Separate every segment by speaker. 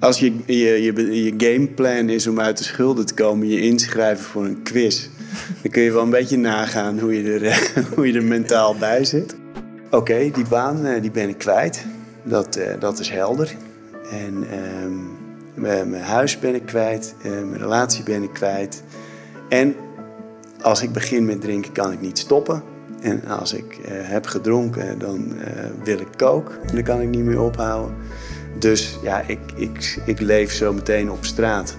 Speaker 1: Als je, je, je, gameplan is om uit de schulden te komen, je inschrijven voor een quiz, dan kun je wel een beetje nagaan hoe je er, hoe je er mentaal bij zit. Oké, die baan eh, die ben ik kwijt. Dat, eh, dat is helder. En ehm, mijn huis ben ik kwijt, eh, mijn relatie ben ik kwijt. En als ik begin met drinken, kan ik niet stoppen. En als ik heb gedronken, dan wil ik kook. Dan kan ik niet meer ophouden. Dus ja, ik, ik, ik leef zo meteen op straat.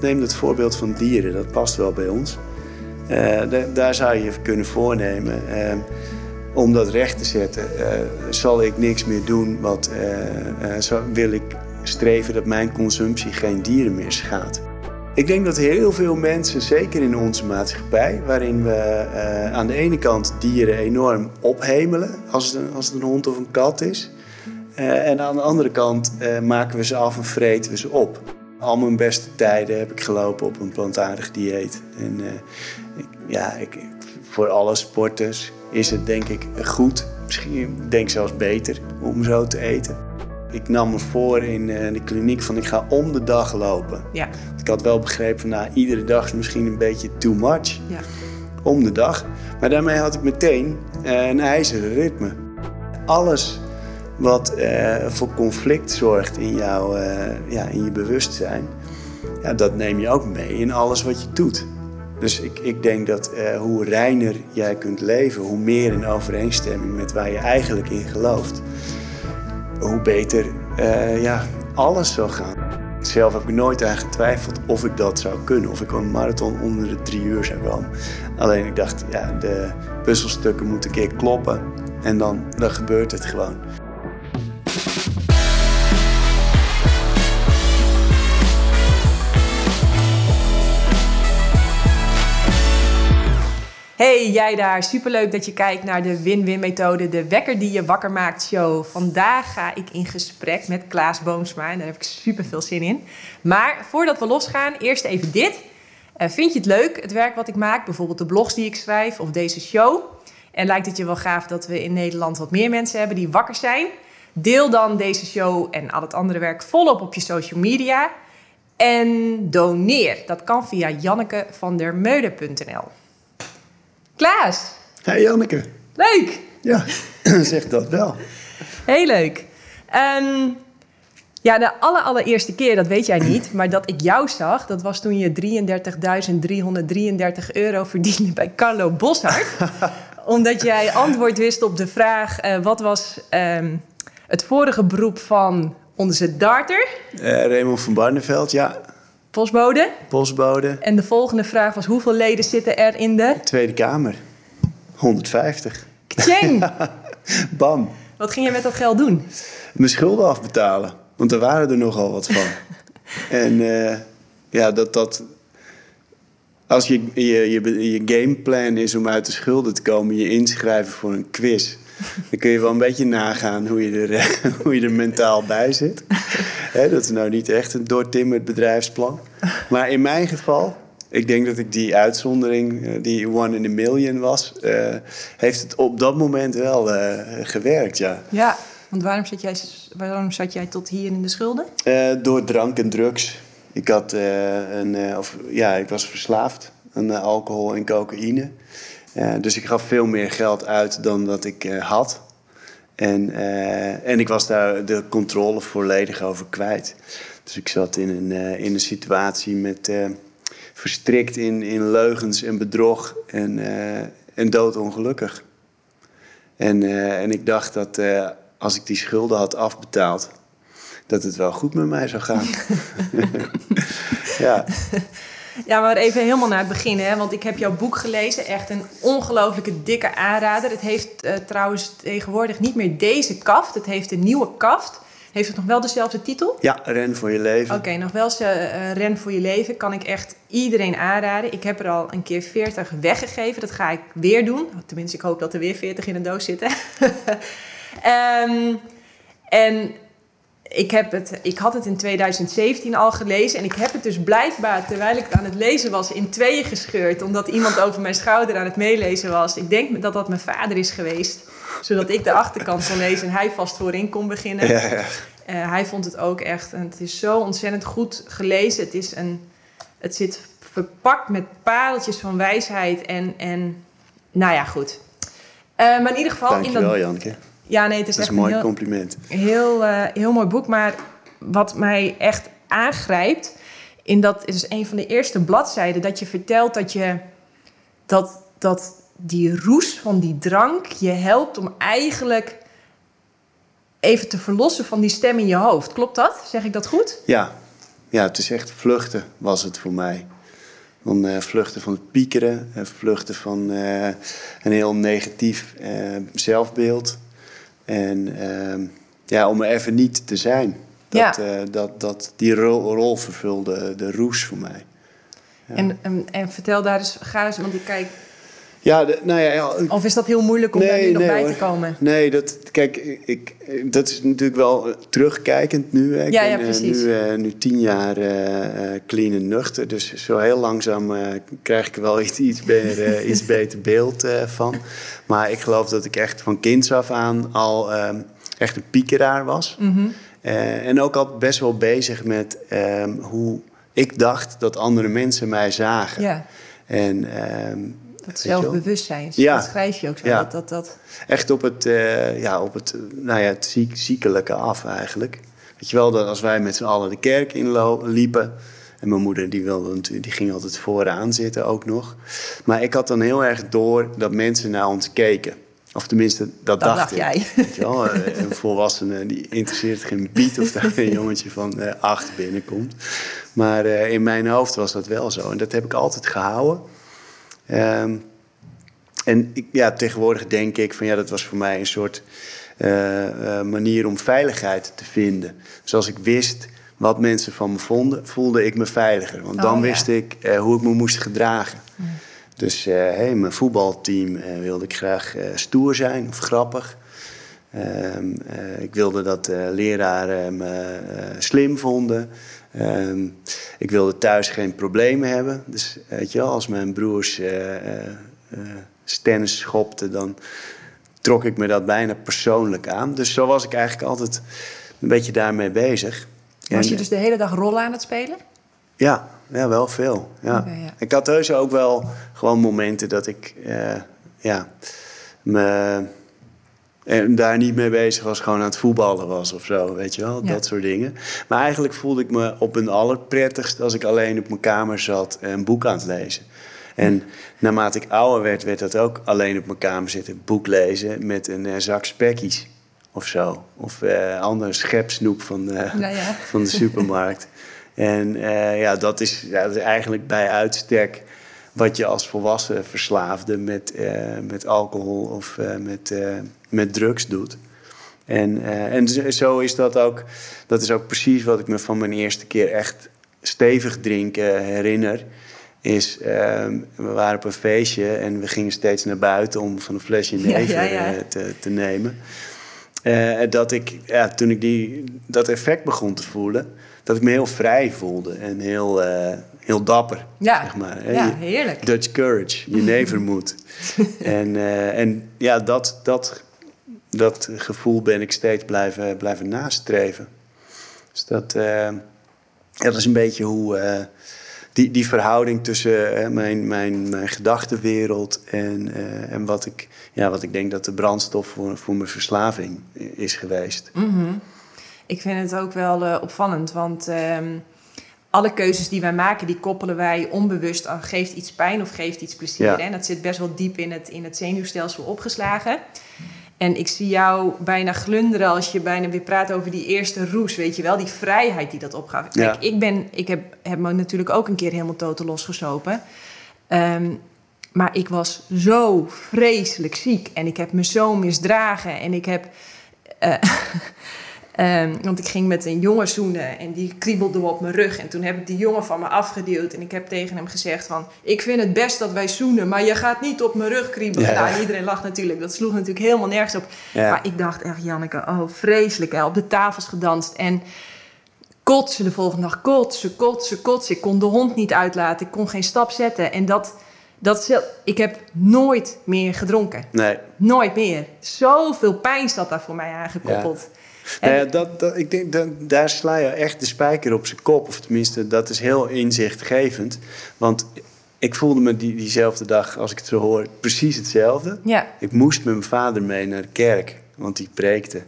Speaker 1: Neem het voorbeeld van dieren, dat past wel bij ons. Eh, da- daar zou je kunnen voornemen. eh, om dat recht te zetten, eh, zal ik niks meer doen. Wat, wil ik streven dat mijn consumptie geen dieren meer schaadt. Ik denk dat heel veel mensen, zeker in onze maatschappij, waarin we aan de ene kant dieren enorm ophemelen als het als het een hond of een kat is. Eh, en aan de andere kant eh, maken we ze af en vreten we ze op. Al mijn beste tijden heb ik gelopen op een plantaardig dieet. En eh, ik, ja, ik, voor alle sporters is het denk ik goed, misschien denk zelfs beter, om zo te eten. Ik nam me voor in de kliniek van ik ga om de dag lopen.
Speaker 2: Ja,
Speaker 1: Ik had wel begrepen van nou, iedere dag is misschien een beetje too much.
Speaker 2: ja.
Speaker 1: Om de dag. Maar daarmee had ik meteen een ijzeren ritme. Alles wat eh, voor conflict zorgt in, jouw, eh, ja, in je bewustzijn, ja, dat neem je ook mee in alles wat je doet. Dus ik, ik denk dat eh, hoe reiner jij kunt leven, hoe meer in overeenstemming met waar je eigenlijk in gelooft, hoe beter ja, alles zal gaan. Zelf heb ik nooit aan getwijfeld of ik dat zou kunnen. Of ik een marathon onder de drie uur zou komen. Alleen ik dacht, ja, de puzzelstukken moeten een keer kloppen. En dan, dan gebeurt het gewoon.
Speaker 2: Hey, jij daar. Superleuk dat je kijkt naar de Win-Win methode, de wekker die je wakker maakt show. Vandaag ga ik in gesprek met Klaas Boomsma en daar heb ik super veel zin in. Maar voordat we losgaan, eerst even dit. Eh, vind je het leuk, het werk wat ik maak, bijvoorbeeld de blogs die ik schrijf of deze show? En lijkt het je wel gaaf dat we in Nederland wat meer mensen hebben die wakker zijn? Deel dan deze show en al het andere werk volop op je social media. En doneer. Dat kan via jannekevandermeude.nl. Klaas,
Speaker 1: Hé Janneke,
Speaker 2: leuk.
Speaker 1: ja, zeg dat wel.
Speaker 2: Heel leuk. Ehm, ja, de aller, allereerste keer, dat weet jij niet, maar dat ik jou zag, dat was toen je 33.333 euro verdiende bij Carlo Boshart. omdat jij antwoord wist op de vraag, eh, wat was ehm, het vorige beroep van onze darter,
Speaker 1: Eh Raymond van Barneveld, ja,
Speaker 2: postbode.
Speaker 1: postbode,
Speaker 2: En de volgende vraag was, hoeveel leden zitten er in de...
Speaker 1: Tweede Kamer. 150.
Speaker 2: Kacheng!
Speaker 1: Bam.
Speaker 2: Wat ging je met dat geld doen?
Speaker 1: Mijn schulden afbetalen. Want er waren er nogal wat van. en eh, ja, dat dat... Als je, je, je, je gameplan is om uit de schulden te komen, je inschrijven voor een quiz, dan kun je wel een beetje nagaan hoe je er, eh, hoe je er mentaal bij zit. Dat is nou niet echt een doortimmerd bedrijfsplan. Maar in mijn geval, ik denk dat ik die uitzondering, eh, die one in a million was, eh, heeft het op dat moment wel gewerkt, ja.
Speaker 2: Ja, want waarom zat jij, waarom zat jij tot hier in de schulden?
Speaker 1: Door drank en drugs. Ik, had, een, of, ja, ik was verslaafd aan alcohol en cocaïne. Eh, dus ik gaf veel meer geld uit dan dat ik eh, had. En, eh, en ik was daar de controle volledig over kwijt. Dus ik zat in een, in een situatie met verstrikt in, in leugens en bedrog en, en doodongelukkig. En, en ik dacht dat als ik die schulden had afbetaald, dat het wel goed met mij zou gaan. ja,
Speaker 2: Ja, maar even helemaal naar het begin, hè? want ik heb jouw boek gelezen. Echt een ongelooflijke dikke aanrader. Het heeft eh, trouwens tegenwoordig niet meer deze kaft. Het heeft een nieuwe kaft. Heeft het nog wel dezelfde titel?
Speaker 1: ja, ren voor je leven.
Speaker 2: Oké, nog wel eens eh, Ren voor je leven. Kan ik echt iedereen aanraden. Ik heb er al een keer 40 weggegeven. Dat ga ik weer doen. Tenminste, ik hoop dat er weer 40 in een doos zitten. Ehm, en ik, heb het, ik had het in 2017 al gelezen. En ik heb het dus blijkbaar, terwijl ik het aan het lezen was, in tweeën gescheurd. Omdat iemand over mijn schouder aan het meelezen was. Ik denk dat dat mijn vader is geweest. Zodat ik de achterkant kon lezen en hij vast voorin kon beginnen.
Speaker 1: Ja, ja.
Speaker 2: Eh, hij vond het ook echt. En het is zo ontzettend goed gelezen. Het, is een, het zit verpakt met pareltjes van wijsheid. En, en nou ja, goed. Uh, maar in ieder geval.
Speaker 1: Dankjewel,
Speaker 2: in dat,
Speaker 1: Janke.
Speaker 2: Ja, nee, het is
Speaker 1: Dat is
Speaker 2: echt
Speaker 1: een mooi
Speaker 2: heel,
Speaker 1: compliment.
Speaker 2: heel, uh, heel mooi boek. Maar wat mij echt aangrijpt. In dat is een van de eerste bladzijden. Dat je vertelt dat je. Dat, dat die roes van die drank je helpt om eigenlijk even te verlossen van die stem in je hoofd. Klopt dat? Zeg ik dat goed?
Speaker 1: Ja, ja het is echt vluchten was het voor mij. Uh, vluchten van het piekeren, uh, vluchten van uh, een heel negatief zelfbeeld. En ehm, ja, om er even niet te zijn. Dat,
Speaker 2: Ja.
Speaker 1: dat, dat die rol, rol vervulde de roes voor mij. Ja.
Speaker 2: En, en, en vertel daar eens, ga eens, want ik kijk...
Speaker 1: Ja, de, nou ja, ja,
Speaker 2: Of is dat heel moeilijk om daar nu nog bij
Speaker 1: hoor.
Speaker 2: te komen?
Speaker 1: Nee, dat, kijk, ik, dat is natuurlijk wel terugkijkend nu. Hè. Ik
Speaker 2: Ja,
Speaker 1: ben,
Speaker 2: precies.
Speaker 1: nu, uh, nu tien jaar uh, clean en nuchter. Dus zo heel langzaam uh, krijg ik wel iets, iets, meer, iets beter beeld van. Maar ik geloof dat ik echt van kinds af aan al um, echt een piekeraar was.
Speaker 2: Mm -hmm.
Speaker 1: en ook al best wel bezig met um, hoe ik dacht dat andere mensen mij zagen.
Speaker 2: Ja.
Speaker 1: En...
Speaker 2: Dat zelfbewustzijn,
Speaker 1: ja.
Speaker 2: dat schrijf je ook zo.
Speaker 1: Ja.
Speaker 2: Dat, dat, dat...
Speaker 1: Echt op het, uh, ja, op het, nou ja, het ziek, ziekelijke af eigenlijk. Weet je wel, dat als wij met z'n allen de kerk inliepen... en mijn moeder die, wilde, die ging altijd vooraan zitten ook nog. Maar ik had dan heel erg door dat mensen naar ons keken. Of tenminste, dat,
Speaker 2: dat
Speaker 1: dacht,
Speaker 2: dacht
Speaker 1: ik.
Speaker 2: jij.
Speaker 1: Weet je wel, een volwassene die interesseert geen biet of daar een jongetje van uh, acht binnenkomt. Maar uh, in mijn hoofd was dat wel zo. En dat heb ik altijd gehouden. Um, en ik, ja, tegenwoordig denk ik van ja, dat was voor mij een soort uh, uh, manier om veiligheid te vinden. Dus als ik wist wat mensen van me vonden, voelde ik me veiliger. Want dan
Speaker 2: oh, ja.
Speaker 1: wist ik uh, hoe ik me moest gedragen. Mm. Dus hey, mijn voetbalteam wilde ik graag stoer zijn of grappig. Ehm, ik wilde dat leraren me slim vonden. Um, ik wilde thuis geen problemen hebben. Dus weet je wel, als mijn broers uh, uh, tennis schopten, dan trok ik me dat bijna persoonlijk aan. Dus zo was ik eigenlijk altijd een beetje daarmee bezig.
Speaker 2: Was en, je dus de hele dag rollen aan het spelen?
Speaker 1: Ja, ja wel veel. Ja.
Speaker 2: Okay, ja.
Speaker 1: Ik had heus ook wel gewoon momenten dat ik uh, ja, me en daar niet mee bezig was, gewoon aan het voetballen was of zo, weet je wel,
Speaker 2: Ja.
Speaker 1: dat soort dingen. Maar eigenlijk voelde ik me op een allerprettigst als ik alleen op mijn kamer zat en een boek aan het lezen. En naarmate ik ouder werd, werd dat ook alleen op mijn kamer zitten, boek lezen met een uh, zak spekkies of zo. Of uh, andere schepsnoep van,
Speaker 2: ja.
Speaker 1: van de supermarkt. en uh, ja, dat is, ja, dat is eigenlijk bij uitstek wat je als volwassen verslaafde met, uh, met alcohol of uh, met, uh, met drugs doet. En, en zo is dat ook, dat is ook precies wat ik me van mijn eerste keer echt stevig drinken herinner. Is, we waren op een feestje en we gingen steeds naar buiten om van een flesje never
Speaker 2: ja, ja, ja.
Speaker 1: te, te, nemen. dat ik, ja, toen ik die, dat effect begon te voelen, dat ik me heel vrij voelde en heel, heel dapper,
Speaker 2: ja.
Speaker 1: zeg maar.
Speaker 2: Ja, heerlijk.
Speaker 1: Dutch courage, je nevermoed. en, uh, en ja, dat, dat, dat gevoel ben ik steeds blijven, blijven nastreven. Dus dat, uh, ja, dat is een beetje hoe uh, die, die verhouding tussen mijn, mijn, mijn gedachtenwereld en, en wat, ik, ja, wat ik denk dat de brandstof voor, voor mijn verslaving is geweest.
Speaker 2: Mm -hmm. Ik vind het ook wel opvallend, want um, alle keuzes die wij maken, die koppelen wij onbewust aan geeft iets pijn of geeft iets plezier.
Speaker 1: Ja.
Speaker 2: En dat zit best wel diep in het, in het zenuwstelsel opgeslagen. En ik zie jou bijna glunderen als je bijna weer praat over die eerste roes, weet je wel, die vrijheid die dat opgaf.
Speaker 1: Ja.
Speaker 2: Kijk, ik, ben, ik heb, heb me natuurlijk ook een keer helemaal totaal losgesopen. Um, maar ik was zo vreselijk ziek en ik heb me zo misdragen en ik heb... Uh, Um, want ik ging met een jongen zoenen en die kriebelde op mijn rug. En toen heb ik die jongen van me afgeduwd. En ik heb tegen hem gezegd van... Ik vind het best dat wij zoenen, maar je gaat niet op mijn rug kriebelen.
Speaker 1: Ja.
Speaker 2: Nou, iedereen lacht natuurlijk. Dat sloeg natuurlijk helemaal nergens op.
Speaker 1: Ja.
Speaker 2: Maar ik dacht echt, Janneke, oh vreselijk. Hè? Op de tafels gedanst en kotsen de volgende dag. Kotsen, kotsen, kotsen. Ik kon de hond niet uitlaten. Ik kon geen stap zetten. En dat... Dat, ik heb nooit meer gedronken.
Speaker 1: Nee.
Speaker 2: Nooit meer. Zoveel pijn zat daar voor mij aangekoppeld.
Speaker 1: Ja. Nou ja, dat, dat, ik denk dat daar sla je echt de spijker op zijn kop. Of tenminste, dat is heel inzichtgevend. Want ik voelde me die, diezelfde dag, als ik het zo hoor, precies hetzelfde.
Speaker 2: Ja.
Speaker 1: Ik moest met mijn vader mee naar de kerk, want die preekte.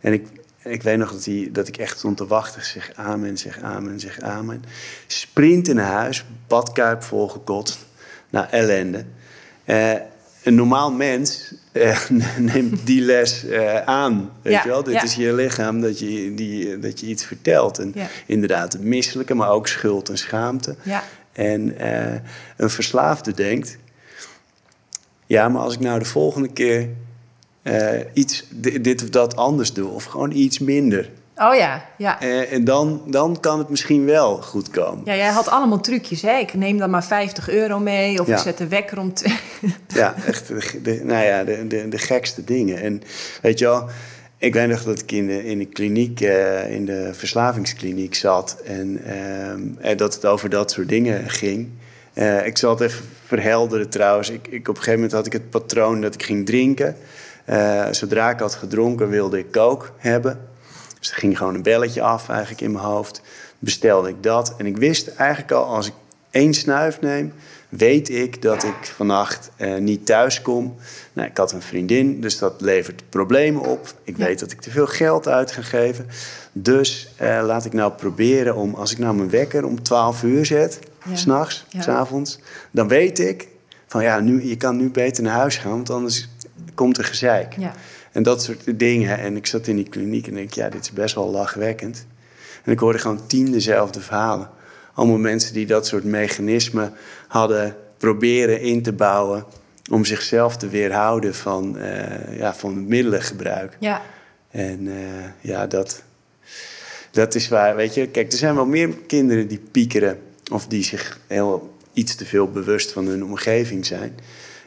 Speaker 1: En ik, ik weet nog dat, hij, dat ik echt stond te wachten. Zeg amen, zeg amen, zeg amen. Sprint naar huis, badkuip volgekotst. Nou, ellende. Eh, een normaal mens eh, neemt die les eh, aan. Weet
Speaker 2: Ja,
Speaker 1: je wel? Dit
Speaker 2: ja.
Speaker 1: is je lichaam dat je, die, dat je iets vertelt. En
Speaker 2: Ja.
Speaker 1: inderdaad, het misselijke, maar ook schuld en schaamte.
Speaker 2: Ja.
Speaker 1: En eh, een verslaafde denkt... Ja, maar als ik nou de volgende keer iets, di- dit of dat anders doe... of gewoon iets minder...
Speaker 2: Oh ja, ja.
Speaker 1: eh, en dan, dan kan het misschien wel goed komen.
Speaker 2: Ja, jij had allemaal trucjes, hè? Ik neem dan maar 50 euro mee of
Speaker 1: Ja.
Speaker 2: ik zet de wekker om... te-
Speaker 1: Ja, echt de, de- nou ja, de, de, de gekste dingen. En weet je wel, ik weet nog dat ik in de, in de kliniek, eh, in de verslavingskliniek zat. En, ehm, en dat het over dat soort dingen ging. Eh, ik zal het even verhelderen trouwens. Ik, ik, op een gegeven moment had ik het patroon dat ik ging drinken. Eh, zodra ik had gedronken wilde ik coke hebben. Dus er ging gewoon een belletje af eigenlijk in mijn hoofd. Bestelde ik dat. En ik wist eigenlijk al, als ik één snuif neem, weet ik dat ik vannacht eh, niet thuis kom. Nou, ik had een vriendin, dus dat levert problemen op. Ik
Speaker 2: Ja.
Speaker 1: weet dat ik te veel geld uit ga geven. Dus eh, laat ik nou proberen om, als ik nou mijn wekker om 12 uur zet,
Speaker 2: Ja.
Speaker 1: s'nachts,
Speaker 2: Ja.
Speaker 1: s'avonds, dan weet ik van ja, nu, je kan nu beter naar huis gaan, want anders komt er gezeik.
Speaker 2: Ja.
Speaker 1: En dat soort dingen. En ik zat in die kliniek en denk, ja, dit is best wel lachwekkend. En ik hoorde gewoon tien dezelfde verhalen. Allemaal mensen die dat soort mechanismen hadden proberen in te bouwen om zichzelf te weerhouden van, eh, ja, van het middelengebruik.
Speaker 2: Ja.
Speaker 1: En eh, ja, dat, dat is waar, weet je. Kijk, er zijn wel meer kinderen die piekeren of die zich heel iets te veel bewust van hun omgeving zijn.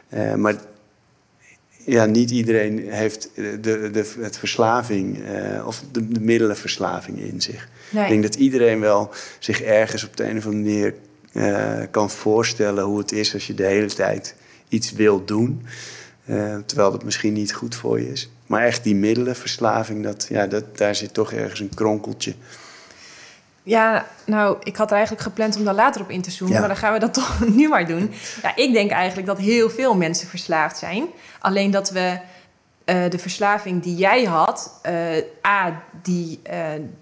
Speaker 1: Eh, maar ja, niet iedereen heeft de, de, het verslaving eh, of de, de middelenverslaving in zich.
Speaker 2: Nee.
Speaker 1: Ik denk dat iedereen wel zich ergens op de een of andere manier eh, kan voorstellen hoe het is als je de hele tijd iets wil doen. eh, terwijl dat misschien niet goed voor je is. Maar echt die middelenverslaving, dat, ja, dat, daar zit toch ergens een kronkeltje.
Speaker 2: Ja, nou, ik had er eigenlijk gepland om daar later op in te zoomen,
Speaker 1: Ja.
Speaker 2: maar dan gaan we dat toch nu maar doen. Ja, ik denk eigenlijk dat heel veel mensen verslaafd zijn. Alleen dat we eh, de verslaving die jij had, eh, A, die, eh,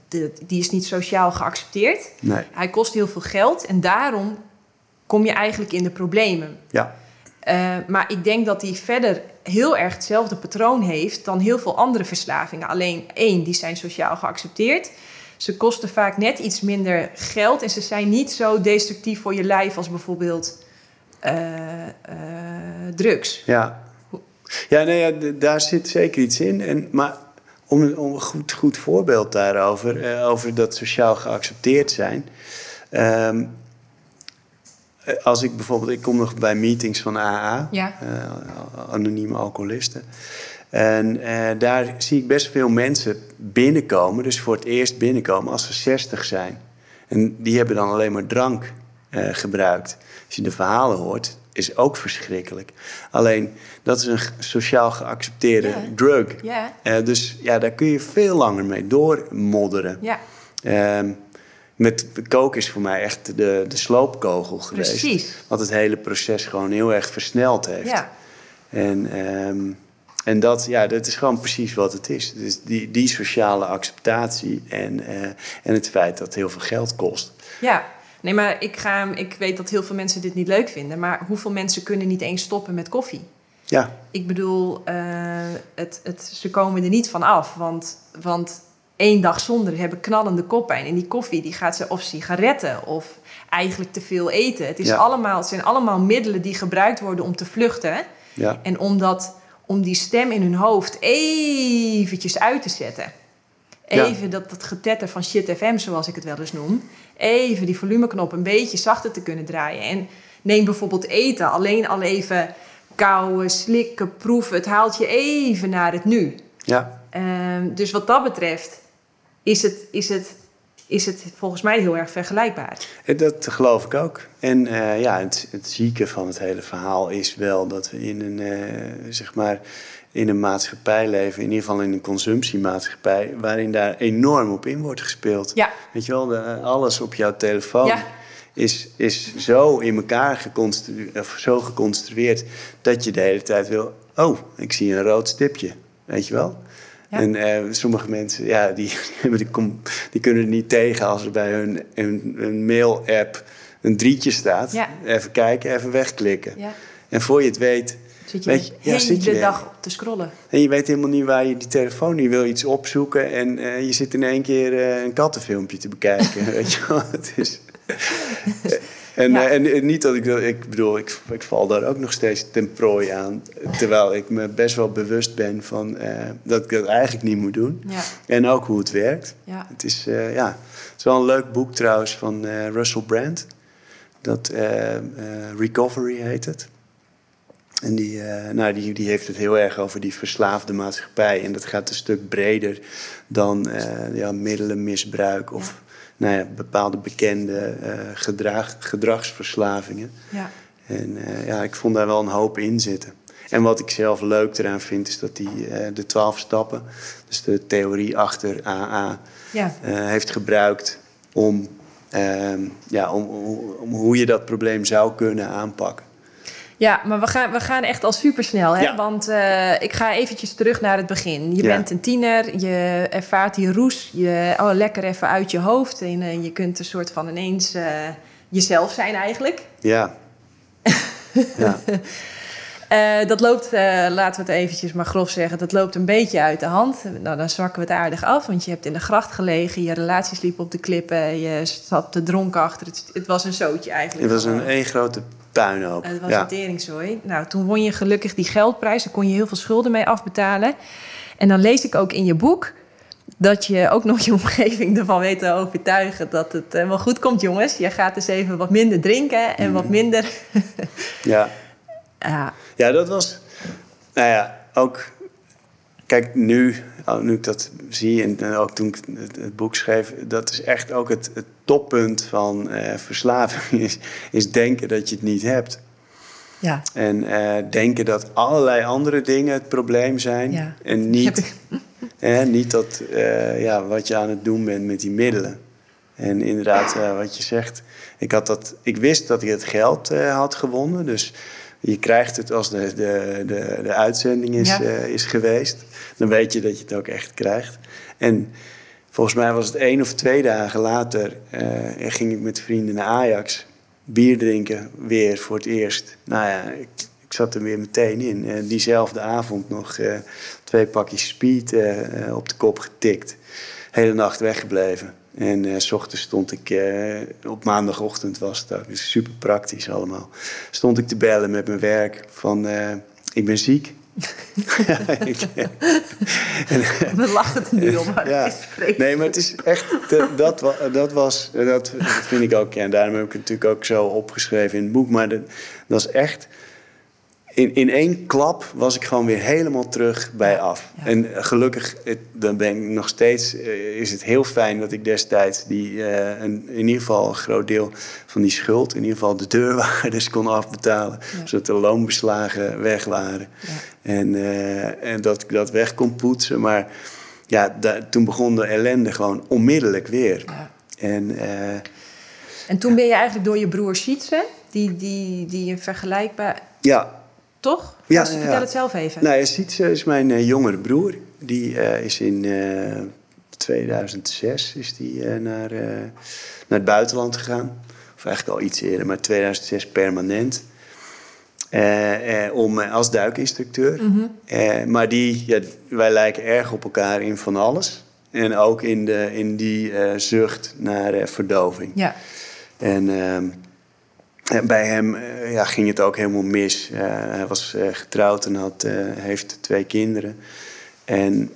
Speaker 2: de, die is niet sociaal geaccepteerd.
Speaker 1: Nee,
Speaker 2: Hij kost heel veel geld en daarom kom je eigenlijk in de problemen.
Speaker 1: ja,
Speaker 2: maar ik denk dat hij verder heel erg hetzelfde patroon heeft dan heel veel andere verslavingen. Alleen één, die zijn sociaal geaccepteerd. Ze kosten vaak net iets minder geld en ze zijn niet zo destructief voor je lijf als bijvoorbeeld eh, eh, drugs.
Speaker 1: ja. Ja, nee, ja, daar zit zeker iets in. En, maar om, een- om een goed, goed voorbeeld daarover, eh, over dat sociaal geaccepteerd zijn. Ehm, eh, als ik bijvoorbeeld, ik kom nog bij meetings van AA,
Speaker 2: Ja.
Speaker 1: anonieme alcoholisten. En eh, daar zie ik best veel mensen binnenkomen, dus voor het eerst binnenkomen als ze 60 zijn. En die hebben dan alleen maar drank eh, gebruikt. Als je de verhalen hoort, is ook verschrikkelijk. Alleen, dat is een sociaal geaccepteerde drug.
Speaker 2: Ja,
Speaker 1: Eh, dus ja, daar kun je veel langer mee doormodderen.
Speaker 2: ja,
Speaker 1: Ehm, met koken is voor mij echt de, de sloopkogel geweest.
Speaker 2: precies.
Speaker 1: Wat het hele proces gewoon heel erg versneld heeft.
Speaker 2: Ja.
Speaker 1: En, ehm, en dat, ja, dat is gewoon precies wat het is. Dus die, die sociale acceptatie en, eh, en het feit dat het heel veel geld kost.
Speaker 2: ja. Nee, maar ik, ga, ik weet dat heel veel mensen dit niet leuk vinden. Maar hoeveel mensen kunnen niet eens stoppen met koffie?
Speaker 1: Ja,
Speaker 2: Ik bedoel, eh, het, het, ze komen er niet van af. Want, want één dag zonder hebben knallende koppijn. En die koffie die gaat ze of sigaretten of eigenlijk te veel eten. Het, is
Speaker 1: Ja.
Speaker 2: allemaal, het zijn allemaal middelen die gebruikt worden om te vluchten.
Speaker 1: ja,
Speaker 2: En om, dat, om die stem in hun hoofd eventjes uit te zetten.
Speaker 1: Ja.
Speaker 2: Even dat, dat getetter van shit FM, zoals ik het wel eens noem. Even die volumeknop een beetje zachter te kunnen draaien. En neem bijvoorbeeld eten. Alleen al even kauwen, slikken, proeven. Het haalt je even naar het nu.
Speaker 1: ja,
Speaker 2: Ehm, dus wat dat betreft is het, is, het, is het volgens mij heel erg vergelijkbaar.
Speaker 1: Dat geloof ik ook. En eh, ja, het, het zieke van het hele verhaal is wel dat we in een, eh, zeg maar, in een maatschappij leven, in ieder geval in een consumptiemaatschappij, waarin daar enorm op in wordt gespeeld.
Speaker 2: Ja.
Speaker 1: Weet je wel, de, alles op jouw telefoon
Speaker 2: Ja.
Speaker 1: is, is zo in elkaar geconstrueerd, of zo geconstrueerd dat je de hele tijd wil. Oh, ik zie een rood stipje. Weet je wel?
Speaker 2: Ja.
Speaker 1: En eh, sommige mensen, ja, die, die, kom- die kunnen er niet tegen als er bij hun, hun, hun mail-app een drietje staat.
Speaker 2: Ja.
Speaker 1: Even kijken, even wegklikken.
Speaker 2: Ja.
Speaker 1: En voor je het weet,
Speaker 2: Zit je
Speaker 1: Weet
Speaker 2: de
Speaker 1: je-
Speaker 2: hele dag te scrollen.
Speaker 1: en je weet helemaal niet waar je die telefoon, je wil iets opzoeken en eh, je zit in één keer eh, een kattenfilmpje te bekijken. weet je wel, het is... En,
Speaker 2: Ja.
Speaker 1: eh, en, en niet dat ik dat, ik bedoel, ik, ik val daar ook nog steeds ten prooi aan. Terwijl ik me best wel bewust ben van eh, dat ik dat eigenlijk niet moet doen.
Speaker 2: Ja.
Speaker 1: En ook hoe het werkt.
Speaker 2: Ja.
Speaker 1: Het is, eh, ja, het is wel een leuk boek trouwens van Russell Brand. Dat Recovery heet het. En die, nou, die, die heeft het heel erg over die verslaafde maatschappij. En dat gaat een stuk breder dan ja, middelenmisbruik of nou ja, bepaalde bekende eh, gedrag, gedragsverslavingen.
Speaker 2: Ja.
Speaker 1: En eh, ja, ik vond daar wel een hoop in zitten. En wat ik zelf leuk eraan vind, is dat hij eh, de twaalf stappen, dus de theorie achter AA,
Speaker 2: Ja.
Speaker 1: heeft gebruikt om, ehm, ja, om, om, om hoe je dat probleem zou kunnen aanpakken.
Speaker 2: Ja, maar we gaan, we gaan echt al supersnel. Hè?
Speaker 1: Ja.
Speaker 2: Want eh, ik ga eventjes terug naar het begin. Je
Speaker 1: Ja.
Speaker 2: bent een tiener, je ervaart die roes, je, oh, lekker even uit je hoofd. En eh, je kunt een soort van ineens eh, jezelf zijn eigenlijk.
Speaker 1: Ja. ja.
Speaker 2: Eh, dat loopt, eh, laten we het eventjes maar grof zeggen, dat loopt een beetje uit de hand. Nou, dan zwakken we het aardig af, want je hebt in de gracht gelegen, je relaties liepen op de klippen, je zat te dronken achter. Het, het was een zootje eigenlijk.
Speaker 1: Het was een één grote puinhoop.
Speaker 2: Het was
Speaker 1: ja.
Speaker 2: een teringzooi. Nou, toen won je gelukkig die geldprijs. Daar kon je heel veel schulden mee afbetalen. En dan lees ik ook in je boek dat je ook nog je omgeving ervan weet te overtuigen dat het eh, wel goed komt, jongens. Je gaat eens even wat minder drinken en wat minder.
Speaker 1: ja.
Speaker 2: Ja,
Speaker 1: Ja, dat was. Nou ja, ook. Kijk, nu, oh, nu ik dat zie en ook toen ik het, het boek schreef, dat is echt ook het, het toppunt van eh, verslaving. Is, is denken dat je het niet hebt.
Speaker 2: ja.
Speaker 1: En eh, denken dat allerlei andere dingen het probleem zijn.
Speaker 2: Ja,
Speaker 1: en niet, niet dat, eh, ja, wat je aan het doen bent met die middelen. En inderdaad, wat je zegt. Ik, had dat, ik wist dat ik het geld had gewonnen. Dus je krijgt het als de, de, de, de uitzending is,
Speaker 2: Ja.
Speaker 1: eh, is geweest. Dan weet je dat je het ook echt krijgt. En volgens mij was het één of twee dagen later... eh, ging ik met vrienden naar Ajax. Bier drinken, weer voor het eerst. Nou ja, ik, ik zat er weer meteen in. En diezelfde avond nog eh, twee pakjes speed op de kop getikt. Hele nacht weggebleven. En eh, s ochtends stond ik, eh, op maandagochtend was het ook, dus super praktisch allemaal. Stond ik te bellen met mijn werk van, eh, ik ben ziek.
Speaker 2: We lachen er nu om, maar
Speaker 1: ja.
Speaker 2: het is vreselijk.
Speaker 1: Nee, maar het is echt, dat, dat was, dat vind ik ook, ja, en daarom heb ik het natuurlijk ook zo opgeschreven in het boek. Maar dat, dat is echt, in, in één klap was ik gewoon weer helemaal terug bij af.
Speaker 2: Ja.
Speaker 1: En gelukkig, het, dan ben ik nog steeds, eh, is het heel fijn dat ik destijds die, eh, een, in ieder geval een groot deel van die schuld, in ieder geval de deurwaarders kon afbetalen.
Speaker 2: Ja.
Speaker 1: Zodat de loonbeslagen weg waren.
Speaker 2: Ja.
Speaker 1: En, eh, en dat ik dat weg kon poetsen. Maar ja, da- toen begon de ellende gewoon onmiddellijk weer. En eh,
Speaker 2: En toen ben je eigenlijk door je broer Sietse, die, die, die een vergelijkbaar...
Speaker 1: ja,
Speaker 2: Toch?
Speaker 1: Ja, ja,
Speaker 2: Vertel het zelf even.
Speaker 1: nou Sietse is mijn eh, jongere broer. Die eh, is in eh, 2006 is die, eh, naar, eh, naar het buitenland gegaan. Of eigenlijk al iets eerder, maar 2006 permanent. Eh, eh, om, eh, als duikinstructeur. Eh, maar die, ja, wij lijken erg op elkaar in van alles. En ook in, de, in die eh, zucht naar eh, verdoving.
Speaker 2: Ja.
Speaker 1: En ehm, en bij hem eh, ja, ging het ook helemaal mis. Eh, hij was eh, getrouwd en had, heeft twee kinderen. En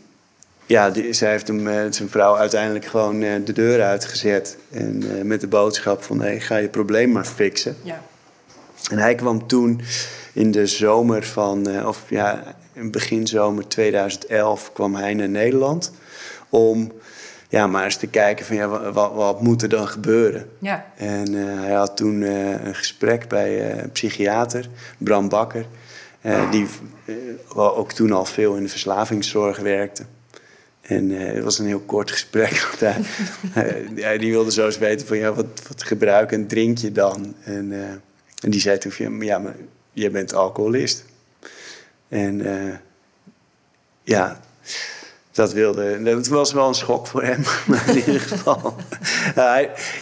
Speaker 1: ja, die, zij heeft hem, zijn vrouw uiteindelijk gewoon de deur uitgezet. En met de boodschap van, hey, ga je probleem maar fixen.
Speaker 2: Ja.
Speaker 1: En hij kwam toen in de zomer van, of ja, in begin zomer 2011 kwam hij naar Nederland. Om ja, maar eens te kijken van, ja, wat, wat, moet er dan gebeuren?
Speaker 2: Ja.
Speaker 1: En eh, hij had toen eh, een gesprek bij eh, een psychiater, Bram Bakker. Uh, die ook toen al veel in de verslavingszorg werkte. En het was een heel kort gesprek. hij, die wilde zo eens weten van ja, wat, wat gebruik en drink je dan? En, en die zei toen van ja, maar jij bent alcoholist. En ja, dat wilde. Dat was wel een schok voor hem, in ieder geval.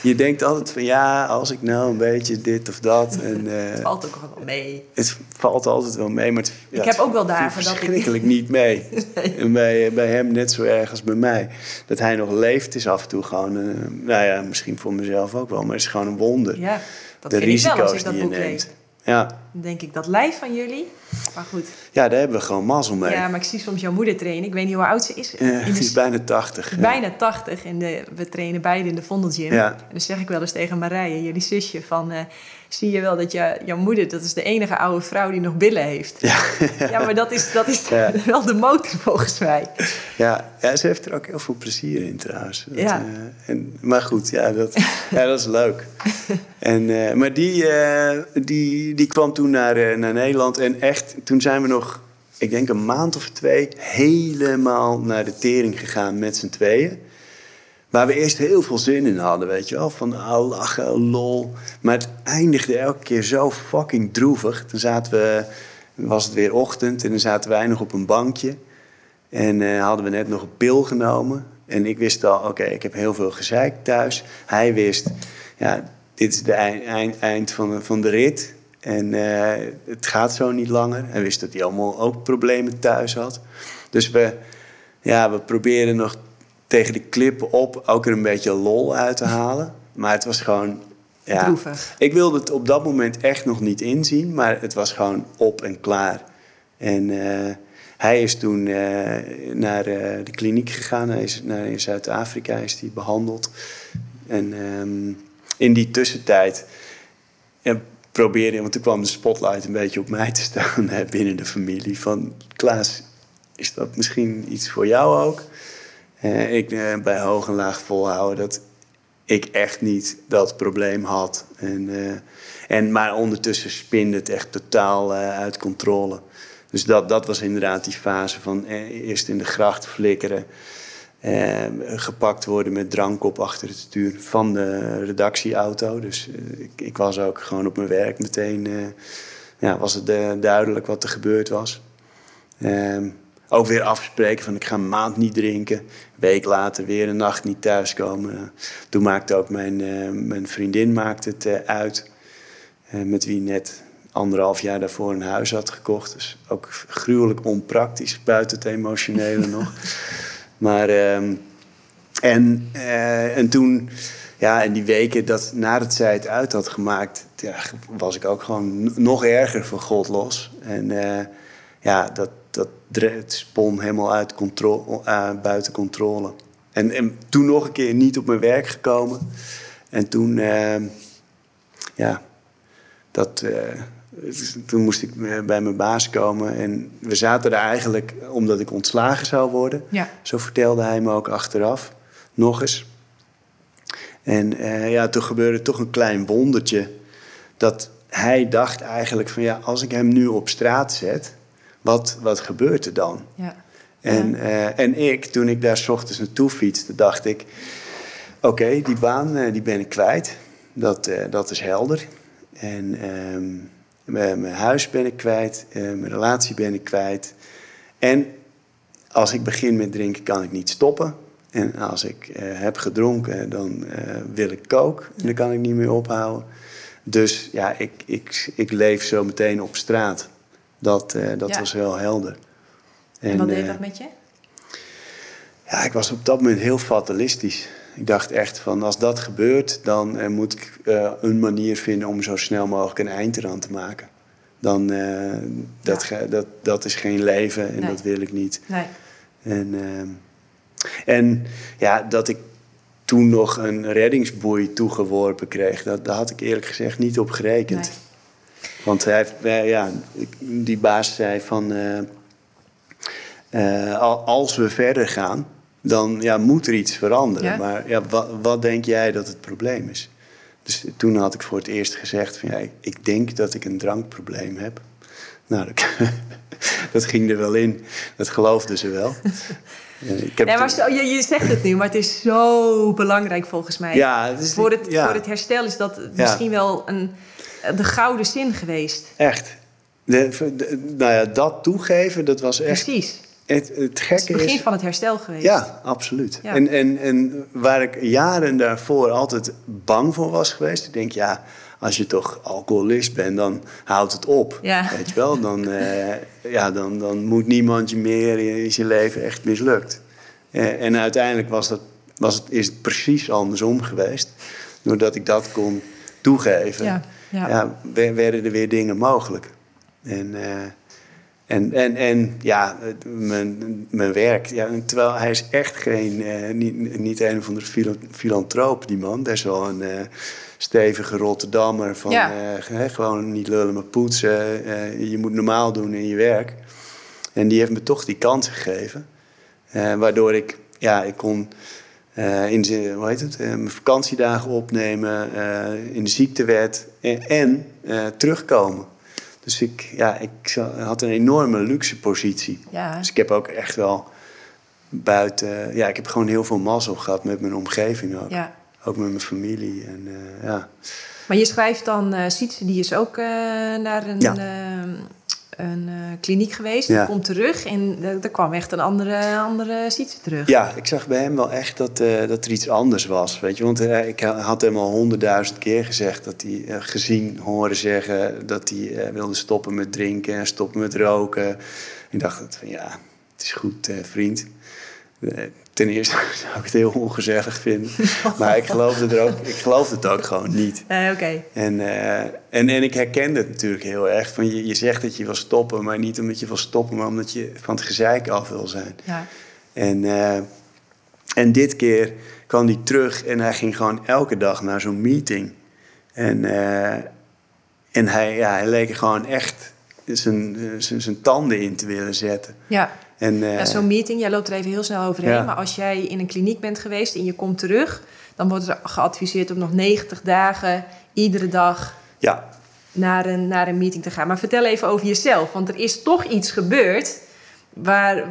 Speaker 1: je denkt altijd van ja, als ik nou een beetje dit of dat. En, uh,
Speaker 2: het valt ook wel mee.
Speaker 1: Het valt altijd wel mee, maar het,
Speaker 2: ik heb ook wel dagen
Speaker 1: dat ik. Verschrikkelijk niet mee. nee. En bij, bij hem net zo erg als bij mij. Dat hij nog leeft is af en toe gewoon. Uh, nou ja, misschien voor mezelf ook wel, maar het is gewoon een wonder.
Speaker 2: Ja, dat de risico's die je neemt.
Speaker 1: Ja.
Speaker 2: Dan denk ik dat lijf van jullie. Maar goed.
Speaker 1: Ja, daar hebben we gewoon mazzel mee.
Speaker 2: Ja, maar ik zie soms jouw moeder trainen. Ik weet niet hoe oud ze is.
Speaker 1: Ja, die is bijna 80.
Speaker 2: Bijna 80. En de, we trainen beide in de Vondelgym. Ja. En dan zeg ik wel eens tegen Marije, jullie zusje, van... Uh, zie je wel dat je, jouw moeder, dat is de enige oude vrouw die nog billen heeft. Ja, ja maar dat is, dat is ja. wel de motor volgens mij.
Speaker 1: Ja, ja, ze heeft er ook heel veel plezier in trouwens. Dat, ja. Uh, en, maar goed, ja dat, ja, dat is leuk. En, uh, maar die, uh, die, die kwam toen naar, naar Nederland en echt, toen zijn we nog, ik denk een maand of twee, helemaal naar de tering gegaan met z'n tweeën. Waar we eerst heel veel zin in hadden, weet je wel. Van ah, lachen, lol. Maar het eindigde elke keer zo fucking droevig. Toen zaten we, was het weer ochtend en dan zaten wij nog op een bankje. En uh, hadden we net nog een pil genomen. En ik wist al, oké, ik heb heel veel gezeik thuis. Hij wist, ja, dit is het eind, eind, van, de, van de rit. En uh, het gaat zo niet langer. Hij wist dat hij allemaal ook problemen thuis had. Dus we, ja, we proberen nog tegen de clip op ook er een beetje lol uit te halen. Maar het was gewoon. Ja,
Speaker 2: Droevig.
Speaker 1: Ik wilde het op dat moment echt nog niet inzien, maar het was gewoon op en klaar. En uh, hij is toen uh, naar uh, de kliniek gegaan. Hij is naar in Zuid-Afrika is hij behandeld. En um, in die tussentijd en probeerde, want toen kwam de spotlight een beetje op mij te staan binnen de familie. Van Klaas, is dat misschien iets voor jou ook? Uh, ik uh, bij hoog en laag volhouden dat ik echt niet dat probleem had. En, uh, en, maar ondertussen spinde het echt totaal uit controle. Dus dat, dat was inderdaad die fase van eerst in de gracht flikkeren. gepakt worden met drank op achter het stuur van de redactieauto. Dus ik, ik, was ook gewoon op mijn werk meteen. ja, was het duidelijk wat er gebeurd was. Ook weer afspreken van ik ga een maand niet drinken. Een week later weer een nacht niet thuiskomen. Toen maakte ook mijn, uh, mijn vriendin maakte het uh, uit. Uh, met wie net anderhalf jaar daarvoor een huis had gekocht. Dus ook gruwelijk onpraktisch, buiten het emotionele nog. Maar, ehm, en, en toen, ja, in die weken dat nadat zij het uit had gemaakt, ja, was ik ook gewoon nog erger van God los. En ja, dat, dat het spon helemaal uit controle, uh, buiten controle. En, en, toen nog een keer niet op mijn werk gekomen. En toen, uh, ja, dat, uh, toen moest ik bij mijn baas komen. En we zaten er eigenlijk omdat ik ontslagen zou worden.
Speaker 2: Ja.
Speaker 1: Zo vertelde hij me ook achteraf. Nog eens. En ja, toen gebeurde toch een klein wondertje. Dat hij dacht eigenlijk van ja, als ik hem nu op straat zet wat, wat gebeurt er dan?
Speaker 2: Ja.
Speaker 1: En, uh, en ik, toen ik daar s ochtends naartoe fietste, dacht ik... Oké, die baan uh, die ben ik kwijt. Dat, uh, dat is helder. En um, mijn huis ben ik kwijt. mijn relatie ben ik kwijt. En als ik begin met drinken, kan ik niet stoppen. En als ik heb gedronken, dan wil ik kook. En dan kan ik niet meer ophouden. Dus ja, ik, ik, ik leef zo meteen op straat. Dat, uh, dat was wel helder.
Speaker 2: En, en wat deed uh, dat met je?
Speaker 1: Ja, ik was op dat moment heel fatalistisch. Ik dacht echt van als dat gebeurt, dan uh, moet ik een manier vinden om zo snel mogelijk een eind eraan te maken. Dan, dat, ja. dat, dat is geen leven en
Speaker 2: nee.
Speaker 1: dat wil ik niet.
Speaker 2: Nee.
Speaker 1: En, en ja, dat ik toen nog een reddingsboei toegeworpen kreeg, dat, daar had ik eerlijk gezegd niet op gerekend.
Speaker 2: Nee.
Speaker 1: Want hij heeft, ja, die baas zei van... Uh, uh, als we verder gaan, dan ja, moet er iets veranderen.
Speaker 2: Ja?
Speaker 1: Maar ja, wat, wat, denk jij dat het probleem is? Dus toen had ik voor het eerst gezegd van... Ja, ik denk dat ik een drankprobleem heb. Nou, dat, dat ging er wel in. Dat geloofden ze wel.
Speaker 2: Ik heb maar zo, je, je, zegt het nu, maar het is zo belangrijk volgens mij.
Speaker 1: Ja, het
Speaker 2: is, voor, het, voor het herstel is dat misschien wel een, de gouden zin geweest.
Speaker 1: Echt. De, nou ja, dat toegeven, dat was echt...
Speaker 2: Precies.
Speaker 1: Het, het gekke is...
Speaker 2: Het begin van het herstel geweest.
Speaker 1: Ja, absoluut. En, en, en waar ik jaren daarvoor altijd bang voor was geweest... Ik denk, ja, als je toch alcoholist bent, dan houdt het op.
Speaker 2: Ja.
Speaker 1: Weet je wel? Dan, uh, ja, dan, dan moet niemand je meer in je leven echt mislukt. Uh, en uiteindelijk was, dat, was het, is het precies andersom geweest. Doordat ik dat kon toegeven,
Speaker 2: ja, ja.
Speaker 1: ja werden er weer dingen mogelijk. En, uh, en, en, en ja, mijn, mijn werk. Ja, terwijl hij is echt geen, niet, niet een van de filantroop, die man. Dat is wel een stevige Rotterdammer. Van
Speaker 2: ja.
Speaker 1: gewoon niet lullen, maar poetsen. Je moet normaal doen in je werk. En die heeft me toch die kans gegeven. Waardoor ik, ja, ik kon in de, hoe heet het, mijn vakantiedagen opnemen, in de ziektewet en, en terugkomen. Dus ik, ja, ik had een enorme luxe positie.
Speaker 2: Ja.
Speaker 1: Dus ik heb ook echt wel buiten, ja, ik heb gewoon heel veel mazzel gehad met mijn omgeving ook.
Speaker 2: Ja
Speaker 1: ook met mijn familie. En, ja.
Speaker 2: Maar je schrijft dan, uh, Sietse, die is ook naar een,
Speaker 1: ja.
Speaker 2: Een kliniek geweest.
Speaker 1: Ja.
Speaker 2: Die komt terug en er kwam echt een andere, andere Sietse terug.
Speaker 1: Ja, ik zag bij hem wel echt dat, dat er iets anders was. Weet je? Want ik had hem al honderdduizend keer gezegd dat hij gezien, horen zeggen... dat hij wilde stoppen met drinken en stoppen met roken. Ik dacht van ja, het is goed, vriend ten eerste zou ik het heel ongezellig vinden. Maar ik geloofde, er ook, ik geloofde het ook gewoon niet.
Speaker 2: Uh, Oké.
Speaker 1: En, uh, en, en ik herkende het natuurlijk heel erg. Van je, je zegt dat je wil stoppen, maar niet omdat je wil stoppen... maar omdat je van het gezeik af wil zijn.
Speaker 2: Ja.
Speaker 1: En, uh, en dit keer kwam hij terug en hij ging gewoon elke dag naar zo'n meeting. En, en hij, ja, hij leek er gewoon echt zijn, zijn, zijn tanden in te willen zetten.
Speaker 2: Ja.
Speaker 1: En, uh,
Speaker 2: ja, Zo'n meeting, jij loopt er even heel snel overheen. Ja. Maar als jij in een kliniek bent geweest en je komt terug, dan wordt er geadviseerd om nog 90 dagen iedere dag
Speaker 1: ja.
Speaker 2: naar, een, naar een meeting te gaan. Maar vertel even over jezelf, want er is toch iets gebeurd waar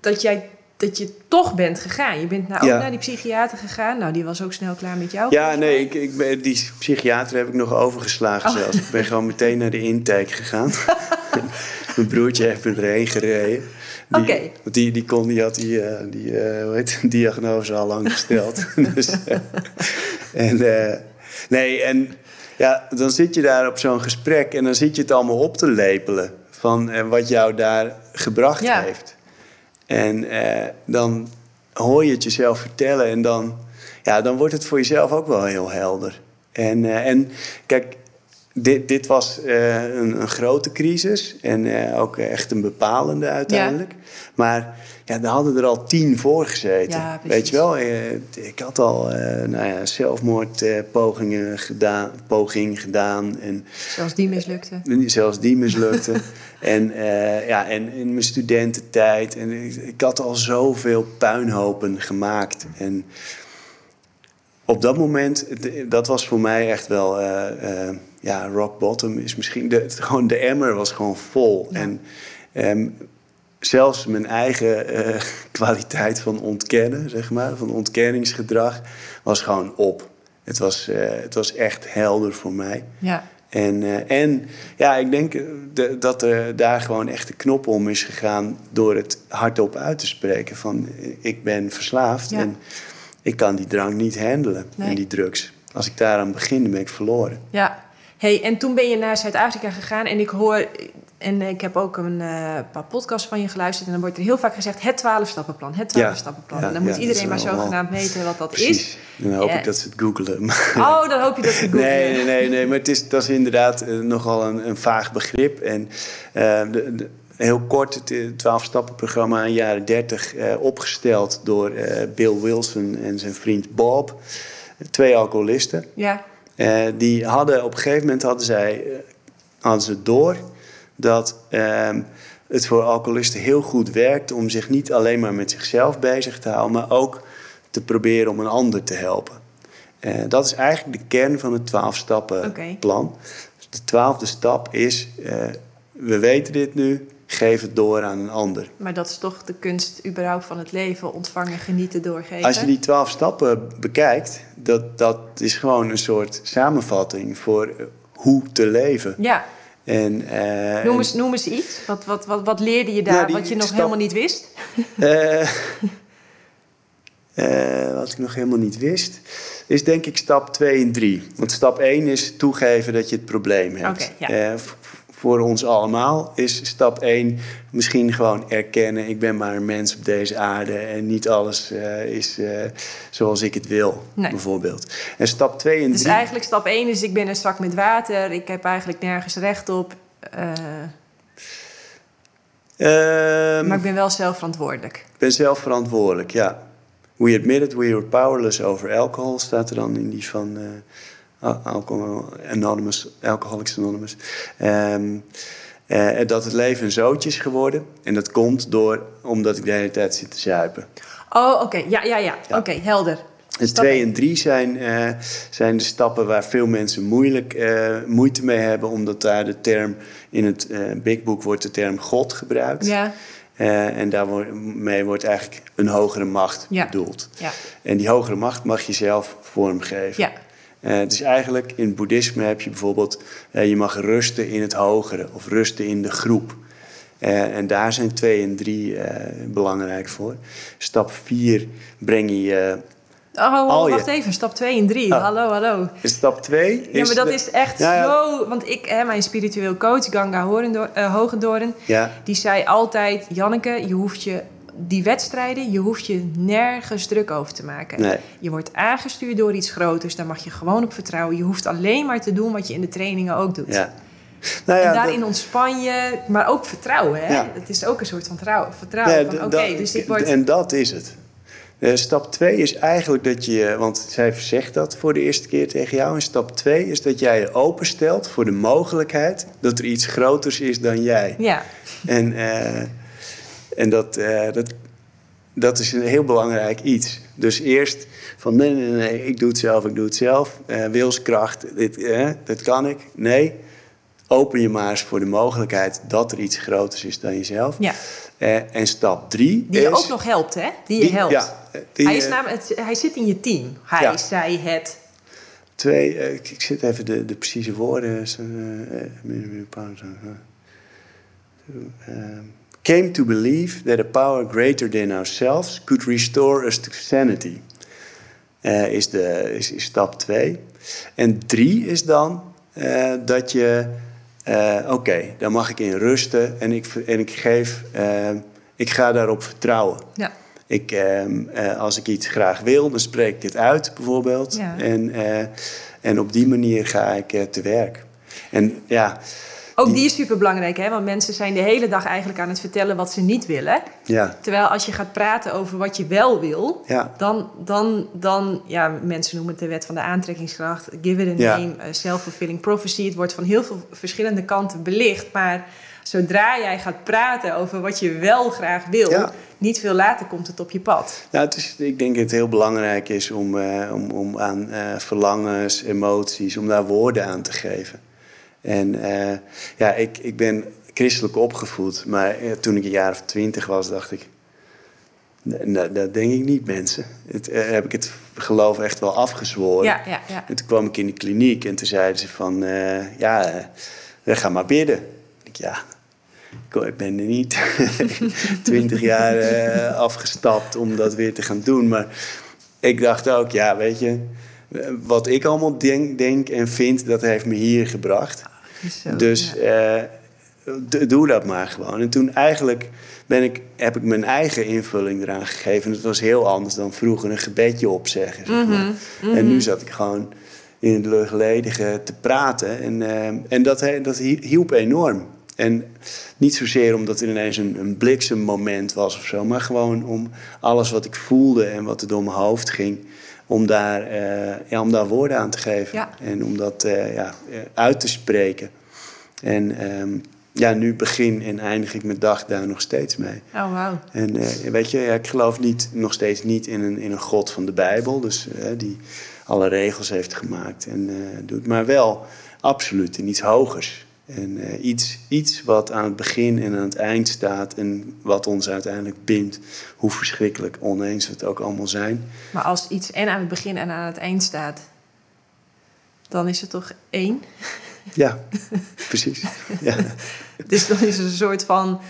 Speaker 2: dat jij dat je toch bent gegaan. Je bent nou ook naar die psychiater gegaan. Nou, die was ook snel klaar met jou.
Speaker 1: Ja, nee, ik, ik ben, die psychiater heb ik nog overgeslagen
Speaker 2: Oh.
Speaker 1: zelfs. Ik ben gewoon meteen naar de intake gegaan. Mijn broertje heeft me erheen gereden. Die,
Speaker 2: Oké.
Speaker 1: Want die, die, kon, die had die, eh, die eh, hoe heet, diagnose al lang gesteld. dus, eh, en, nee, en ja, dan zit je daar op zo'n gesprek en dan zit je het allemaal op te lepelen. Van wat jou daar gebracht
Speaker 2: Ja.
Speaker 1: heeft. En dan hoor je het jezelf vertellen en dan, ja, dan wordt het voor jezelf ook wel heel helder. En, en kijk, dit, dit was eh, een, een grote crisis en eh, ook echt een bepalende uiteindelijk. Maar ja, er hadden er al tien voor gezeten.
Speaker 2: Ja.
Speaker 1: Weet je wel, eh, ik had al nou ja, zelfmoordpogingen gedaan, poging gedaan en
Speaker 2: Zoals die mislukte.
Speaker 1: Zelfs die mislukte. en, ja, en in mijn studententijd. En ik, ik had al zoveel puinhopen gemaakt. En op dat moment, dat was voor mij echt wel... ja, rock bottom is misschien... De, het- gewoon de emmer was gewoon vol.
Speaker 2: Ja.
Speaker 1: En ehm, zelfs mijn eigen eh, kwaliteit van ontkennen, zeg maar... van ontkenningsgedrag, was gewoon op. Het was, eh, het was echt helder voor mij.
Speaker 2: Ja.
Speaker 1: En, eh, en ja, ik denk de- dat er daar gewoon echt de knop om is gegaan door het hardop uit te spreken van ik ben verslaafd
Speaker 2: Ja.
Speaker 1: en ik kan die drank niet handelen
Speaker 2: Nee.
Speaker 1: en die drugs. Als ik daaraan begin, dan ben ik verloren.
Speaker 2: Ja. Hey, en toen ben je naar Zuid-Afrika gegaan en ik hoor... En ik heb ook een eh, paar podcasts van je geluisterd... en dan wordt er heel vaak gezegd het 12-stappenplan, het 12-stappenplan.
Speaker 1: Ja,
Speaker 2: en dan moet
Speaker 1: ja,
Speaker 2: iedereen maar zogenaamd weten wat dat is.
Speaker 1: Precies. Dan hoop ik dat ze het googelen.
Speaker 2: Oh, dan hoop je dat het goed
Speaker 1: Nee, nee, nee, nee, maar het is, dat is inderdaad eh, nogal een, een vaag begrip. En eh, de, de- heel kort, het 12-stappen-programma in de jaren 30, eh, opgesteld door Bill Wilson en zijn vriend Bob. Twee alcoholisten.
Speaker 2: Ja,
Speaker 1: Eh, die hadden op een gegeven moment hadden zij, eh, hadden ze door dat ehm, het voor alcoholisten heel goed werkt om zich niet alleen maar met zichzelf bezig te houden, maar ook te proberen om een ander te helpen. Eh, dat is eigenlijk de kern van het 12-stappen
Speaker 2: Oké.
Speaker 1: plan. De twaalfde stap is: we weten dit nu, geef het door aan een ander.
Speaker 2: Maar dat is toch de kunst überhaupt van het leven, ontvangen, genieten, doorgeven.
Speaker 1: Als je die twaalf stappen bekijkt, dat, dat is gewoon een soort samenvatting voor hoe te leven.
Speaker 2: Ja.
Speaker 1: En, uh,
Speaker 2: noem, eens, noem eens iets. Wat, wat, wat, wat leerde je daar wat je nog helemaal niet wist?
Speaker 1: Uh, uh, wat ik nog helemaal niet wist, is denk ik stap 2 en 3. Want stap 1 is toegeven dat je het probleem hebt.
Speaker 2: Okay, ja
Speaker 1: voor ons allemaal is stap 1 misschien gewoon erkennen: ik ben maar een mens op deze aarde en niet alles uh, is uh, zoals ik het wil,
Speaker 2: nee.
Speaker 1: bijvoorbeeld. En stap 2 en 3.
Speaker 2: Dus eigenlijk stap 1 is: ik ben een zak met water, ik heb eigenlijk nergens recht op. Uh, maar ik ben wel zelf verantwoordelijk.
Speaker 1: Ik ben zelf verantwoordelijk, ja. We admit it, we are powerless over alcohol, staat er dan in die van Alcohol Anonymous, Alcoholics Anonymous. Um, uh, dat het leven een zootje is geworden. En dat komt door, omdat ik de hele tijd zit te zuipen.
Speaker 2: Oh, oké. Okay. Ja, ja, ja. ja. Oké, okay, helder.
Speaker 1: Dus twee en drie zijn, uh, zijn de stappen waar veel mensen moeilijk, uh, moeite mee hebben, omdat daar de term in het Big Book wordt de term God gebruikt.
Speaker 2: Ja.
Speaker 1: en daarmee wordt eigenlijk een hogere macht
Speaker 2: ja.
Speaker 1: bedoeld.
Speaker 2: Ja.
Speaker 1: En die hogere macht mag je zelf vormgeven.
Speaker 2: Ja.
Speaker 1: Uh, het is eigenlijk, in het boeddhisme heb je bijvoorbeeld, uh, je mag rusten in het hogere of rusten in de groep. Uh, en daar zijn twee en drie belangrijk voor. Stap vier breng je
Speaker 2: Oh, oh wacht even, stap 2 en 3.
Speaker 1: Oh.
Speaker 2: Hallo, hallo.
Speaker 1: Is stap 2?
Speaker 2: Ja, maar dat is echt ja, ja. zo... Want ik, hè, mijn spiritueel coach, Ganga Hogendoorn...
Speaker 1: Ja.
Speaker 2: die zei altijd... Janneke, je hoeft je die wedstrijden, je hoeft je nergens druk over te maken.
Speaker 1: Nee.
Speaker 2: Je wordt aangestuurd door iets groters, daar mag je gewoon op vertrouwen. Je hoeft alleen maar te doen wat je in de trainingen ook doet.
Speaker 1: Ja. Nou ja,
Speaker 2: en daarin
Speaker 1: dat...
Speaker 2: ontspan je, maar ook vertrouwen. Hè?
Speaker 1: Ja.
Speaker 2: Het is ook een soort van trouw, vertrouwen. Van, oké, dus dit wordt...
Speaker 1: En dat is het. Uh, stap 2 is eigenlijk dat je, want zij zegt dat voor de eerste keer tegen jou. En stap 2 is dat jij je openstelt voor de mogelijkheid dat er iets groters is dan jij.
Speaker 2: Ja.
Speaker 1: En, uh, en dat, uh, dat, dat is een heel belangrijk iets. Dus eerst van nee, nee, nee, ik doe het zelf, ik doe het zelf. Uh, wilskracht, dit, uh, dat kan ik. Nee, open je maar eens voor de mogelijkheid dat er iets groters is dan jezelf.
Speaker 2: Ja.
Speaker 1: Uh, en stap drie
Speaker 2: Die
Speaker 1: is,
Speaker 2: je ook nog helpt, hè? Die je
Speaker 1: die,
Speaker 2: helpt.
Speaker 1: Ja, die,
Speaker 2: hij, is namelijk, het, hij zit in je team. Hij,
Speaker 1: Ja.
Speaker 2: zij, het.
Speaker 1: Twee, ik, ik zit even de, de precieze woorden. Um, came to believe that a power greater than ourselves could restore us to sanity. Uh, is, de, is, is stap 2. En 3 is dan uh, dat je, uh, oké, okay, dan mag ik in rusten en ik, en ik geef, ik ga daarop vertrouwen.
Speaker 2: Ja.
Speaker 1: Ik, als ik iets graag wil, dan spreek ik het uit bijvoorbeeld.
Speaker 2: Ja.
Speaker 1: En, en op die manier ga ik te werk. En ja.
Speaker 2: Ook die is super belangrijk, hè? want mensen zijn de hele dag eigenlijk aan het vertellen wat ze niet willen.
Speaker 1: Ja.
Speaker 2: Terwijl als je gaat praten over wat je wel wil,
Speaker 1: Ja.
Speaker 2: dan, dan, dan, ja, mensen noemen het de wet van de aantrekkingskracht, give it a
Speaker 1: Ja.
Speaker 2: name, uh, self-fulfilling prophecy. Het wordt van heel veel verschillende kanten belicht, maar zodra jij gaat praten over wat je wel graag wil,
Speaker 1: Ja.
Speaker 2: niet veel later komt het op je pad.
Speaker 1: Nou, het is, ik denk dat het heel belangrijk is om, eh, om, om aan eh, verlangens, emoties, om daar woorden aan te geven. En eh, ja, ik, ik ben christelijk opgevoed, maar eh, toen ik een jaar of twintig was, dacht ik, "Nee, nou, dat denk ik niet, mensen. Het, eh, heb ik het geloof echt wel afgezworen.
Speaker 2: Ja, ja, ja.
Speaker 1: En toen kwam ik in de kliniek en toen zeiden ze van, eh, ja, ga maar bidden. Ik, ja, ik- ben er niet twintig jaar afgestapt om dat weer te gaan doen. Maar ik dacht ook, ja, weet je, wat ik allemaal denk, denk en vind, dat heeft me hier gebracht.
Speaker 2: Zo,
Speaker 1: Dus
Speaker 2: ja.
Speaker 1: eh, doe dat maar gewoon. En toen eigenlijk ben ik, heb ik mijn eigen invulling eraan gegeven. En het was heel anders dan vroeger een gebedje opzeggen. Zeg maar. En nu zat ik gewoon in het luchtledige te praten. En, eh, en dat, dat hi- hielp enorm. En niet zozeer omdat er ineens een, een bliksemmoment was of zo, maar gewoon om alles wat ik voelde en wat er door mijn hoofd ging, om daar, eh, ja, om daar woorden aan te geven.
Speaker 2: Ja.
Speaker 1: En om dat eh, ja, eh, uit te spreken. En ehm, ja, nu begin en eindig ik mijn dag daar nog steeds mee.
Speaker 2: Oh, wauw.
Speaker 1: En weet je, ja, ik geloof niet, nog steeds niet in een, in een God van de Bijbel, dus die alle regels heeft gemaakt en doet, maar wel absoluut in iets hogers. En eh, iets, iets wat aan het begin en aan het eind staat en wat ons uiteindelijk bindt, hoe verschrikkelijk oneens we het ook allemaal zijn.
Speaker 2: Maar als iets en aan het begin en aan het eind staat, dan is het toch één?
Speaker 1: Ja, precies. Ja.
Speaker 2: Dus dan is het een soort van,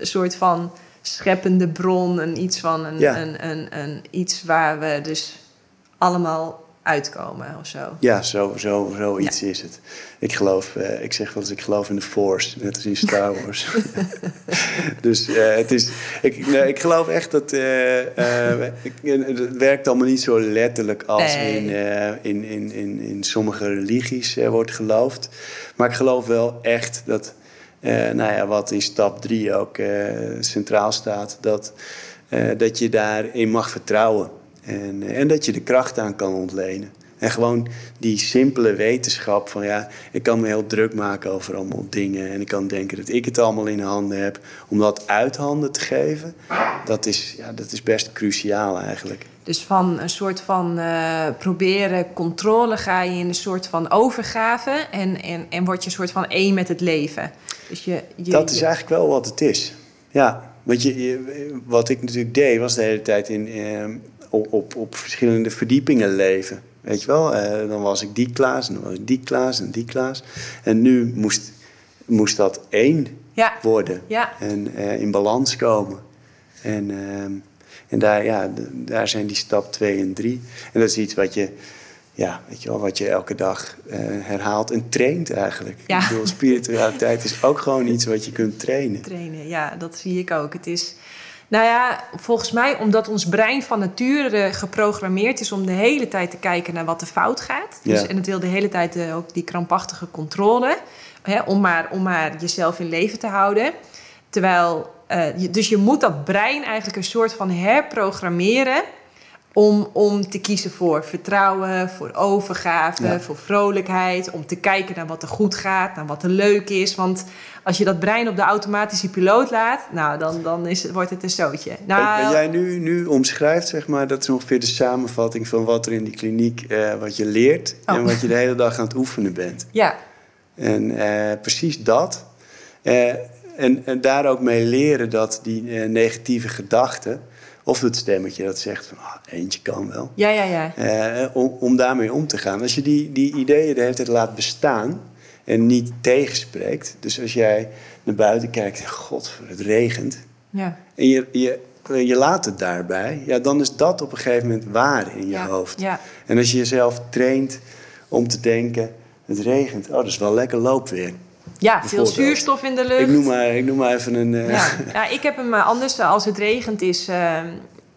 Speaker 2: soort van scheppende bron, een iets van een,
Speaker 1: Ja.
Speaker 2: een, een, een iets waar we dus allemaal uitkomen of zo.
Speaker 1: Ja, zo, zo, zoiets is het. Ik geloof, eh, ik zeg wel eens, ik geloof in de Force, net als in Star Wars. dus eh, het is, ik, nee, ik geloof echt dat, eh, ik- het werkt allemaal niet zo letterlijk als
Speaker 2: Nee.
Speaker 1: in, in, in, in, in sommige religies wordt geloofd. Maar ik geloof wel echt dat, nou ja, wat in stap drie ook centraal staat, dat, dat je daarin mag vertrouwen. En, eh, en dat je de kracht aan kan ontlenen. En gewoon die simpele wetenschap van ja, ik kan me heel druk maken over allemaal dingen. En ik kan denken dat ik het allemaal in handen heb. Om dat uit handen te geven, dat is, ja, dat is best cruciaal eigenlijk.
Speaker 2: Dus van een soort van eh, proberen controle ga je in een soort van overgave en, en, en word je een soort van één met het leven. Dus je, je,
Speaker 1: Dat is eigenlijk wel wat het is. Ja, want je, je- wat ik natuurlijk deed, was de hele tijd in, eh, op, op, op verschillende verdiepingen leven. Weet je wel, Eh, dan was ik die klas, en dan was ik die klas en die klas. En nu moest, moest dat één
Speaker 2: ja,
Speaker 1: worden
Speaker 2: ja,
Speaker 1: en eh, in balans komen. En, ehm, en daar, ja, daar zijn die stap twee en drie. En dat is iets wat je, ja, weet je wel, wat je elke dag eh, herhaalt en traint eigenlijk.
Speaker 2: Ja.
Speaker 1: Ik bedoel, spiritualiteit is ook gewoon iets wat je kunt trainen.
Speaker 2: trainen. Ja, dat zie ik ook. Het is, nou ja, volgens mij omdat ons brein van nature geprogrammeerd is om de hele tijd te kijken naar wat er fout gaat. Dus. En het wil de hele tijd eh, ook die krampachtige controle, hè, om, maar, om maar jezelf in leven te houden. Terwijl, eh, je, dus je moet dat brein eigenlijk een soort van herprogrammeren om, om te kiezen voor vertrouwen, voor overgave,
Speaker 1: Ja.
Speaker 2: voor vrolijkheid. Om te kijken naar wat er goed gaat, naar wat er leuk is. Want als je dat brein op de automatische piloot laat, nou, dan, dan is wordt het een zootje. Nou,
Speaker 1: Wat jij nu, nu omschrijft, zeg maar, dat is ongeveer de samenvatting van wat er in die kliniek, eh, wat je leert
Speaker 2: Oh.
Speaker 1: en wat je de hele dag aan het oefenen bent.
Speaker 2: Ja,
Speaker 1: En eh, precies dat. Eh, en, en daar ook mee leren dat die negatieve gedachten, of het stemmetje dat zegt van ah, eentje kan wel,
Speaker 2: ja, ja, ja.
Speaker 1: eh, om, om daarmee om te gaan. Als je die, die ideeën de hele tijd laat bestaan en niet tegenspreekt. Dus als jij naar buiten kijkt en god, het regent.
Speaker 2: ja.
Speaker 1: En je, je, je laat het daarbij, ja, dan is dat op een gegeven moment waar in je
Speaker 2: ja,
Speaker 1: hoofd.
Speaker 2: Ja,
Speaker 1: En als je jezelf traint om te denken, het regent, oh, dat is wel lekker loopweer.
Speaker 2: Ja veel zuurstof in de lucht.
Speaker 1: Ik noem, maar, ik noem maar even een... eh,
Speaker 2: Ja. ja, ik heb hem eh, anders. Als het regent is... ehm,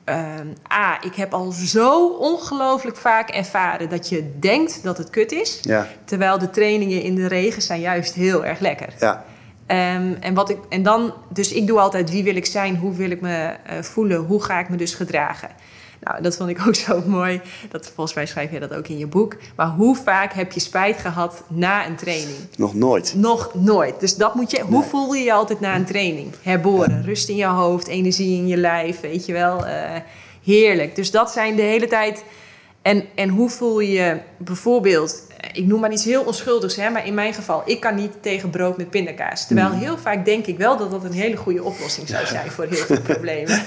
Speaker 2: ehm, A, ik heb al zo ongelooflijk vaak ervaren dat je denkt dat het kut is.
Speaker 1: ja,
Speaker 2: Terwijl de trainingen in de regen zijn juist heel erg lekker.
Speaker 1: ja,
Speaker 2: Ehm, en, wat ik, en dan, dus ik doe altijd wie wil ik zijn, hoe wil ik me eh, voelen, hoe ga ik me dus gedragen. Nou, dat vond ik ook zo mooi. Dat, volgens mij schrijf je dat ook in je boek. Maar hoe vaak heb je spijt gehad na een training?
Speaker 1: nog nooit.
Speaker 2: Nog nooit. Dus dat moet je. Hoe
Speaker 1: Nee.
Speaker 2: voel je je altijd na een training? Herboren, rust in je hoofd, energie in je lijf, weet je wel. eh, heerlijk. Dus dat zijn de hele tijd. En, en hoe voel je bijvoorbeeld, ik noem maar iets heel onschuldigs, hè, maar in mijn geval, ik kan niet tegen brood met pindakaas. Terwijl
Speaker 1: Mm.
Speaker 2: heel vaak denk ik wel dat dat een hele goede oplossing zou zijn voor heel veel problemen.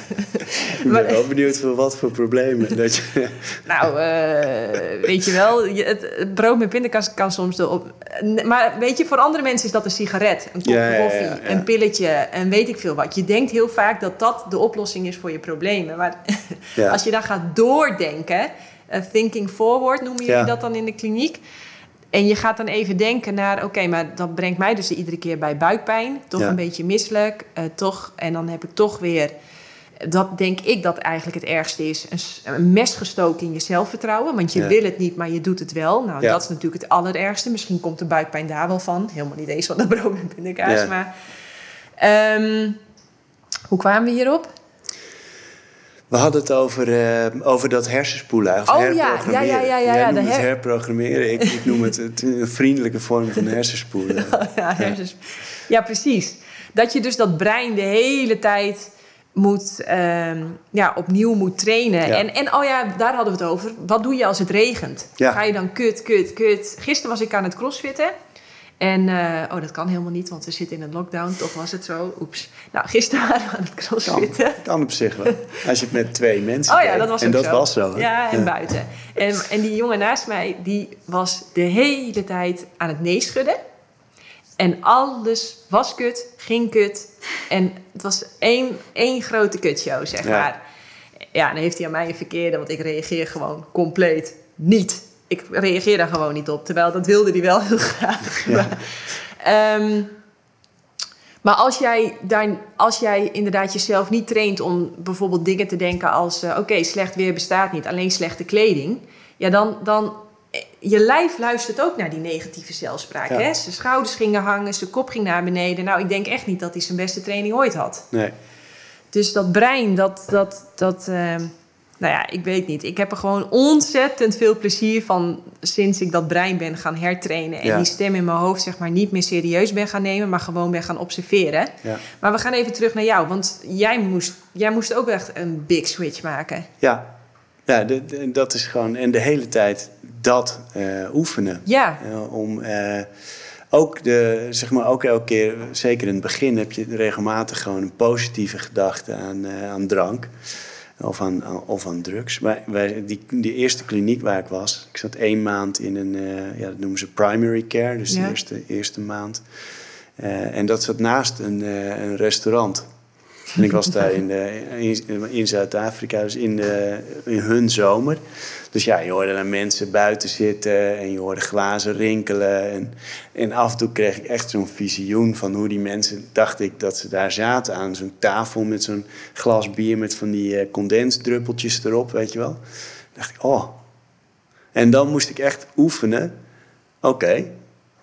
Speaker 1: Ik ben wel benieuwd voor wat voor problemen. dat je,
Speaker 2: Nou, eh, weet je wel, je, het, het brood met pindakaas kan soms de op. Maar weet je, voor andere mensen is dat een sigaret, een kop
Speaker 1: Ja, ja, ja,
Speaker 2: koffie,
Speaker 1: ja.
Speaker 2: een pilletje en weet ik veel wat. Je denkt heel vaak dat dat de oplossing is voor je problemen. Maar als je dan gaat doordenken, thinking forward noemen jullie
Speaker 1: Ja.
Speaker 2: dat dan in de kliniek. En je gaat dan even denken naar, oké, maar dat brengt mij dus iedere keer bij buikpijn. Toch
Speaker 1: Ja.
Speaker 2: een beetje misselijk, eh, toch. En dan heb ik toch weer dat denk ik dat eigenlijk het ergste is. Een, mes gestoken in je zelfvertrouwen. Want je
Speaker 1: Ja.
Speaker 2: wil het niet, maar je doet het wel. Nou,
Speaker 1: Ja.
Speaker 2: dat is natuurlijk het allerergste. Misschien komt de buikpijn daar wel van. Helemaal niet eens van de brood en pindakaas. Maar ehm, hoe kwamen we hierop?
Speaker 1: We hadden het over, eh, over dat hersenspoelen. Of
Speaker 2: Oh, ja,
Speaker 1: herprogrammeren.
Speaker 2: ja, ja, ja, ja,
Speaker 1: het
Speaker 2: her-
Speaker 1: herprogrammeren. Ik, ik noem het, het een vriendelijke vorm van hersenspoelen.
Speaker 2: ja, hersens. ja, precies. Dat je dus dat brein de hele tijd moet, ehm, ja, opnieuw moet trainen.
Speaker 1: Ja.
Speaker 2: En, en oh ja, daar hadden we het over. Wat doe je als het regent?
Speaker 1: Ja.
Speaker 2: Ga je dan kut, kut, kut? Gisteren was ik aan het crossfitten. En, uh, oh, dat kan helemaal niet, want we zitten in een lockdown. Toch was het zo. Oeps. Nou, gisteren waren we aan het crossfitten.
Speaker 1: Kan, kan op zich wel. Als je het met twee mensen
Speaker 2: Oh ja, dat was
Speaker 1: En dat
Speaker 2: zo.
Speaker 1: was zo. Hè?
Speaker 2: Ja, en buiten. En, en die jongen naast mij, die was de hele tijd aan het nee schudden. En alles was kut, ging kut. En het was één, één grote kutshow, zeg
Speaker 1: Ja.
Speaker 2: maar. Ja, dan heeft hij aan mij een verkeerde, want ik reageer gewoon compleet niet. Ik reageer daar gewoon niet op, terwijl dat wilde hij wel heel graag.
Speaker 1: Ja.
Speaker 2: Ehm, maar als jij, daar, als jij inderdaad jezelf niet traint om bijvoorbeeld dingen te denken als... eh, oké, slecht weer bestaat niet, alleen slechte kleding. Ja, dan... dan eh, je lijf luistert ook naar die negatieve zelfspraak.
Speaker 1: Ja.
Speaker 2: Hè? Zijn schouders gingen hangen, zijn kop ging naar beneden. Nou, ik denk echt niet dat hij zijn beste training ooit had.
Speaker 1: Nee.
Speaker 2: Dus dat brein, dat... dat, dat ehm, nou ja, ik weet niet. Ik heb er gewoon ontzettend veel plezier van sinds ik dat brein ben gaan hertrainen. En
Speaker 1: Ja.
Speaker 2: die stem in mijn hoofd zeg maar niet meer serieus ben gaan nemen, maar gewoon ben gaan observeren.
Speaker 1: Ja.
Speaker 2: Maar we gaan even terug naar jou, want jij moest, jij moest ook echt een big switch maken.
Speaker 1: Ja, ja de- de- dat is gewoon... En de hele tijd dat eh, oefenen.
Speaker 2: Ja,
Speaker 1: Eh, om eh, ook, de, zeg maar, ook elke keer, zeker in het begin, heb je regelmatig gewoon een positieve gedachte aan, aan drank. Of aan, of aan drugs. Maar wij, die, die eerste kliniek waar ik was, ik zat één maand in een, eh, ja, dat noemen ze primary care, dus
Speaker 2: Ja.
Speaker 1: de eerste, eerste maand. Eh, en dat zat naast een, eh, een restaurant. En ik was daar in, de, in, in Zuid-Afrika, dus in, de, in hun zomer. Dus ja, je hoorde dan mensen buiten zitten en je hoorde glazen rinkelen. En, en af en toe kreeg ik echt zo'n visioen van hoe die mensen, dacht ik, dat ze daar zaten aan zo'n tafel met zo'n glas bier met van die eh, condensdruppeltjes erop, weet je wel. Dan dacht ik, oh. En dan moest ik echt oefenen, oké,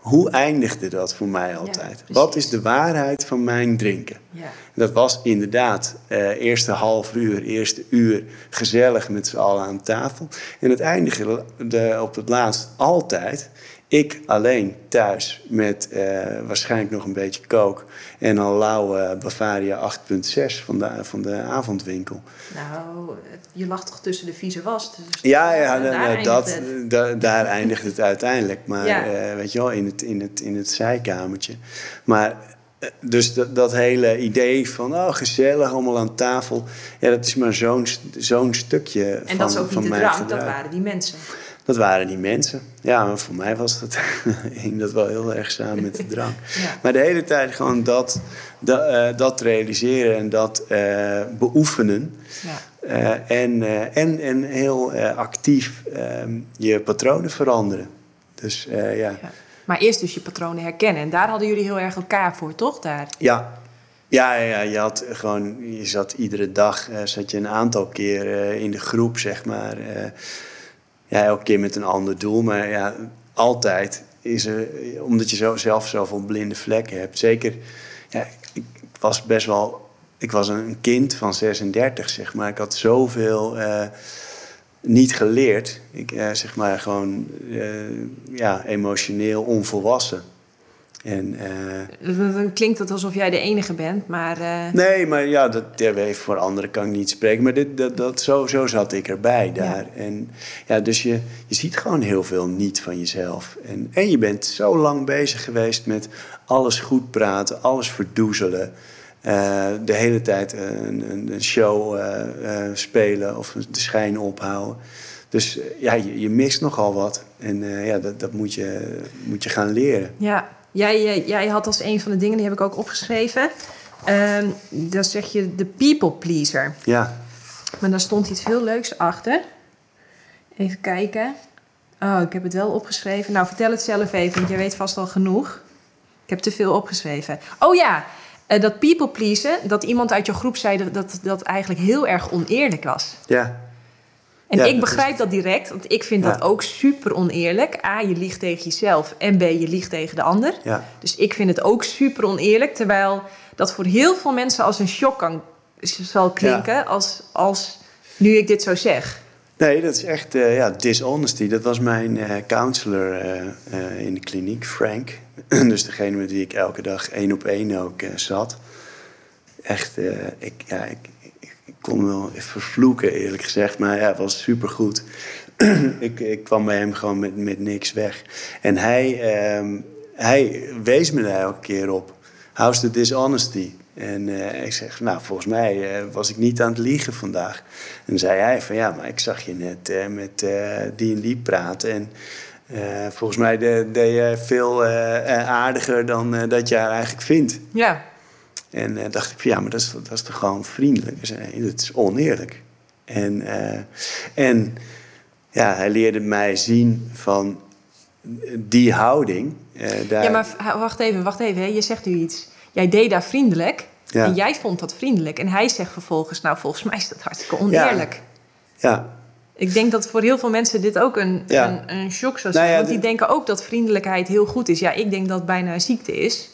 Speaker 1: hoe eindigde dat voor mij altijd? Wat is de waarheid van mijn drinken?
Speaker 2: ja.
Speaker 1: Dat was inderdaad eh eerste half uur, eerste uur gezellig met z'n allen aan tafel. En het eindigde de, op het laatst altijd ik alleen thuis met eh, waarschijnlijk nog een beetje kook en een lauwe Bavaria 8.6 van de, van de avondwinkel.
Speaker 2: Nou, je lag toch tussen de vieze was. Dus
Speaker 1: Ja, ja
Speaker 2: daar
Speaker 1: nou, nou,
Speaker 2: eindigt
Speaker 1: dat, da- daar eindigt het uiteindelijk. Maar
Speaker 2: Ja.
Speaker 1: eh, weet je wel, in het, in het, in het zijkamertje. Maar eh, dus dat, dat hele idee van, oh gezellig, allemaal aan tafel. Ja, dat is maar zo'n zo'n stukje
Speaker 2: En
Speaker 1: van,
Speaker 2: dat is ook niet de drank, dat waren die mensen.
Speaker 1: Dat waren die mensen. Ja, maar voor mij was dat, hing dat wel heel erg samen met de drank.
Speaker 2: Ja.
Speaker 1: Maar de hele tijd gewoon dat, dat, eh, dat realiseren en dat eh, beoefenen.
Speaker 2: Ja.
Speaker 1: Eh, en, en, en heel actief ehm, je patronen veranderen. Dus ja.
Speaker 2: Ja. Maar eerst dus je patronen herkennen. En daar hadden jullie heel erg elkaar voor, toch? Daar.
Speaker 1: Ja. Ja, ja, je had gewoon, je zat iedere dag, zat je een aantal keer in de groep, zeg maar. Ja, elke keer met een ander doel, maar ja, altijd is er, omdat je zo, zelf zoveel blinde vlekken hebt. Zeker, ja, ik, was best wel, ik was een kind van 36, zeg maar. Ik had zoveel eh, niet geleerd. Ik, eh, zeg maar, gewoon, eh, ja, emotioneel onvolwassen. En, eh,
Speaker 2: Dan klinkt het alsof jij de enige bent, maar... eh,
Speaker 1: Nee, maar ja, dat, ja, even voor anderen kan ik niet spreken. Maar dit, dat, dat, zo, zo zat ik erbij daar. En, ja, dus je, je ziet gewoon heel veel niet van jezelf. En, en je bent zo lang bezig geweest met alles goed praten, alles verdoezelen. Eh, de hele tijd een, een, een show eh, eh, spelen of de schijn ophouden. Dus eh, ja, je, je mist nogal wat. En eh, ja, dat, dat moet, je, moet je gaan leren.
Speaker 2: Ja, jij, jij, jij had als een van de dingen, die heb ik ook opgeschreven. Ehm dan zeg je de people pleaser.
Speaker 1: Ja,
Speaker 2: Maar daar stond iets heel leuks achter. Even kijken. Oh, ik heb het wel opgeschreven. Nou, vertel het zelf even, want jij weet vast al genoeg. Ik heb te veel opgeschreven. Oh ja, eh, dat people pleasen, dat iemand uit je groep zei dat, dat dat eigenlijk heel erg oneerlijk was.
Speaker 1: ja,
Speaker 2: En
Speaker 1: Ja,
Speaker 2: ik begrijp dat direct, want ik vind
Speaker 1: Ja.
Speaker 2: dat ook super oneerlijk. A, je liegt tegen jezelf en B, je liegt tegen de ander.
Speaker 1: ja.
Speaker 2: Dus ik vind het ook super oneerlijk. Terwijl dat voor heel veel mensen als een shock kan, zal klinken als, als nu ik dit zo zeg.
Speaker 1: Nee, dat is echt eh, ja, dishonesty. Dat was mijn eh, counselor eh, in de kliniek, Frank. dus degene met wie ik elke dag één op één ook zat. Echt, ik, ja, ik kon hem wel even vervloeken eerlijk gezegd. Maar ja, het was supergoed. ik, ik kwam bij hem gewoon met, met niks weg. En hij, ehm, hij wees me daar elke keer op. How's the dishonesty? En eh, ik zeg, nou, volgens mij eh, was ik niet aan het liegen vandaag. En zei hij van, ja, maar ik zag je net eh, met die en die praten. En volgens mij deed je veel aardiger dan dat je haar eigenlijk vindt.
Speaker 2: Ja.
Speaker 1: En dacht ik van, ja, maar dat is, dat is toch gewoon vriendelijk? Dat is oneerlijk. En, en ja, hij leerde mij zien van die houding.
Speaker 2: daar... Ja, maar wacht even, wacht even. Hè. Je zegt nu iets jij deed daar vriendelijk. En jij vond dat vriendelijk. En hij zegt vervolgens, nou volgens mij is dat hartstikke oneerlijk.
Speaker 1: Ja. ja.
Speaker 2: Ik denk dat voor heel veel mensen dit ook een, een, een shock zou zijn. Nou want die denken ook dat vriendelijkheid heel goed is. Ja, ik denk dat het bijna een ziekte is.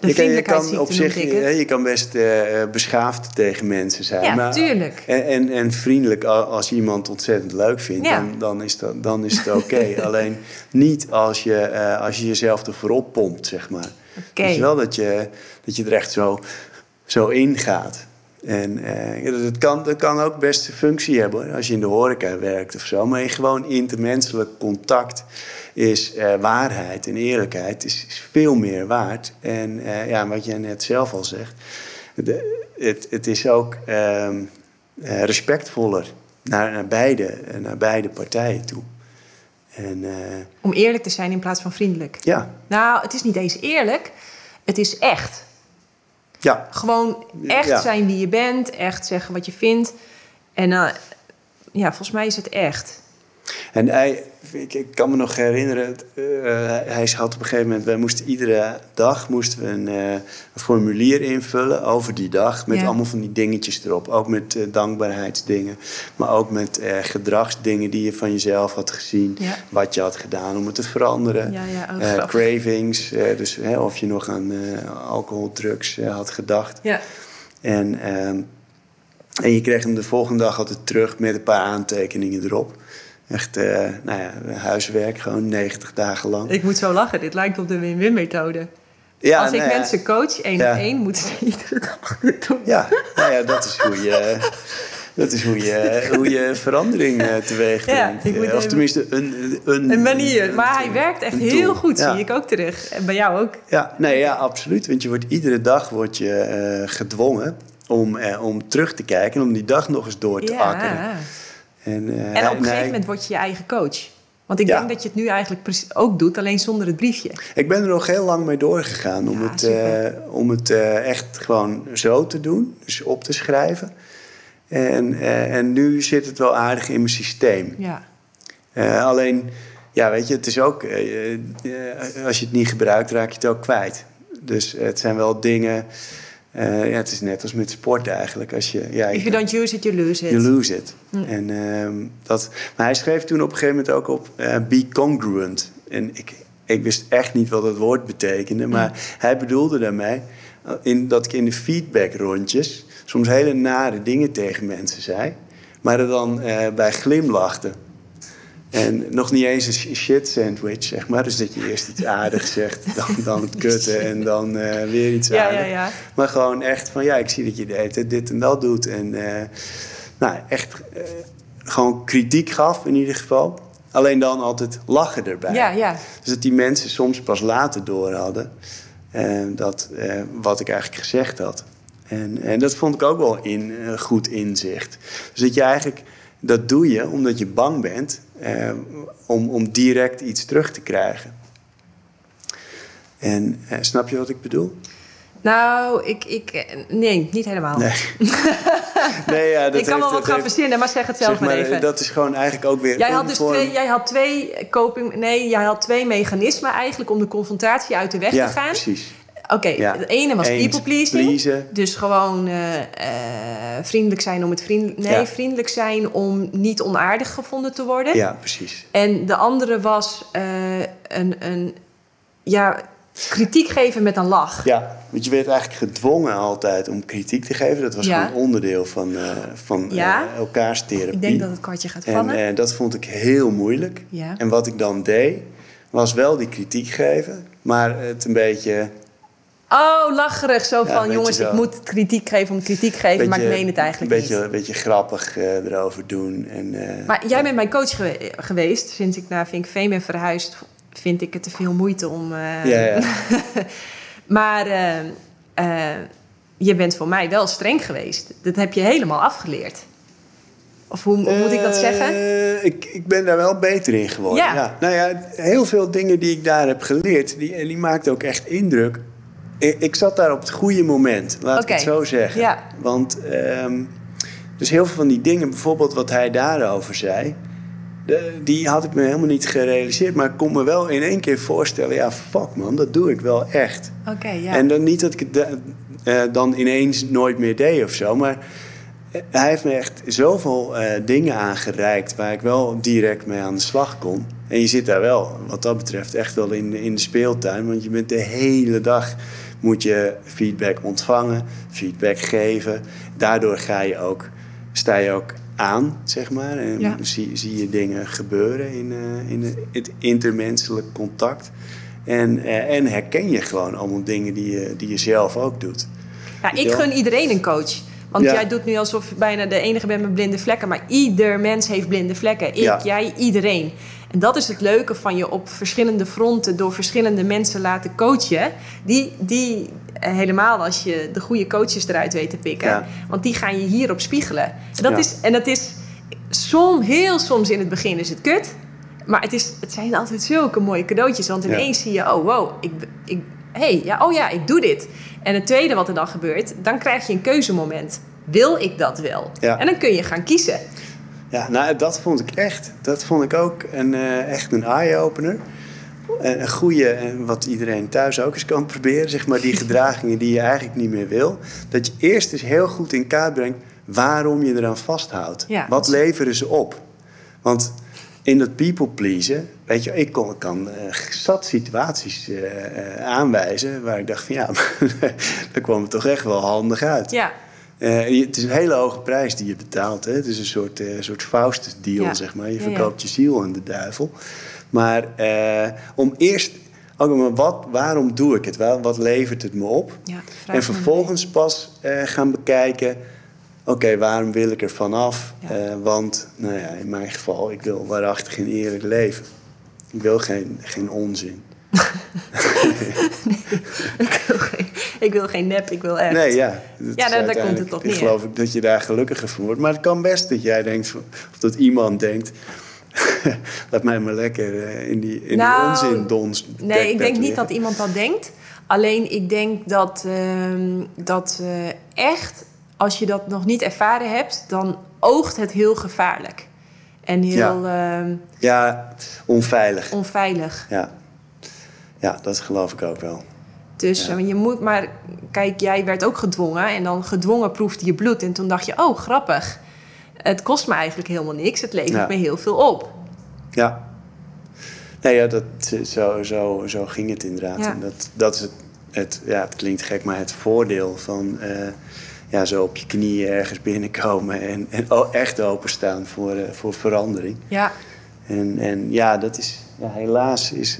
Speaker 1: Je, je kan op zich, je, je, kan best uh, beschaafd tegen mensen zijn.
Speaker 2: Ja, maar, tuurlijk.
Speaker 1: En, en, en, vriendelijk als je iemand ontzettend leuk vindt, dan, dan, is dat, dan is het oké. Alleen niet als je, uh, als je jezelf ervoor oppompt, zeg maar. Okay. Dus wel dat je, dat je er echt zo, zo in gaat. En uh, dat, kan, dat kan ook best een functie hebben als je in de horeca werkt of zo. Maar gewoon intermenselijk contact is uh, waarheid en eerlijkheid is, is, veel meer waard. En uh, ja, wat jij net zelf al zegt, de, het, het is ook ehm, respectvoller naar, naar, beide, naar beide partijen toe.
Speaker 2: En, Om eerlijk te zijn in plaats van vriendelijk.
Speaker 1: Ja.
Speaker 2: Nou, het is niet eens eerlijk, het is echt.
Speaker 1: Ja.
Speaker 2: Gewoon echt zijn wie je bent, echt zeggen wat je vindt. En ja, volgens mij is het echt.
Speaker 1: En hij, ik, kan me nog herinneren, uh, hij had op een gegeven moment, wij moesten iedere dag moesten we een, uh, een formulier invullen over die dag. Met allemaal van die dingetjes erop. Ook met uh, dankbaarheidsdingen. Maar ook met gedragsdingen die je van jezelf had gezien. Wat je had gedaan om het te veranderen.
Speaker 2: Ja,
Speaker 1: cravings, dus of je nog aan alcohol, drugs had gedacht.
Speaker 2: Ja.
Speaker 1: En, ehm, en je kreeg hem de volgende dag altijd terug met een paar aantekeningen erop. Echt, uh, nou ja, huiswerk, gewoon 90 dagen lang.
Speaker 2: Ik moet zo lachen, dit lijkt op de win-win methode. Ja, Als ik nou mensen coach, één op één, moeten ze iedere dag doen.
Speaker 1: Ja, nou ja, dat is hoe je, dat is hoe je, hoe je verandering uh, teweeg brengt. Of tenminste een, een,
Speaker 2: een manier. Maar hij werkt echt heel goed, zie ik ook terug. En bij jou ook.
Speaker 1: Ja, nee, ja, absoluut. Want je wordt, iedere dag word je gedwongen om, om terug te kijken... en om die dag nog eens door te ja. akkeren.
Speaker 2: En, uh, en op een gegeven moment word je je eigen coach. Want ik denk dat je het nu eigenlijk ook doet, alleen zonder het briefje.
Speaker 1: Ik ben er nog heel lang mee doorgegaan om het, uh, om het uh, echt gewoon zo te doen. Dus op te schrijven. En, uh, en nu zit het wel aardig in mijn systeem.
Speaker 2: Ja.
Speaker 1: alleen, ja, weet je, het is ook... als je het niet gebruikt, raak je het ook kwijt. Dus het zijn wel dingen... Uh, ja, het is net als met sport eigenlijk. Als je, ja,
Speaker 2: If you don't use it, you lose it.
Speaker 1: You lose it. Hm. En, uh, dat, maar hij schreef toen op een gegeven moment ook op uh, be congruent. En ik, ik wist echt niet wat dat woord betekende. Maar hm. hij bedoelde daarmee eh, in, dat ik in de feedbackrondjes soms hele nare dingen tegen mensen zei. Maar er dan bij glimlachte. En nog niet eens een shit sandwich, zeg maar. Dus dat je eerst iets aardigs zegt, dan, dan het kutten en dan uh, weer iets
Speaker 2: ja,
Speaker 1: aardigs.
Speaker 2: Ja, ja.
Speaker 1: Maar gewoon echt van, ja, ik zie dat je dit, dit en dat doet. En uh, nou, echt uh, gewoon kritiek gaf in ieder geval. Alleen dan altijd lachen erbij.
Speaker 2: Ja, ja.
Speaker 1: Dus dat die mensen soms pas later door hadden dat, wat ik eigenlijk gezegd had. En, en dat vond ik ook wel in, goed inzicht. Dus dat je eigenlijk dat doe je omdat je bang bent eh, om, om direct iets terug te krijgen. En eh, snap je wat ik bedoel?
Speaker 2: Nou, ik, ik, nee, niet helemaal.
Speaker 1: Nee. nee ja, dat
Speaker 2: ik kan wel wat gaan verzinnen, maar zeg het zelf maar, even.
Speaker 1: Dat is gewoon eigenlijk ook weer.
Speaker 2: Jij had dus twee, jij had twee coping, nee, jij had twee mechanismen eigenlijk om de confrontatie uit de weg
Speaker 1: ja,
Speaker 2: te gaan.
Speaker 1: Precies.
Speaker 2: Oké, okay, het ene was people pleasing. Dus gewoon uh, uh, vriendelijk zijn om het vriendelijk... Nee, ja. vriendelijk zijn om niet onaardig gevonden te worden.
Speaker 1: Ja, precies.
Speaker 2: En de andere was uh, een, een... Ja, kritiek geven met een lach.
Speaker 1: Ja, want je werd eigenlijk gedwongen altijd om kritiek te geven. Dat was ja. gewoon onderdeel van, uh, van ja. uh, elkaars therapie.
Speaker 2: Ik denk dat het kwartje gaat vallen.
Speaker 1: En uh, dat vond ik heel moeilijk.
Speaker 2: Ja.
Speaker 1: En wat ik dan deed, was wel die kritiek geven, maar het een beetje
Speaker 2: Oh, lacherig. Zo van, jongens, ik moet kritiek geven om kritiek te geven, maar ik meen het eigenlijk
Speaker 1: beetje,
Speaker 2: niet.
Speaker 1: Een beetje grappig uh, erover doen. En, uh,
Speaker 2: maar jij bent mijn coach geweest sinds ik naar Vinkveen ben verhuisd. vind ik het te veel moeite om. eh,
Speaker 1: Ja, ja.
Speaker 2: maar eh, eh, je bent voor mij wel streng geweest. Dat heb je helemaal afgeleerd. Of hoe, hoe moet ik dat zeggen?
Speaker 1: Eh, ik, ik ben daar wel beter in geworden.
Speaker 2: Ja.
Speaker 1: Nou ja, heel veel dingen die ik daar heb geleerd, die, en die maakten ook echt indruk. Ik, ik zat daar op het goede moment, laat ik het zo zeggen.
Speaker 2: Ja.
Speaker 1: Want ehm, dus heel veel van die dingen, bijvoorbeeld wat hij daarover zei, de- die had ik me helemaal niet gerealiseerd. Maar ik kon me wel in één keer voorstellen, ja, fuck man, dat doe ik wel echt.
Speaker 2: Oké, ja.
Speaker 1: En dan niet dat ik het da- eh, dan ineens nooit meer deed of zo. Maar eh, hij heeft me echt zoveel eh, dingen aangereikt waar ik wel direct mee aan de slag kon. En je zit daar wel, wat dat betreft, echt wel in, in de speeltuin. Want je bent de hele dag moet je feedback ontvangen, feedback geven. Daardoor ga je ook, sta je ook aan, zeg maar. En
Speaker 2: Ja.
Speaker 1: zie, zie je dingen gebeuren in, eh, in het intermenselijk contact. En, eh, en herken je gewoon allemaal dingen die je, die je zelf ook doet.
Speaker 2: Ja, ik gun iedereen een coach. Want
Speaker 1: Ja.
Speaker 2: jij doet nu alsof je bijna de enige bent met blinde vlekken. Maar ieder mens heeft blinde vlekken. Ik,
Speaker 1: Ja.
Speaker 2: jij, iedereen. En dat is het leuke van je op verschillende fronten door verschillende mensen laten coachen. Die, die eh, helemaal als je de goede coaches eruit weet te pikken.
Speaker 1: Ja.
Speaker 2: Want die gaan je hierop spiegelen. En dat
Speaker 1: Ja.
Speaker 2: is, en dat is som, heel soms in het begin is het kut. Maar het, is, het zijn altijd zulke mooie cadeautjes. Want
Speaker 1: Ja.
Speaker 2: ineens zie je, oh wow, ik, ik, hey, ja, oh ja, ik doe dit. En het tweede wat er dan gebeurt, dan krijg je een keuzemoment. Wil ik dat wel? En dan kun je gaan kiezen.
Speaker 1: Ja, nou, dat vond ik echt. Dat vond ik ook een, eh, echt een eye-opener. Een een goede, en wat iedereen thuis ook eens kan proberen, zeg maar, die gedragingen die je eigenlijk niet meer wil. Dat je eerst eens heel goed in kaart brengt waarom je eraan vasthoudt.
Speaker 2: Ja.
Speaker 1: Wat leveren ze op? Want in dat people pleasen, weet je, ik kon, kan eh, zat situaties eh, aanwijzen waar ik dacht van ja, daar kwam het toch echt wel handig uit.
Speaker 2: Ja,
Speaker 1: Eh, het is een hele hoge prijs die je betaalt. Hè? Het is een soort, eh soort Faustus-deal,
Speaker 2: Ja.
Speaker 1: zeg maar. Je
Speaker 2: Ja, ja.
Speaker 1: verkoopt je ziel aan de duivel. Maar eh, om eerst... Maar wat, waarom doe ik het? Wel, Wat levert het me op?
Speaker 2: ja
Speaker 1: en vervolgens pas gaan bekijken... Oké, waarom wil ik er vanaf? Want, nou ja, in mijn geval... ik wil waarachtig een eerlijk leven. Ik wil geen, geen onzin.
Speaker 2: ik, wil geen, ik wil geen nep, ik wil echt.
Speaker 1: Nee, ja.
Speaker 2: Ja, daar- daar komt het op
Speaker 1: Ik
Speaker 2: neer.
Speaker 1: geloof ik dat je daar gelukkiger van wordt. Maar het kan best dat jij denkt, of dat iemand denkt... laat mij maar lekker eh, in die, in
Speaker 2: Nou,
Speaker 1: die onzin dons.
Speaker 2: Nee, ik denk niet dat iemand dat denkt. Alleen ik denk dat, ehm, dat eh, echt, als je dat nog niet ervaren hebt, dan oogt het heel gevaarlijk. En heel ehm,
Speaker 1: Ja, onveilig.
Speaker 2: onveilig.
Speaker 1: Ja. ja, dat geloof ik ook wel.
Speaker 2: Dus
Speaker 1: Ja.
Speaker 2: eh, je moet maar... Kijk, jij werd ook gedwongen. En dan gedwongen proefde je bloed. En toen dacht je, oh, grappig. Het kost me eigenlijk helemaal niks. Het levert
Speaker 1: Ja.
Speaker 2: me heel veel op.
Speaker 1: Ja. Nee, ja, dat, zo, zo, zo ging het inderdaad.
Speaker 2: Ja.
Speaker 1: En dat, dat is het, het, ja, het klinkt gek, maar het voordeel van eh, ja, zo op je knieën ergens binnenkomen en, en echt openstaan voor, eh, voor verandering.
Speaker 2: Ja,
Speaker 1: En, en ja, dat is, ja, helaas is,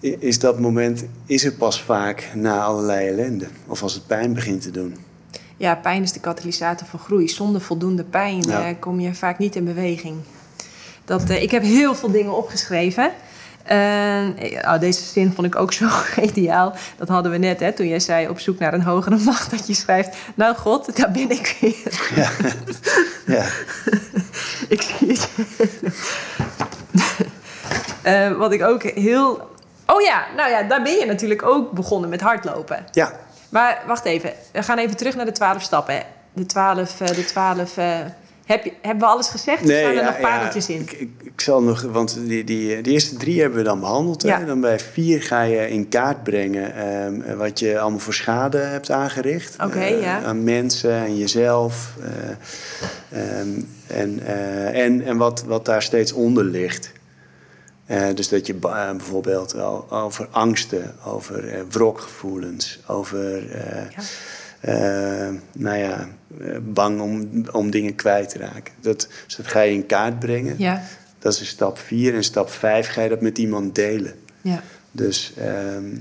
Speaker 1: is dat moment is er pas vaak na allerlei ellende. Of als het pijn begint te doen.
Speaker 2: ja pijn is de katalysator voor groei. Zonder voldoende pijn
Speaker 1: Ja.
Speaker 2: eh, kom je vaak niet in beweging. Dat, eh, ik heb heel veel dingen opgeschreven. Eh, oh, deze zin vond ik ook zo ideaal. Dat hadden we net, hè, toen jij zei op zoek naar een hogere macht. Dat je schrijft, nou god, daar ben ik weer.
Speaker 1: Ja, ja.
Speaker 2: Ik zie het. Wat ik ook heel... Oh ja, nou ja, daar ben je natuurlijk ook begonnen met hardlopen.
Speaker 1: ja.
Speaker 2: Maar wacht even, we gaan even terug naar de twaalf stappen. De twaalf... eh, de twaalf eh, heb je, hebben we alles gezegd? of staan er
Speaker 1: ja,
Speaker 2: nog pareltjes
Speaker 1: ja,
Speaker 2: in?
Speaker 1: Ik, ik, ik zal nog, want die, die, die eerste drie hebben we dan behandeld.
Speaker 2: Ja.
Speaker 1: Hè? Dan bij vier ga je in kaart brengen ehm, wat je allemaal voor schade hebt aangericht.
Speaker 2: Oké,
Speaker 1: Eh,
Speaker 2: ja.
Speaker 1: Aan mensen en jezelf. eh, ehm, en eh, en, en wat, wat daar steeds onder ligt. Eh, dus dat je eh, bijvoorbeeld al- over angsten, over eh, wrokgevoelens, over
Speaker 2: Ja.
Speaker 1: nou ja, bang om, om dingen kwijt te raken. Dat, dus dat ga je in kaart brengen.
Speaker 2: Ja,
Speaker 1: Dat is stap 4. En stap 5 ga je dat met iemand delen.
Speaker 2: ja,
Speaker 1: Dus, ehm,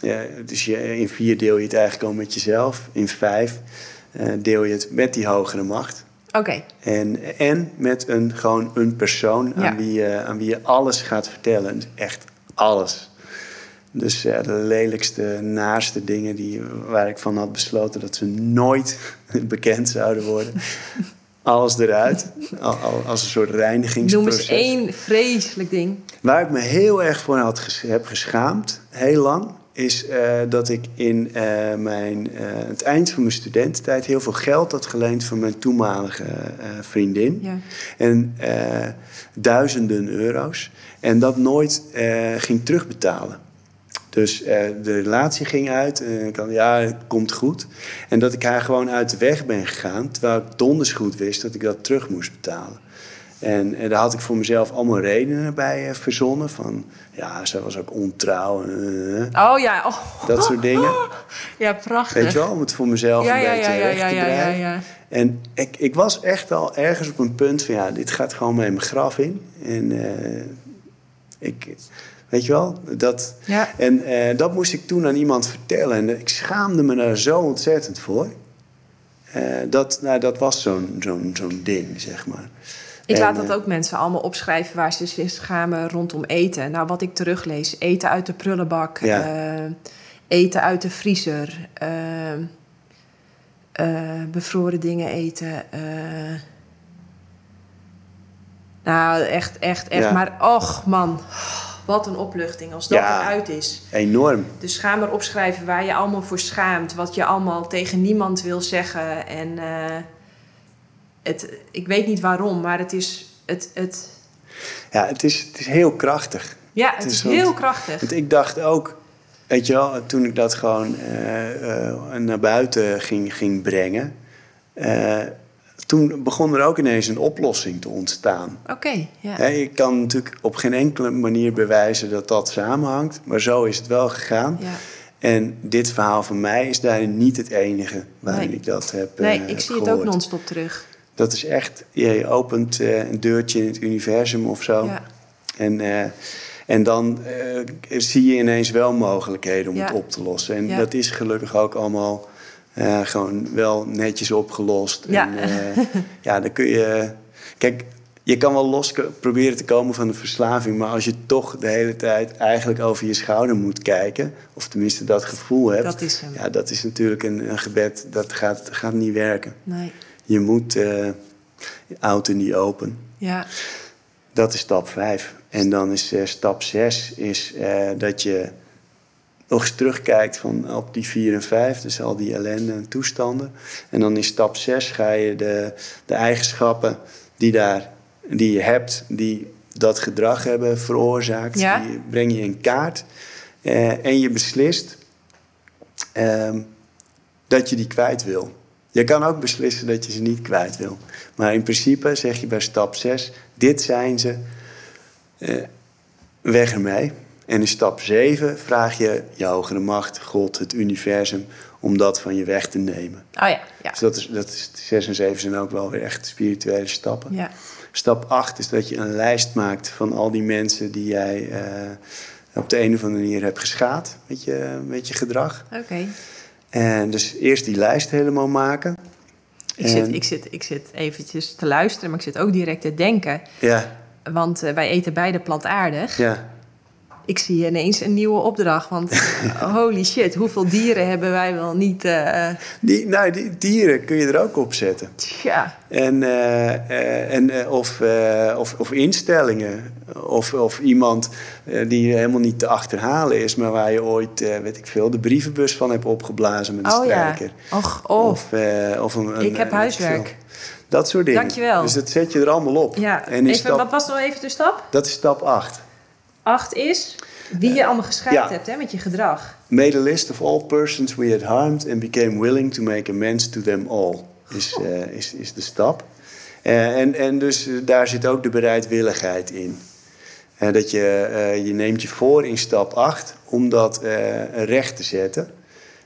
Speaker 1: ja, dus je, in 4 deel je het eigenlijk al met jezelf. In 5 deel je het met die hogere macht.
Speaker 2: Oké.
Speaker 1: En, en met een, gewoon een persoon aan,
Speaker 2: Ja.
Speaker 1: wie, je, aan wie je alles gaat vertellen. Echt alles. Dus ja, de lelijkste, naaste dingen die, waar ik van had besloten dat ze nooit bekend zouden worden. Alles eruit. Al, al- als een soort
Speaker 2: Noem
Speaker 1: reinigingsproces.
Speaker 2: eens één vreselijk ding.
Speaker 1: Waar ik me heel erg voor had heb geschaamd, heel lang, is eh, dat ik in eh, mijn, eh, het eind van mijn studententijd heel veel geld had geleend van mijn toenmalige vriendin.
Speaker 2: Ja.
Speaker 1: En duizenden euro's. En dat nooit ging terugbetalen. Dus de relatie ging uit. En ik had, ja, het komt goed. En dat ik haar gewoon uit de weg ben gegaan. Terwijl ik donders goed wist dat ik dat terug moest betalen. En, en daar had ik voor mezelf allemaal redenen bij eh, verzonnen. Van, ja, zij was ook ontrouw. eh,
Speaker 2: Oh ja, oh.
Speaker 1: dat soort dingen.
Speaker 2: Ja, prachtig.
Speaker 1: Weet je wel, om het voor mezelf
Speaker 2: ja,
Speaker 1: een
Speaker 2: ja,
Speaker 1: beetje
Speaker 2: ja, ja,
Speaker 1: recht
Speaker 2: ja,
Speaker 1: te
Speaker 2: ja, ja,
Speaker 1: breien.
Speaker 2: ja.
Speaker 1: En ik, ik was echt al ergens op een punt van... ja, dit gaat gewoon mee mijn graf in. En eh, ik... Weet je wel? Dat. En eh, dat moest ik toen aan iemand vertellen. En ik schaamde me daar zo ontzettend voor. Eh, dat, nou, dat was zo'n zo'n zo'n ding, zeg maar.
Speaker 2: Ik
Speaker 1: En,
Speaker 2: laat dat
Speaker 1: eh,
Speaker 2: ook mensen allemaal opschrijven waar ze zich schamen rondom eten. Nou, wat ik teruglees: eten uit de prullenbak,
Speaker 1: Ja.
Speaker 2: eh, eten uit de vriezer, eh, bevroren dingen eten. nou, echt, echt, echt.
Speaker 1: Ja.
Speaker 2: Maar och man, wat een opluchting als dat
Speaker 1: Ja.
Speaker 2: eruit is.
Speaker 1: Enorm.
Speaker 2: Dus ga maar opschrijven waar je allemaal voor schaamt. Wat je allemaal tegen niemand wil zeggen. En het, ik weet niet waarom, maar het is... Het, het,
Speaker 1: Ja, het is, het is heel krachtig.
Speaker 2: ja, het
Speaker 1: Het
Speaker 2: is,
Speaker 1: want-
Speaker 2: heel krachtig.
Speaker 1: Want ik dacht ook, weet je wel, toen ik dat gewoon eh, eh, naar buiten ging, ging brengen, eh, toen begon er ook ineens een oplossing te ontstaan.
Speaker 2: Oké, ja.
Speaker 1: Je kan natuurlijk op geen enkele manier bewijzen dat dat samenhangt, maar zo is het wel gegaan.
Speaker 2: ja.
Speaker 1: En dit verhaal van mij is daarin niet het enige waarin
Speaker 2: Nee.
Speaker 1: ik dat heb
Speaker 2: Nee, ik zie het ook non-stop terug.
Speaker 1: Dat is echt, je opent eh, een deurtje in het universum of zo.
Speaker 2: Ja.
Speaker 1: En, eh, en dan eh, zie je ineens wel mogelijkheden om
Speaker 2: Ja.
Speaker 1: het op te lossen. En dat is gelukkig ook allemaal gewoon wel netjes opgelost.
Speaker 2: Ja.
Speaker 1: En, ja, dan kun je... Kijk, je kan wel los proberen te komen van de verslaving... maar als je toch de hele tijd eigenlijk over je schouder moet kijken... of tenminste dat gevoel hebt...
Speaker 2: Dat is hem.
Speaker 1: Ja, dat is natuurlijk een, een gebed, dat gaat, gaat niet werken.
Speaker 2: Nee.
Speaker 1: Je moet eh out in die open.
Speaker 2: Ja.
Speaker 1: Dat is stap 5. En dan is eh, stap 6 is eh, dat je nog eens terugkijkt van op die 4 en 5, dus al die ellende en toestanden. En dan in stap 6 ga je de, de eigenschappen die, daar, die je hebt, die dat gedrag hebben veroorzaakt,
Speaker 2: Ja.
Speaker 1: die breng je in kaart. En je beslist ehm, dat je die kwijt wil. Je kan ook beslissen dat je ze niet kwijt wil. Maar in principe zeg je bij stap 6, dit zijn ze, eh, weg ermee. En in stap 7 vraag je je hogere macht, God, het universum, om dat van je weg te nemen.
Speaker 2: Oh ja, ja.
Speaker 1: Dus dat is, dat is 6 en 7 zijn ook wel weer echt spirituele stappen.
Speaker 2: ja.
Speaker 1: Stap 8 is dat je een lijst maakt van al die mensen die jij eh, op de een of andere manier hebt geschaad met je, met je gedrag.
Speaker 2: Oké.
Speaker 1: En dus eerst die lijst helemaal maken.
Speaker 2: Ik, zit, ik, zit, ik zit eventjes te luisteren, maar ik zit ook direct te denken.
Speaker 1: Ja,
Speaker 2: Want eh, wij eten beide plantaardig.
Speaker 1: ja.
Speaker 2: Ik zie ineens een nieuwe opdracht. Want holy shit, hoeveel dieren hebben wij wel niet... eh
Speaker 1: Die, nou, die dieren kun je er ook op zetten.
Speaker 2: tja,
Speaker 1: En, eh, eh, en, of, of, of instellingen. Of, of iemand die helemaal niet te achterhalen is, maar waar je ooit, weet ik veel, de brievenbus van hebt opgeblazen met een
Speaker 2: oh ja.
Speaker 1: strijker.
Speaker 2: Och, oh.
Speaker 1: Of, of een, een,
Speaker 2: Ik heb huiswerk.
Speaker 1: Dat soort dingen.
Speaker 2: Dankjewel.
Speaker 1: Dus dat zet je er allemaal op.
Speaker 2: Ja,
Speaker 1: En
Speaker 2: even,
Speaker 1: stap,
Speaker 2: wat was nog even de stap?
Speaker 1: dat is stap 8.
Speaker 2: Acht is wie je allemaal geschaad
Speaker 1: ja.
Speaker 2: hebt hè, met je gedrag.
Speaker 1: Made a list of all persons we had harmed and became willing to make amends to them all. Is, eh, is, is de stap. Eh, en, en dus eh, daar zit ook de bereidwilligheid in. Eh, dat je, eh, je neemt je voor in stap 8 om dat eh, recht te zetten.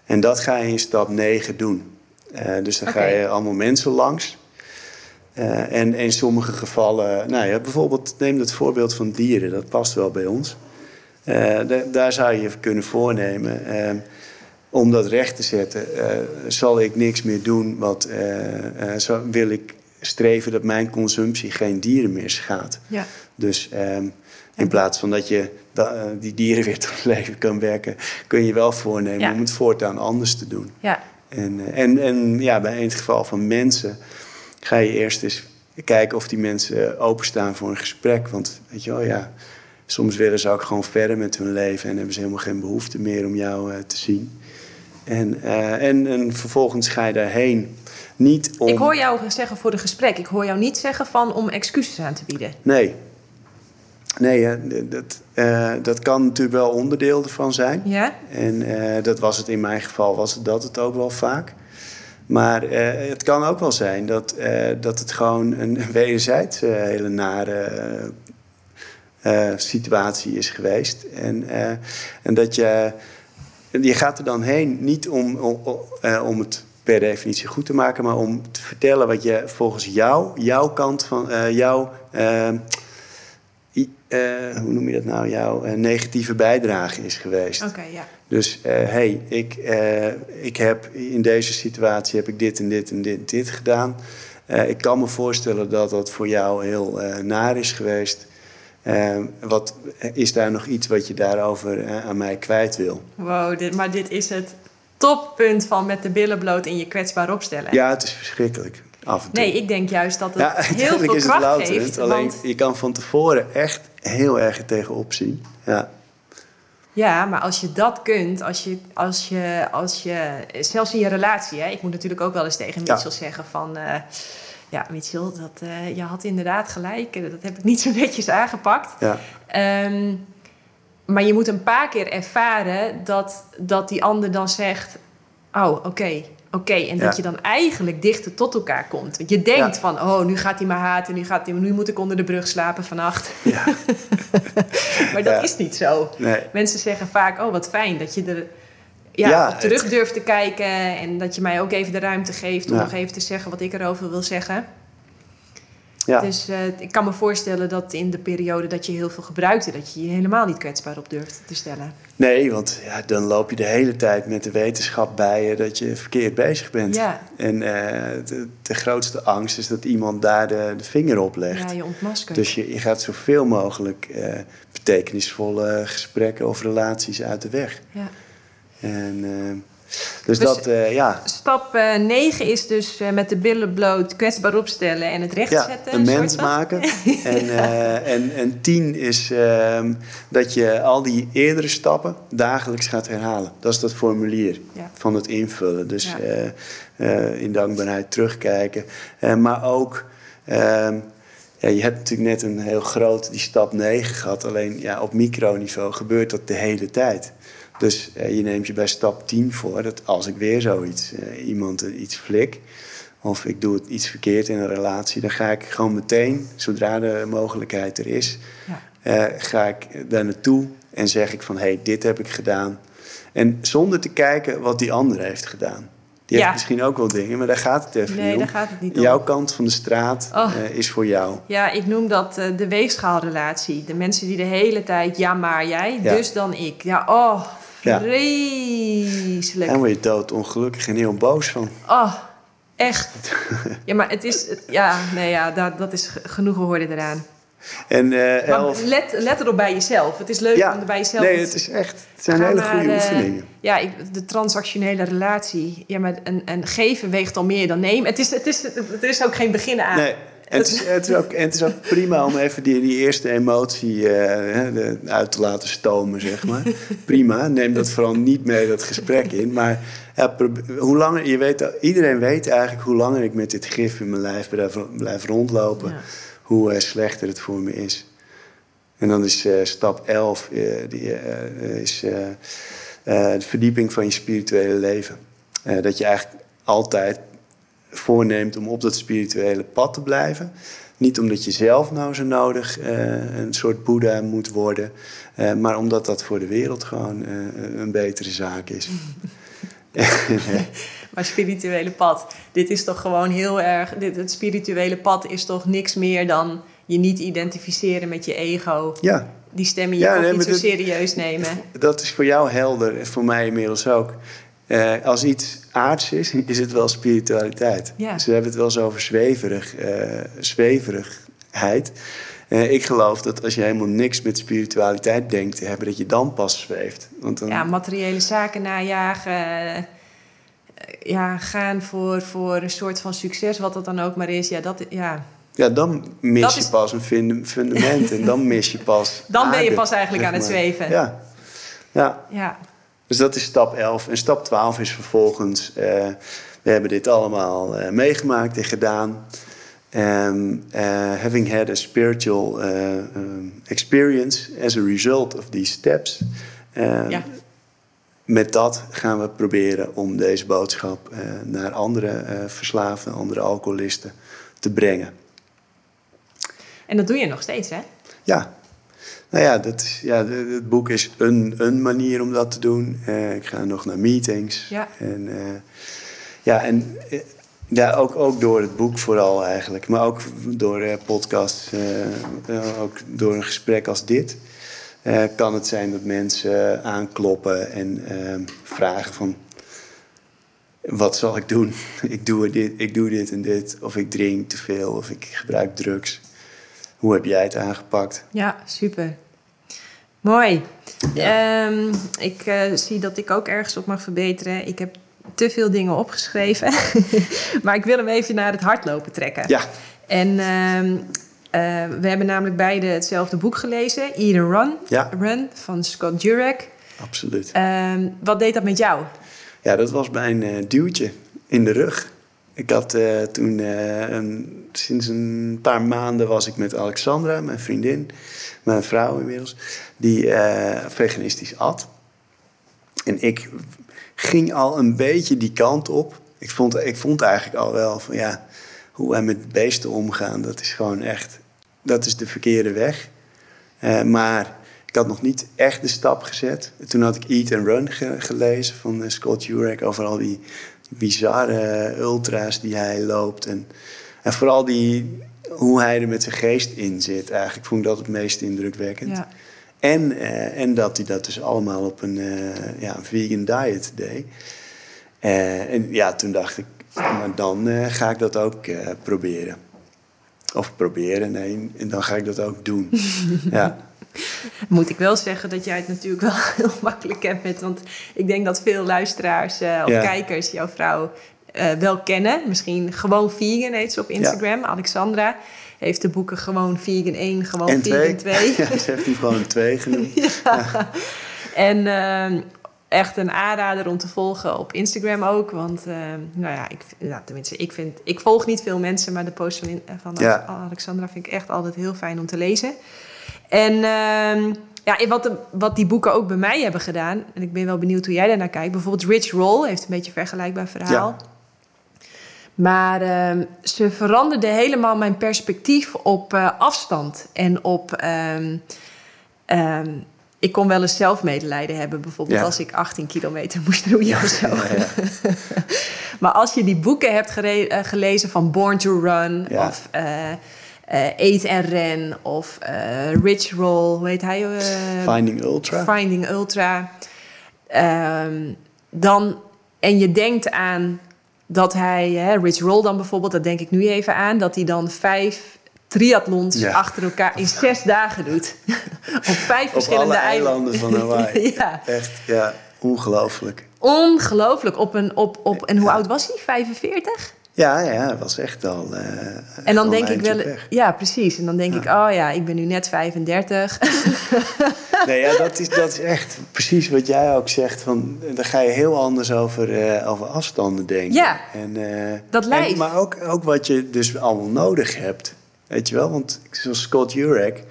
Speaker 1: En dat ga je in stap 9 doen. Eh, dus dan ga je allemaal mensen langs. Eh, en in sommige gevallen, nou ja, bijvoorbeeld neem het voorbeeld van dieren, dat past wel bij ons. Eh, da- daar zou je kunnen voornemen. eh, om dat recht te zetten, zal ik niks meer doen wat wil ik streven dat mijn consumptie geen dieren meer schaadt.
Speaker 2: Ja.
Speaker 1: Dus ehm, in plaats van dat je die dieren weer tot leven kan werken, kun je wel voornemen
Speaker 2: Ja.
Speaker 1: om het voortaan anders te doen.
Speaker 2: Ja.
Speaker 1: En, en, en ja, bij het geval van mensen ga je eerst eens kijken of die mensen openstaan voor een gesprek. Want weet je wel, ja, soms willen ze ook gewoon verder met hun leven en hebben ze helemaal geen behoefte meer om jou eh, te zien. En, eh, en, en vervolgens ga je daarheen. Niet om.
Speaker 2: Ik hoor jou zeggen voor de gesprek. Ik hoor jou niet zeggen van om excuses aan te bieden.
Speaker 1: Nee. Nee, hè, dat, eh, dat kan natuurlijk wel onderdeel ervan zijn.
Speaker 2: Ja?
Speaker 1: En dat was het in mijn geval, was het dat het ook wel vaak. Maar eh, het kan ook wel zijn dat, eh, dat het gewoon een wederzijds eh, hele nare situatie is geweest. En, en dat je, je gaat er dan heen niet om, om, om, het per definitie goed te maken, maar om te vertellen wat je volgens jou, jouw kant van jouw. Eh, eh, hoe noem je dat nou? Jouw eh, negatieve bijdrage is geweest.
Speaker 2: Oké, ja.
Speaker 1: Dus hé, hey, ik, eh, ik heb in deze situatie heb ik dit en dit en dit dit gedaan. Eh, ik kan me voorstellen dat dat voor jou heel eh, naar is geweest. Eh, wat, is daar nog iets wat je daarover eh, aan mij kwijt wil?
Speaker 2: Wow, dit, maar dit is het toppunt van met de billen bloot in je kwetsbaar opstellen.
Speaker 1: Ja, het is verschrikkelijk. Af en toe.
Speaker 2: Nee, ik denk juist dat het
Speaker 1: ja,
Speaker 2: heel veel
Speaker 1: is
Speaker 2: kracht heeft.
Speaker 1: Alleen
Speaker 2: Want,
Speaker 1: je kan van tevoren echt heel erg er tegenop zien. Ja,
Speaker 2: ja, maar als je dat kunt, als je, als je, als je zelfs in je relatie, hè, ik moet natuurlijk ook wel eens tegen
Speaker 1: Ja.
Speaker 2: Mitchell zeggen van, eh, ja, Mitchell, dat, eh, je had inderdaad gelijk, eh, dat heb ik niet zo netjes aangepakt.
Speaker 1: ja,
Speaker 2: Ehm, maar je moet een paar keer ervaren dat, dat die ander dan zegt: Oh, oké, oké. En dat
Speaker 1: Ja.
Speaker 2: je dan eigenlijk dichter tot elkaar komt. Want je denkt
Speaker 1: Ja.
Speaker 2: van: Oh, nu gaat hij me haten, nu, gaat hij, nu moet ik onder de brug slapen vannacht.
Speaker 1: ja.
Speaker 2: maar dat is niet zo.
Speaker 1: Nee.
Speaker 2: Mensen zeggen vaak: Oh, wat fijn dat je er. Ja, op terug
Speaker 1: het-
Speaker 2: durft te kijken en dat je mij ook even de ruimte geeft om nog even te zeggen wat ik erover wil zeggen.
Speaker 1: Ja.
Speaker 2: Dus eh, ik kan me voorstellen dat in de periode dat je heel veel gebruikte, dat je je helemaal niet kwetsbaar op durft te stellen.
Speaker 1: Nee, want ja, dan loop je de hele tijd met de wetenschap bij je dat je verkeerd bezig bent.
Speaker 2: Ja.
Speaker 1: En eh, de, de grootste angst is dat iemand daar de, de vinger op legt.
Speaker 2: Ja, je ontmaskert.
Speaker 1: Dus je, je gaat zoveel mogelijk eh, betekenisvolle gesprekken of relaties uit de weg.
Speaker 2: Ja.
Speaker 1: En, dus
Speaker 2: Dus-
Speaker 1: dat, eh, ja,
Speaker 2: Stap 9 is dus eh, met de billen bloot kwetsbaar opstellen en het recht
Speaker 1: ja,
Speaker 2: zetten.
Speaker 1: een mens maken. en, eh, en, en tien is ehm, dat je al die eerdere stappen dagelijks gaat herhalen. Dat is dat formulier
Speaker 2: Ja.
Speaker 1: van het invullen. Dus
Speaker 2: Ja.
Speaker 1: eh, eh, in dankbaarheid terugkijken. Eh, maar ook, ehm, ja, je hebt natuurlijk net een heel groot, die stap 9 gehad. Alleen ja, op microniveau gebeurt dat de hele tijd. Dus eh, je neemt je bij stap 10 voor dat als ik weer zoiets, eh, iemand eh, iets flik, of ik doe het iets verkeerd in een relatie, dan ga ik gewoon meteen, zodra de mogelijkheid er is,
Speaker 2: Ja.
Speaker 1: ga ik daar naartoe en zeg ik van hé, hey, dit heb ik gedaan. En zonder te kijken wat die ander heeft gedaan. Die
Speaker 2: Ja.
Speaker 1: heeft misschien ook wel dingen, maar daar gaat het even
Speaker 2: Nee,
Speaker 1: niet om.
Speaker 2: daar gaat het niet om.
Speaker 1: Jouw kant van de straat
Speaker 2: Oh.
Speaker 1: is voor jou.
Speaker 2: Ja, ik noem dat de weegschaalrelatie. De mensen die de hele tijd, ja maar jij,
Speaker 1: Ja.
Speaker 2: dus dan ik. Ja, oh,
Speaker 1: Ja.
Speaker 2: vreselijk.
Speaker 1: Daar word je dood ongelukkig en heel boos van.
Speaker 2: Oh, echt. Ja, maar het is, het- ja, nee ja, dat, dat is ge- genoeg gehoord eraan.
Speaker 1: En eh elf...
Speaker 2: let, let erop bij jezelf. Het is leuk om er bij jezelf...
Speaker 1: nee, het is echt. Het zijn hele goede
Speaker 2: eh,
Speaker 1: oefeningen.
Speaker 2: Ja, ik, de transactionele relatie. Ja, maar een, geven weegt al meer dan nemen. Het is, het is, er is ook geen beginnen aan.
Speaker 1: Nee. En het, is, het, is ook, en het is ook prima om even die, die eerste emotie eh, uit te laten stomen, zeg maar. prima, neem dat vooral niet mee dat gesprek in. Maar ja, hoe langer, je weet, iedereen weet eigenlijk hoe langer ik met dit gif in mijn lijf blijf, blijf rondlopen,
Speaker 2: Ja.
Speaker 1: hoe eh, slechter het voor me is. En dan is eh, stap 11 eh, die, is, de verdieping van je spirituele leven. Dat je eigenlijk altijd voorneemt om op dat spirituele pad te blijven. Niet omdat je zelf nou zo nodig eh, een soort boeddha moet worden, eh, maar omdat dat voor de wereld gewoon eh, een betere zaak is.
Speaker 2: Maar spirituele pad. Dit is toch gewoon heel erg... Dit, het spirituele pad is toch niks meer dan je niet identificeren met je ego.
Speaker 1: ja,
Speaker 2: Die stem in je
Speaker 1: Ja, nee,
Speaker 2: niet zo
Speaker 1: dit-
Speaker 2: serieus nemen.
Speaker 1: dat is voor jou helder en voor mij inmiddels ook. als iets aards is, is het wel spiritualiteit.
Speaker 2: Ja.
Speaker 1: Ze hebben het wel eens over zweverig, eh, zweverigheid. Eh, ik geloof dat als je helemaal niks met spiritualiteit denkt te hebben, dat je dan pas zweeft. Want dan,
Speaker 2: Ja, materiële zaken najagen. eh, Ja, gaan voor, voor een soort van succes, wat dat dan ook maar is. Ja, dat, ja.
Speaker 1: Ja, dan mis
Speaker 2: Dat
Speaker 1: je
Speaker 2: is-
Speaker 1: pas een fund- fundament en dan mis je pas.
Speaker 2: Dan ben je pas eigenlijk
Speaker 1: zeg
Speaker 2: aan het zweven.
Speaker 1: Ja. ja,
Speaker 2: Ja,
Speaker 1: dus dat is stap 11. En stap 12 is vervolgens, eh, we hebben dit allemaal eh, meegemaakt en gedaan. Um, uh, having had a spiritual uh, um, experience as a result of these steps.
Speaker 2: Ja.
Speaker 1: Met dat gaan we proberen om deze boodschap uh, naar andere uh, verslaafden, andere alcoholisten te brengen.
Speaker 2: en dat doe je nog steeds, hè?
Speaker 1: Ja, nou ja, dat is, ja het boek is een, een manier om dat te doen. Eh, ik ga nog naar meetings.
Speaker 2: Ja.
Speaker 1: En, eh, ja, en eh, ja, ook, ook door het boek vooral eigenlijk. Maar ook door eh, podcasts, ook door een gesprek als dit. kan het zijn dat mensen aankloppen en eh, vragen van... Wat zal ik doen? ik, doe dit, ik doe dit en dit. Of ik drink te veel of ik gebruik drugs. Hoe heb jij het aangepakt?
Speaker 2: Ja, super. Mooi. Ehm, ik eh, zie dat ik ook ergens op mag verbeteren. Ik heb te veel dingen opgeschreven. maar ik wil hem even naar het hardlopen trekken.
Speaker 1: Ja,
Speaker 2: En ehm, eh, we hebben namelijk beide hetzelfde boek gelezen. Eat and Run.
Speaker 1: Ja.
Speaker 2: Run van Scott Jurek.
Speaker 1: absoluut.
Speaker 2: Ehm, wat deed dat met jou?
Speaker 1: Ja, dat was mijn eh, duwtje in de rug. Ik had toen, een, sinds een paar maanden was ik met Alexandra, mijn vriendin, mijn vrouw inmiddels, die eh, veganistisch at. En ik ging al een beetje die kant op. Ik vond, ik vond eigenlijk al wel van ja, hoe wij met beesten omgaan, dat is gewoon echt, dat is de verkeerde weg. Eh, maar ik had nog niet echt de stap gezet. Toen had ik Eat and Run ge- gelezen van eh, Scott Jurek over al die bizarre ultra's die hij loopt. En, en vooral die, hoe hij er met zijn geest in zit. Eigenlijk vond ik dat het meest indrukwekkend.
Speaker 2: Ja.
Speaker 1: En, eh, en dat hij dat dus allemaal op een eh, ja, een vegan diet deed. Eh, en ja, toen dacht ik, maar dan eh, ga ik dat ook eh, proberen. Of proberen, nee, en dan ga ik dat ook doen. ja.
Speaker 2: Moet ik wel zeggen dat jij het natuurlijk wel heel makkelijk hebt met. Want ik denk dat veel luisteraars eh, of
Speaker 1: Ja.
Speaker 2: kijkers jouw vrouw eh, wel kennen. Misschien gewoon vegan heet ze op Instagram. Alexandra heeft de boeken gewoon vegan 1, gewoon
Speaker 1: En
Speaker 2: vegan
Speaker 1: twee.
Speaker 2: 2.
Speaker 1: ja, ze heeft nu gewoon twee genoemd.
Speaker 2: En ehm, echt een aanrader om te volgen op Instagram ook. Want ehm, nou ja, ik, nou, tenminste, ik, vind, ik volg niet veel mensen, maar de post van, in- van
Speaker 1: Ja.
Speaker 2: Alexandra vind ik echt altijd heel fijn om te lezen. En ehm, ja, en wat, de- wat die boeken ook bij mij hebben gedaan, en ik ben wel benieuwd hoe jij daarnaar kijkt. Bijvoorbeeld Rich Roll heeft een beetje een vergelijkbaar verhaal. Maar ehm, ze veranderde helemaal mijn perspectief op eh, afstand en op. ehm, ehm, ik kon wel eens zelfmedelijden hebben, bijvoorbeeld
Speaker 1: Ja.
Speaker 2: als ik 18 kilometer moest roeien of zo.
Speaker 1: Ja, ja.
Speaker 2: Maar als je die boeken hebt eh, gelezen van Born to Run
Speaker 1: Ja.
Speaker 2: of eh eh, Eet en Ren of eh, Rich Roll, hoe heet hij?
Speaker 1: Finding Ultra.
Speaker 2: Finding Ultra. Dan, en je denkt aan dat hij, hè, Rich Roll dan bijvoorbeeld, dat denk ik nu even aan, dat hij dan vijf triathlons
Speaker 1: Ja.
Speaker 2: achter elkaar in zes dagen doet. Op vijf
Speaker 1: Op
Speaker 2: verschillende
Speaker 1: eilanden van Hawaii.
Speaker 2: ja,
Speaker 1: Echt, ja, ongelooflijk.
Speaker 2: ongelooflijk. Op een, op, op, en hoe
Speaker 1: Ja.
Speaker 2: oud was hij? 45?
Speaker 1: Ja, ja, het was echt al. eh,
Speaker 2: En dan
Speaker 1: al
Speaker 2: denk ik wel,
Speaker 1: weg.
Speaker 2: ja, precies. En dan denk ik, oh ja, ik ben nu net 35.
Speaker 1: Nee, ja, dat is, dat is echt precies wat jij ook zegt. Van, dan ga je heel anders over, eh, over afstanden denken.
Speaker 2: Ja,
Speaker 1: en, eh,
Speaker 2: dat lijf.
Speaker 1: En, maar ook, ook wat je dus allemaal nodig hebt. Weet je wel? Want zoals Scott Jurek,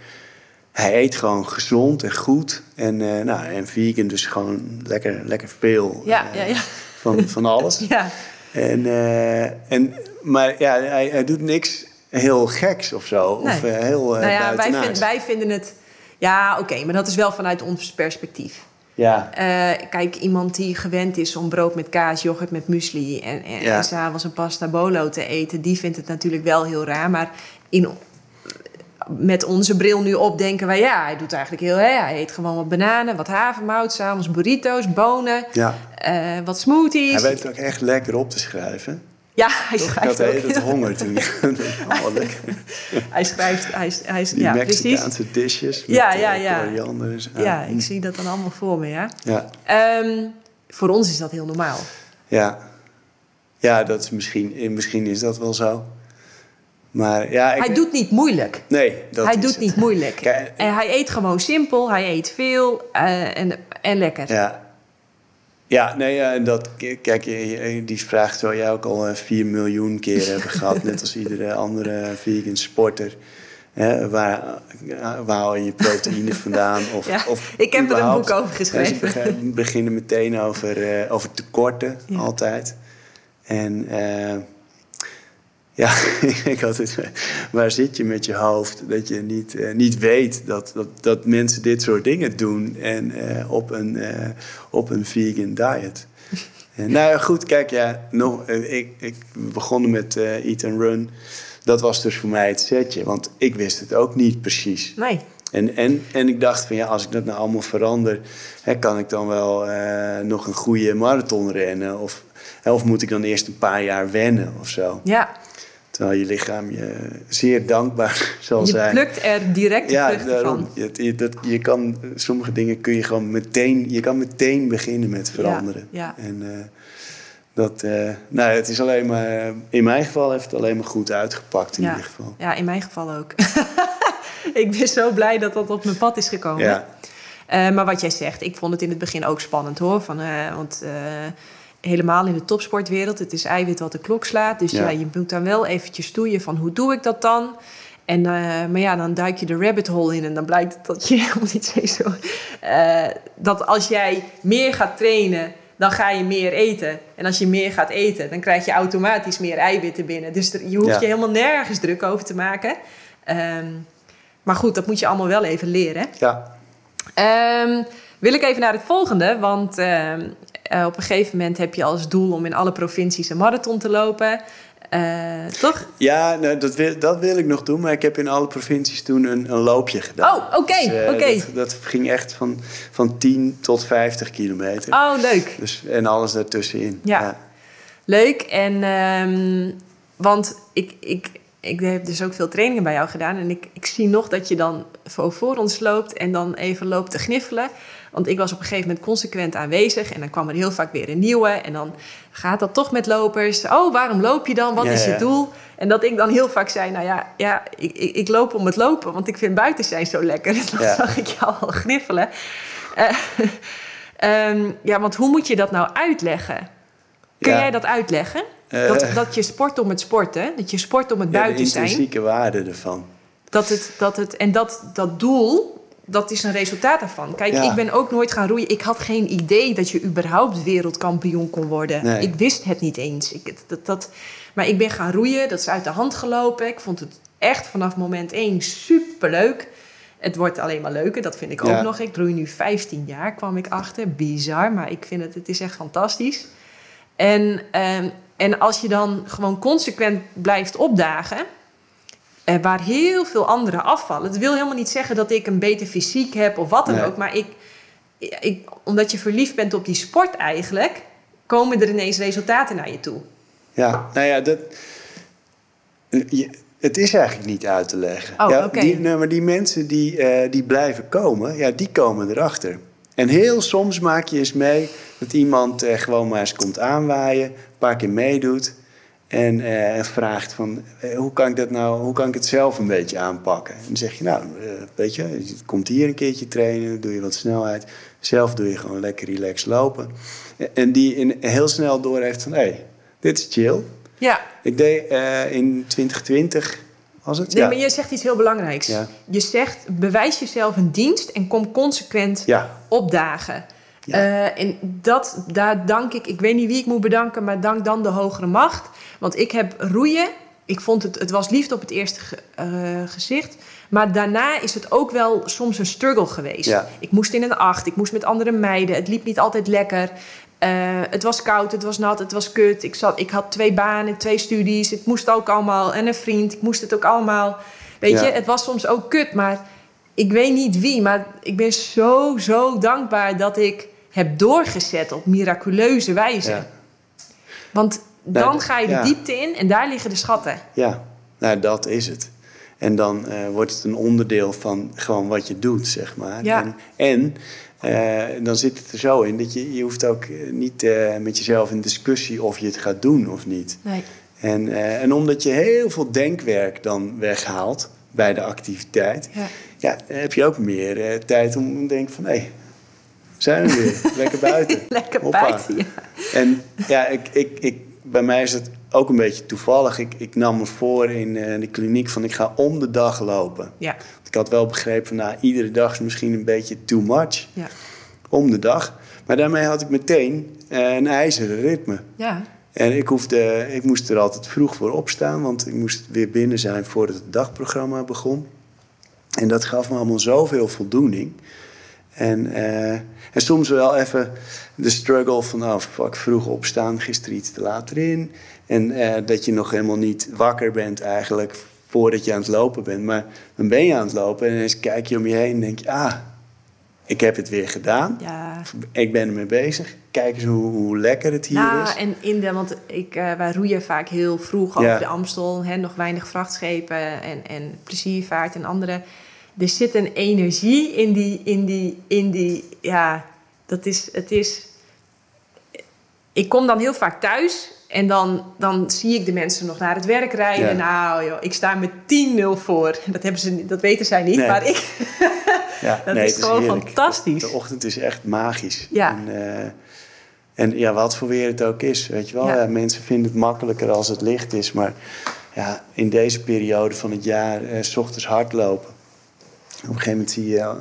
Speaker 1: hij eet gewoon gezond en goed. En, nou, en vegan dus gewoon lekker, lekker veel.
Speaker 2: Ja, ja, ja.
Speaker 1: Van, van alles.
Speaker 2: ja.
Speaker 1: En, eh, en, maar ja, hij, hij doet niks heel geks of zo. Of eh, heel eh
Speaker 2: nou ja, wij, vind- wij vinden het... Ja, oké, maar dat is wel vanuit ons perspectief.
Speaker 1: Ja,
Speaker 2: kijk, iemand die gewend is om brood met kaas, yoghurt met muesli... en, en,
Speaker 1: Ja.
Speaker 2: en s'avonds een pasta bolo te eten... die vindt het natuurlijk wel heel raar. Maar in, met onze bril nu op denken wij, ja, hij doet eigenlijk heel... Hè, hij eet gewoon wat bananen, wat havermout, s'avonds burrito's, bonen,
Speaker 1: Ja.
Speaker 2: eh, wat smoothies.
Speaker 1: Hij weet het ook echt lekker op te schrijven.
Speaker 2: Ja, hij
Speaker 1: Toch? Ik
Speaker 2: schrijft
Speaker 1: had
Speaker 2: ook.
Speaker 1: het honger toen. oh, lekker.
Speaker 2: Hij schrijft, hij, hij,
Speaker 1: Die
Speaker 2: ja, precies.
Speaker 1: Mexicaanse dishes met
Speaker 2: Ja,
Speaker 1: eh,
Speaker 2: ja, ja. Ja,
Speaker 1: mm.
Speaker 2: ik zie dat dan allemaal voor me, ja.
Speaker 1: ja.
Speaker 2: Ehm, voor ons is dat heel normaal.
Speaker 1: Ja, ja dat is misschien, eh, misschien is dat wel zo. Maar ja, ik,
Speaker 2: Hij doet niet moeilijk.
Speaker 1: nee, dat
Speaker 2: hij doet
Speaker 1: het.
Speaker 2: niet moeilijk.
Speaker 1: Kijk,
Speaker 2: En hij eet gewoon simpel, hij eet veel eh, en, en lekker.
Speaker 1: Ja. Ja, nee, ja, en dat, kijk, die vraag zou jij ook al eh, 4 miljoen keer hebben gehad, net als iedere andere vegan sporter. Hè, waar, eh, waar haal je proteïne vandaan? Of,
Speaker 2: Ja,
Speaker 1: of
Speaker 2: ik heb er een boek over geschreven.
Speaker 1: Ze beg- beginnen meteen over, eh, over tekorten,
Speaker 2: Ja.
Speaker 1: altijd. En eh, ja, ik had het, waar zit je met je hoofd dat je niet, eh, niet weet dat, dat, dat mensen dit soort dingen doen en eh, op, een, eh, op een vegan diet. En, nou goed, kijk, ja, nog, ik, ik begonnen met Eat and Run. Dat was dus voor mij het setje, want ik wist het ook niet precies.
Speaker 2: Nee.
Speaker 1: En, en, en ik dacht van ja, als ik dat nou allemaal verander, hè, kan ik dan wel nog een goede marathon rennen? Of, hè, of moet ik dan eerst een paar jaar wennen of zo?
Speaker 2: Ja,
Speaker 1: Terwijl je lichaam je zeer dankbaar zal
Speaker 2: je
Speaker 1: zijn.
Speaker 2: plukt er direct de
Speaker 1: ja,
Speaker 2: vruchten
Speaker 1: daarom.
Speaker 2: van.
Speaker 1: Je, je, dat, je kan, sommige dingen kun je gewoon meteen, je kan meteen beginnen met veranderen.
Speaker 2: Ja,
Speaker 1: En eh, dat, eh, nou, het is alleen maar, in mijn geval heeft het alleen maar goed uitgepakt in
Speaker 2: Ja.
Speaker 1: ieder geval.
Speaker 2: Ja, in mijn geval ook. ik ben zo blij dat dat op mijn pad is gekomen.
Speaker 1: Ja,
Speaker 2: Eh, maar wat jij zegt, ik vond het in het begin ook spannend hoor. Van, want helemaal in de topsportwereld, het is eiwit wat de klok slaat. Dus ja.
Speaker 1: Ja.
Speaker 2: je moet dan wel eventjes stoeien van hoe doe ik dat dan? En, eh, maar ja, dan duik je de rabbit hole in en dan blijkt dat je helemaal niet zo... eh, dat als jij meer gaat trainen, dan ga je meer eten. En als je meer gaat eten, dan krijg je automatisch meer eiwitten binnen. Dus er- je hoeft
Speaker 1: Ja.
Speaker 2: je helemaal nergens druk over te maken. Ehm, maar goed, dat moet je allemaal wel even leren.
Speaker 1: ja.
Speaker 2: Ehm, wil ik even naar het volgende, want ehm, eh, op een gegeven moment heb je als doel om in alle provincies een marathon te lopen. Eh, toch?
Speaker 1: Ja, nou, dat, wil, dat wil ik nog doen, maar ik heb in alle provincies toen een, een loopje gedaan.
Speaker 2: Oh, oké,
Speaker 1: Dus, eh,
Speaker 2: oké.
Speaker 1: Dat, dat ging echt van, van 10 tot 50 kilometer.
Speaker 2: Oh, leuk.
Speaker 1: Dus, en alles daartussenin.
Speaker 2: Ja. Leuk. En, ehm, want ik, ik, ik heb dus ook veel trainingen bij jou gedaan. En ik, ik zie nog dat je dan voor, voor ons loopt en dan even loopt te gniffelen. Want ik was op een gegeven moment consequent aanwezig. En dan kwam er heel vaak weer een nieuwe. En dan gaat dat toch met lopers. Oh, waarom loop je dan? Wat
Speaker 1: Ja,
Speaker 2: is je doel? En dat ik dan heel vaak zei, nou ja, ja ik, ik, ik loop om het lopen. Want ik vind buiten zijn zo lekker. En dan zag ik jou al gniffelen. Eh, ehm, ja, want hoe moet je dat nou uitleggen? Kun jij dat uitleggen?
Speaker 1: Eh,
Speaker 2: Dat, dat je sport om het sporten, dat je sport om het
Speaker 1: de
Speaker 2: buiten zijn.
Speaker 1: intrinsieke waarde ervan.
Speaker 2: Dat het, dat het, en dat, dat doel, dat is een resultaat daarvan. Kijk,
Speaker 1: Ja.
Speaker 2: ik ben ook nooit gaan roeien. Ik had geen idee dat je überhaupt wereldkampioen kon worden.
Speaker 1: Nee.
Speaker 2: Ik wist het niet eens. Ik, dat, dat, maar ik ben gaan roeien, dat is uit de hand gelopen. Ik vond het echt vanaf moment één superleuk. Het wordt alleen maar leuker, dat vind ik ook nog. Ik roei nu 15 jaar, kwam ik achter. Bizar, maar ik vind het, het is echt fantastisch. En, ehm, en als je dan gewoon consequent blijft opdagen, eh, waar heel veel anderen afvallen. Het wil helemaal niet zeggen dat ik een beter fysiek heb of wat dan
Speaker 1: Nee.
Speaker 2: ook, maar ik, ik, omdat je verliefd bent op die sport eigenlijk, komen er ineens resultaten naar je toe.
Speaker 1: Ja, nou ja, dat, je- het is eigenlijk niet uit te leggen.
Speaker 2: Oh,
Speaker 1: ja, die, nou, maar die mensen die, eh, die blijven komen, ja, die komen erachter. En heel soms maak je eens mee dat iemand eh, gewoon maar eens komt aanwaaien, een paar keer meedoet en eh, vraagt van eh, hoe kan ik dat nou, hoe kan ik het zelf een beetje aanpakken? En dan zeg je nou, eh, weet je, je komt hier een keertje trainen, doe je wat snelheid, zelf doe je gewoon lekker relaxed lopen. En die in, heel snel door heeft van hé, hey, dit is chill.
Speaker 2: Ja,
Speaker 1: Ik deed in 2020, was het?
Speaker 2: nee,
Speaker 1: ja.
Speaker 2: maar je zegt iets heel belangrijks.
Speaker 1: Ja.
Speaker 2: Je zegt, bewijs jezelf een dienst en kom consequent
Speaker 1: ja,
Speaker 2: opdagen.
Speaker 1: Ja.
Speaker 2: Eh, en dat, daar dank ik, ik weet niet wie ik moet bedanken, maar dank dan de hogere macht. Want ik heb roeien, ik vond het, het was liefde op het eerste ge- eh, gezicht. Maar daarna is het ook wel soms een struggle geweest.
Speaker 1: Ja.
Speaker 2: Ik moest in een acht, ik moest met andere meiden. Het liep niet altijd lekker. Eh, het was koud, het was nat, het was kut. Ik, zat, ik had twee banen, twee studies. Het moest ook allemaal, en een vriend. Ik moest het ook allemaal. Weet
Speaker 1: Ja.
Speaker 2: je, het was soms ook kut, maar ik weet niet wie. Maar ik ben zo, zo dankbaar dat ik heb doorgezet op miraculeuze wijze.
Speaker 1: Ja.
Speaker 2: Want
Speaker 1: Nou,
Speaker 2: dan ga je de
Speaker 1: ja.
Speaker 2: diepte in en daar liggen de schatten.
Speaker 1: Ja, nou dat is het. En dan eh, wordt het een onderdeel van gewoon wat je doet, zeg maar.
Speaker 2: Ja.
Speaker 1: En, en eh, dan zit het er zo in dat je, je hoeft ook eh, niet met jezelf in discussie of je het gaat doen of niet.
Speaker 2: Nee.
Speaker 1: En, en omdat je heel veel denkwerk dan weghaalt bij de activiteit,
Speaker 2: Ja.
Speaker 1: ja, heb je ook meer tijd om te denken van hé, zijn we weer, lekker buiten.
Speaker 2: Lekker
Speaker 1: Hoppa.
Speaker 2: buiten, ja.
Speaker 1: En ja, ik, ik, ik, bij mij is het ook een beetje toevallig. Ik, ik nam me voor in eh, de kliniek van ik ga om de dag lopen.
Speaker 2: Ja,
Speaker 1: Ik had wel begrepen van nou, iedere dag is misschien een beetje too much.
Speaker 2: ja.
Speaker 1: Om de dag. Maar daarmee had ik meteen eh, een ijzeren ritme.
Speaker 2: ja.
Speaker 1: En ik, hoefde, ik moest er altijd vroeg voor opstaan, want ik moest weer binnen zijn voordat het dagprogramma begon. En dat gaf me allemaal zoveel voldoening. En, eh, en soms wel even de struggle van, fuck, vroeg opstaan, gisteren iets te laat erin. En eh, dat je nog helemaal niet wakker bent eigenlijk voordat je aan het lopen bent. Maar dan ben je aan het lopen en ineens kijk je om je heen en denk je, ah, ik heb het weer gedaan.
Speaker 2: ja.
Speaker 1: Ik ben ermee bezig. Kijk eens hoe, hoe lekker het hier
Speaker 2: Ja,
Speaker 1: is.
Speaker 2: en in de, want ik, eh, wij roeien vaak heel vroeg over
Speaker 1: Ja.
Speaker 2: de Amstel. Hè, nog weinig vrachtschepen en, en pleziervaart en andere. Er zit een energie in die, in die, in die, ja, dat is, het is... Ik kom dan heel vaak thuis en dan, dan zie ik de mensen nog naar het werk rijden.
Speaker 1: Ja.
Speaker 2: Nou joh, ik sta met 10-0 voor. Dat, hebben ze, niet- dat weten zij niet,
Speaker 1: Nee.
Speaker 2: maar ik...
Speaker 1: Ja,
Speaker 2: Dat
Speaker 1: nee,
Speaker 2: is gewoon fantastisch.
Speaker 1: De, de ochtend is echt magisch.
Speaker 2: Ja.
Speaker 1: En, eh, en ja, wat voor weer het ook is, weet je wel.
Speaker 2: Ja.
Speaker 1: Mensen vinden het makkelijker als het licht is. Maar ja, in deze periode van het jaar, eh, s ochtends hardlopen. Op een gegeven moment zie je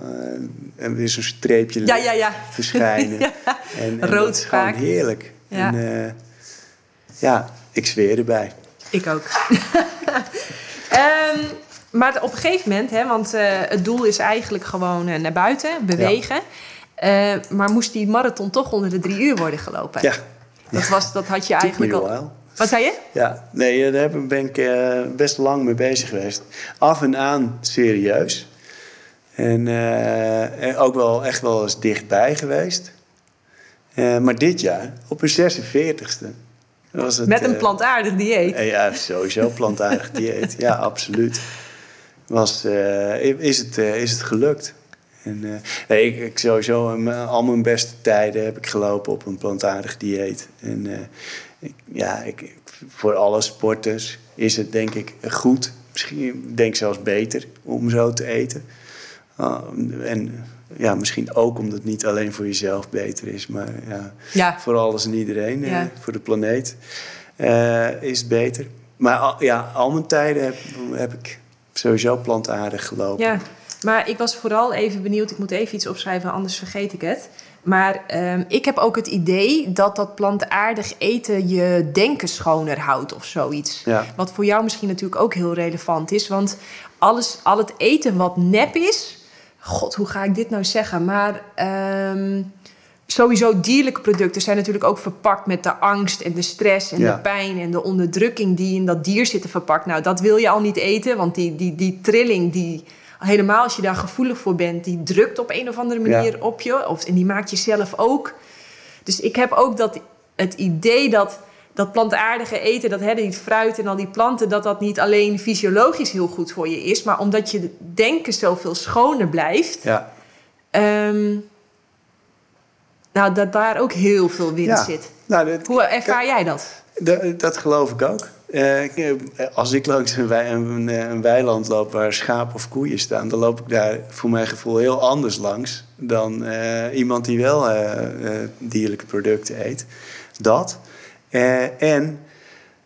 Speaker 1: en weer zo'n streepje
Speaker 2: Ja, ja, ja.
Speaker 1: verschijnen.
Speaker 2: Ja.
Speaker 1: En, en
Speaker 2: Rood
Speaker 1: is gewoon heerlijk.
Speaker 2: Ja.
Speaker 1: En, eh, ja, ik zweer erbij.
Speaker 2: Ik ook. Ehm, maar op een gegeven moment, hè, want eh, het doel is eigenlijk gewoon naar buiten, bewegen. Maar moest die marathon toch onder de drie uur worden gelopen?
Speaker 1: Ja,
Speaker 2: Dat, was, dat had je eigenlijk al.
Speaker 1: while.
Speaker 2: Wat zei je?
Speaker 1: Ja, nee, daar ben ik best lang mee bezig geweest. Af en aan serieus. En, eh, en ook wel echt wel eens dichtbij geweest. Eh, maar dit jaar, op hun 46ste. Was het,
Speaker 2: Met een
Speaker 1: eh,
Speaker 2: plantaardig dieet.
Speaker 1: ja, sowieso plantaardig dieet. Ja, absoluut. Was, is, het, is het gelukt. En, nee, ik, ik sowieso, al mijn beste tijden heb ik gelopen op een plantaardig dieet. En ik, ja, ik- voor alle sporters is het denk ik goed. Misschien denk ik zelfs beter om zo te eten. Ah, en ja, misschien ook omdat het niet alleen voor jezelf beter is, maar ja,
Speaker 2: Ja.
Speaker 1: voor alles en iedereen, eh, voor de planeet, eh, is het beter. Maar al, ja, al mijn tijden heb, heb ik sowieso plantaardig gelopen.
Speaker 2: Ja, maar ik was vooral even benieuwd. Ik moet even iets opschrijven, anders vergeet ik het. Maar ehm, ik heb ook het idee dat dat plantaardig eten je denken schoner houdt of zoiets.
Speaker 1: Ja.
Speaker 2: Wat voor jou misschien natuurlijk ook heel relevant is. Want alles, al het eten wat nep is. God, hoe ga ik dit nou zeggen? Maar ehm, sowieso dierlijke producten zijn natuurlijk ook verpakt met de angst en de stress en
Speaker 1: Ja.
Speaker 2: de pijn en de onderdrukking die in dat dier zitten verpakt. Nou, dat wil je al niet eten, want die, die, die trilling, die, helemaal als je daar gevoelig voor bent, die drukt op een of andere manier op je. Of, en die maakt je zelf ook. Dus ik heb ook dat, het idee dat dat plantaardige eten, dat hè, die fruit en al die planten, dat dat niet alleen fysiologisch heel goed voor je is, maar omdat je denken zoveel schoner blijft.
Speaker 1: Ja.
Speaker 2: Ehm, nou, dat daar ook heel veel winst
Speaker 1: Ja.
Speaker 2: zit.
Speaker 1: Nou, dat,
Speaker 2: Hoe ervaar jij dat?
Speaker 1: dat, dat geloof ik ook. Eh, eh, als ik langs een, wei- een, een weiland loop waar schapen of koeien staan, dan loop ik daar voor mijn gevoel heel anders langs dan eh, iemand die wel eh, eh, dierlijke producten eet. Dat. Eh, en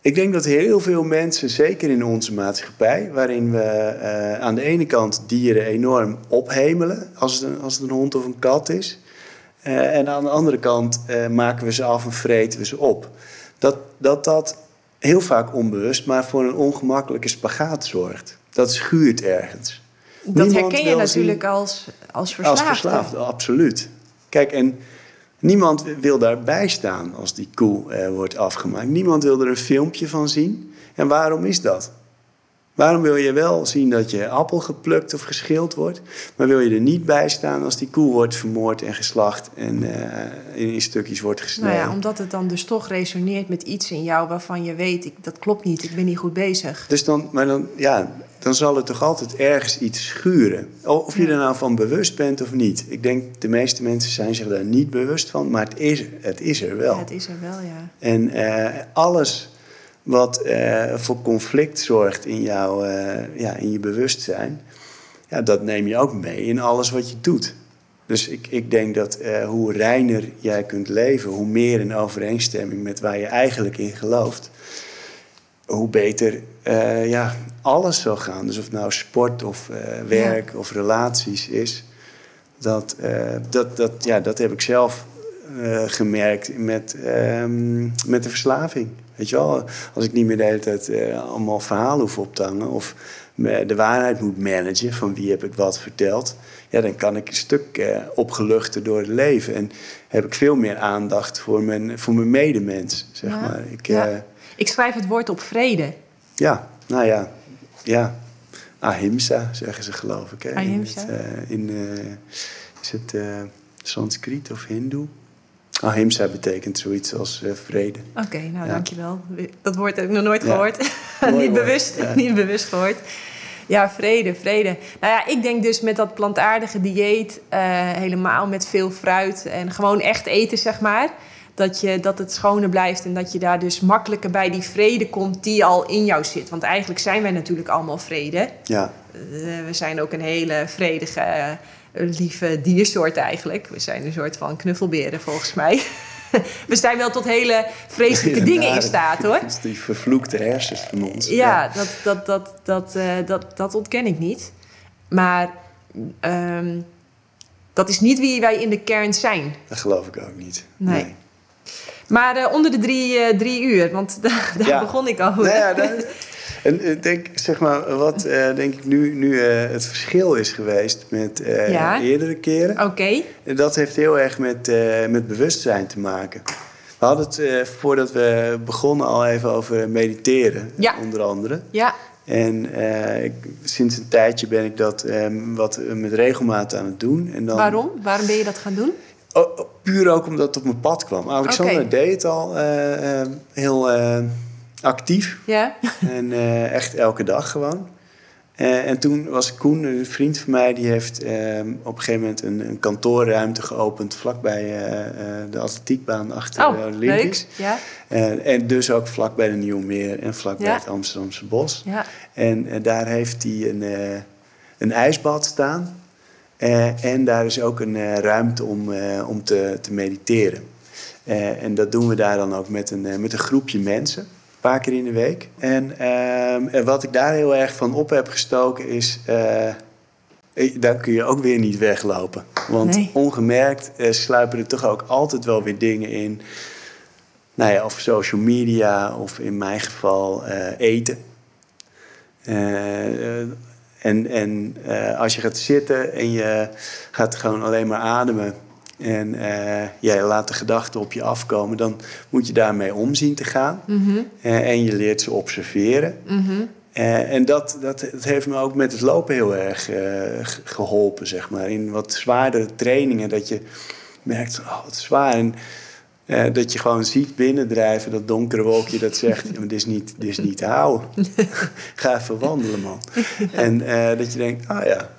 Speaker 1: ik denk dat heel veel mensen, zeker in onze maatschappij, waarin we eh, aan de ene kant dieren enorm ophemelen als het een, als het een hond of een kat is. Eh, en aan de andere kant maken we ze af en vreten we ze op. Dat, dat dat heel vaak onbewust, maar voor een ongemakkelijke spagaat zorgt. Dat schuurt ergens.
Speaker 2: Dat
Speaker 1: Niemand
Speaker 2: herken je natuurlijk als, als
Speaker 1: Als
Speaker 2: verslaafde.
Speaker 1: verslaafde, absoluut. Kijk, en niemand wil daarbij staan als die koe eh, wordt afgemaakt. Niemand wil er een filmpje van zien. En waarom is dat? Waarom wil je wel zien dat je appel geplukt of geschild wordt, maar wil je er niet bij staan als die koe wordt vermoord en geslacht en uh, in, stukjes wordt gesneden?
Speaker 2: Nou ja, omdat het dan dus toch resoneert met iets in jou waarvan je weet, ik, dat klopt niet, ik ben niet goed bezig.
Speaker 1: Dus dan, maar dan, ja, dan zal het toch altijd ergens iets schuren. Of je er nou van bewust bent of niet. Ik denk, de meeste mensen zijn zich daar niet bewust van, maar het is, het is er wel. Ja,
Speaker 2: het is er wel, ja.
Speaker 1: En uh, alles wat uh, voor conflict zorgt in, jou, uh, ja, in je bewustzijn, ja, dat neem je ook mee in alles wat je doet. Dus ik, ik denk dat uh, hoe reiner jij kunt leven, hoe meer in overeenstemming met waar je eigenlijk in gelooft, hoe beter ja, alles zal gaan. Dus of het nou sport of werk of relaties is, dat, dat, dat, ja, dat heb ik zelf gemerkt met, ehm, met de verslaving. Weet je wel, als ik niet meer de hele tijd uh, allemaal verhalen hoef op te hangen of de waarheid moet managen van wie heb ik wat verteld, ja, dan kan ik een stuk uh, opgeluchter door het leven en heb ik veel meer aandacht voor mijn, voor mijn medemens, zeg maar.
Speaker 2: Ik, ja. ik schrijf het woord op vrede.
Speaker 1: Ja, nou ja, ja. Ahimsa zeggen ze geloof ik. Hè?
Speaker 2: Ahimsa?
Speaker 1: In, het, in is het Sanskriet of Hindoe? Ahimsa betekent zoiets als uh, vrede.
Speaker 2: Oké, nou ja. dankjewel. Dat woord heb ik nog nooit gehoord. niet, bewust, niet bewust gehoord. Ja, vrede, vrede. Nou ja, ik denk dus met dat plantaardige dieet, uh, helemaal met veel fruit en gewoon echt eten, zeg maar. Dat, je, dat het schoner blijft en dat je daar dus makkelijker bij die vrede komt die al in jou zit. Want eigenlijk zijn wij natuurlijk allemaal vrede.
Speaker 1: Ja.
Speaker 2: Uh, we zijn ook een hele vredige een lieve diersoort eigenlijk. We zijn een soort van knuffelberen volgens mij. We zijn wel tot hele vreselijke dingen in staat hoor.
Speaker 1: Dat is die vervloekte hersens van ons.
Speaker 2: Ja, Dat, dat, dat, dat, uh, dat, dat ontken ik niet. Maar um, dat is niet wie wij in de kern zijn.
Speaker 1: Dat geloof ik ook niet.
Speaker 2: Nee. nee. Maar uh, onder de drie, uh, drie uur, want daar ja. begon ik al.
Speaker 1: Nou ja, dat, en ik denk, zeg maar, wat uh, denk ik nu, nu uh, het verschil is geweest met ja. eerdere keren.
Speaker 2: Oké. Okay.
Speaker 1: Dat heeft heel erg met, met bewustzijn te maken. We hadden het voordat we begonnen al even over mediteren,
Speaker 2: ja.
Speaker 1: onder andere.
Speaker 2: Ja.
Speaker 1: En ik, sinds een tijdje ben ik dat wat met regelmaat aan het doen. En dan...
Speaker 2: Waarom? Waarom ben je dat gaan doen?
Speaker 1: Oh, puur ook omdat het op mijn pad kwam. Alexander okay. deed het al heel actief.
Speaker 2: Ja.
Speaker 1: En uh, echt elke dag gewoon. Uh, en toen was Koen, een vriend van mij, die heeft uh, op een gegeven moment een, een kantoorruimte geopend vlakbij de atletiekbaan achter
Speaker 2: oh,
Speaker 1: de.
Speaker 2: Ja.
Speaker 1: en dus ook vlakbij de Nieuwmeer en vlakbij ja. het Amsterdamse bos.
Speaker 2: Ja.
Speaker 1: En daar heeft hij een, een ijsbad staan. en daar is ook een ruimte om, om te, te mediteren. en dat doen we daar dan ook met een, met een groepje mensen paar keer in de week. En, en ehm, wat ik daar heel erg van op heb gestoken is... Uh, daar kun je ook weer niet weglopen. Want
Speaker 2: nee.
Speaker 1: ongemerkt uh, sluipen er toch ook altijd wel weer dingen in. Nou ja, of social media, of in mijn geval uh, eten. en en als je gaat zitten en je gaat gewoon alleen maar ademen en uh, jij laat de gedachten op je afkomen, dan moet je daarmee om zien te gaan.
Speaker 2: Mm -hmm.
Speaker 1: uh, en je leert ze observeren.
Speaker 2: Mm -hmm.
Speaker 1: uh, en dat, dat, dat, heeft me ook met het lopen heel erg geholpen, zeg maar. In wat zwaardere trainingen, dat je merkt, oh, wat zwaar. En dat je gewoon ziet binnendrijven, dat donkere wolkje dat zegt, ja, maar dit is niet, dit is niet te houden. Ga even wandelen, man. en dat je denkt, ah oh, ja,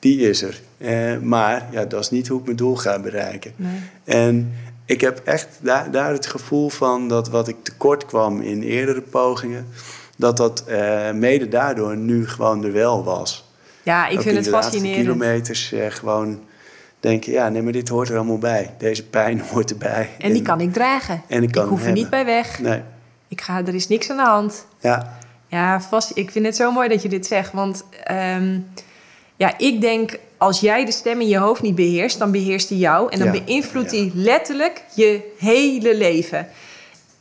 Speaker 1: die is er. Uh, maar ja, dat is niet hoe ik mijn doel ga bereiken.
Speaker 2: Nee.
Speaker 1: En ik heb echt daar, daar het gevoel van dat wat ik tekort kwam in eerdere pogingen, dat dat uh, mede daardoor nu gewoon er wel was.
Speaker 2: Ja, ik
Speaker 1: Ook
Speaker 2: vind
Speaker 1: in
Speaker 2: het
Speaker 1: de
Speaker 2: fascinerend.
Speaker 1: kilometers uh, gewoon denken, ja, nee, maar dit hoort er allemaal bij. Deze pijn hoort erbij.
Speaker 2: En die kan ik dragen.
Speaker 1: En ik, kan
Speaker 2: ik hoef er niet bij weg.
Speaker 1: Nee.
Speaker 2: Ik ga, er is niks aan de hand.
Speaker 1: Ja.
Speaker 2: Ja, vast, ik vind het zo mooi dat je dit zegt. Want um, ja, ik denk als jij de stem in je hoofd niet beheerst, dan beheerst die jou. En dan
Speaker 1: Ja,
Speaker 2: beïnvloedt die letterlijk je hele leven.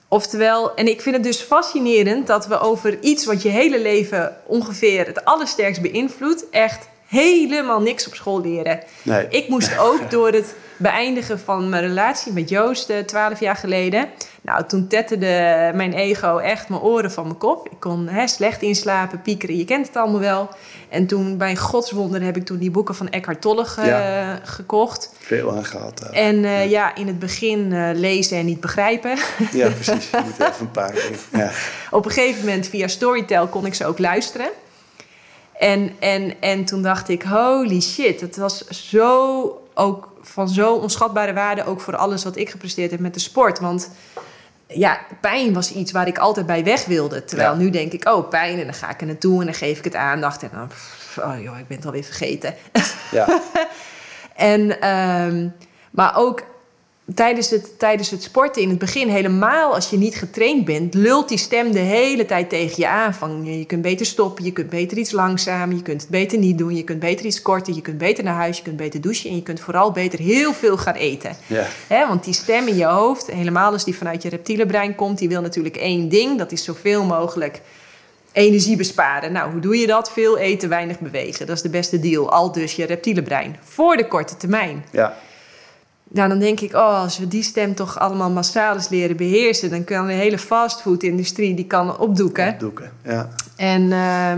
Speaker 2: Oftewel, en ik vind het dus fascinerend dat we over iets wat je hele leven ongeveer het allersterkst beïnvloedt, echt helemaal niks op school leren.
Speaker 1: Nee.
Speaker 2: Ik moest ook door het beëindigen van mijn relatie met Joost, twaalf jaar geleden. Nou, toen tetterde mijn ego echt mijn oren van mijn kop. Ik kon hè, slecht inslapen, piekeren, je kent het allemaal wel. En toen, bij godswonder, heb ik toen die boeken van Eckhart Tolle ge-
Speaker 1: Ja.
Speaker 2: gekocht.
Speaker 1: Veel aan gehad. ook.
Speaker 2: En eh, ja, in het begin eh, lezen en niet begrijpen.
Speaker 1: Ja, precies. Je moet even een paar keer. Ja.
Speaker 2: Op een gegeven moment via Storytel kon ik ze ook luisteren. En, en, en toen dacht ik, holy shit, het was zo ook van zo onschatbare waarde, ook voor alles wat ik gepresteerd heb met de sport. Want ja, pijn was iets waar ik altijd bij weg wilde. Terwijl
Speaker 1: Ja.
Speaker 2: nu denk ik, oh, pijn, en dan ga ik er naartoe en dan geef ik het aandacht. En dan, pff, oh joh, ik ben het alweer vergeten.
Speaker 1: Ja.
Speaker 2: En, ehm, maar ook tijdens het, tijdens het sporten in het begin, helemaal als je niet getraind bent, lult die stem de hele tijd tegen je aan. Van je kunt beter stoppen, je kunt beter iets langzamer, je kunt het beter niet doen, je kunt beter iets korter, je kunt beter naar huis, je kunt beter douchen en je kunt vooral beter heel veel gaan eten.
Speaker 1: Ja.
Speaker 2: Hè, want die stem in je hoofd, helemaal als die vanuit je reptiele brein komt, die wil natuurlijk één ding. Dat is zoveel mogelijk energie besparen. Nou, hoe doe je dat? Veel eten, weinig bewegen. Dat is de beste deal. Al dus je reptiele brein. Voor de korte termijn.
Speaker 1: Ja.
Speaker 2: Nou, dan denk ik, oh, als we die stem toch allemaal massaal eens leren beheersen... dan kan de hele fastfood-industrie die kan opdoeken.
Speaker 1: Doeken. Ja.
Speaker 2: En eh,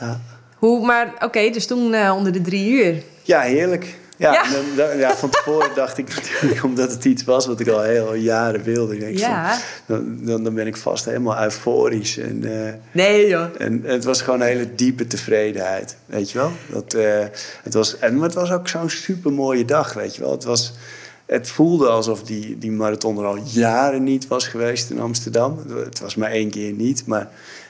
Speaker 1: Ja.
Speaker 2: hoe, maar oké, dus toen eh, onder de drie uur.
Speaker 1: Ja, heerlijk. Ja,
Speaker 2: Ja.
Speaker 1: dan- dan- ja, van tevoren dacht ik natuurlijk, omdat het iets was wat ik al heel jaren wilde. Denk
Speaker 2: Ja.
Speaker 1: van, dan, dan, ben ik vast helemaal euforisch. En, eh,
Speaker 2: Nee, joh.
Speaker 1: en het was gewoon een hele diepe tevredenheid, weet je wel. Dat, eh, het was, en, maar het was ook zo'n super mooie dag, weet je wel. Het, was, het voelde alsof die, die marathon er al jaren niet was geweest in Amsterdam. Het was maar één keer niet, maar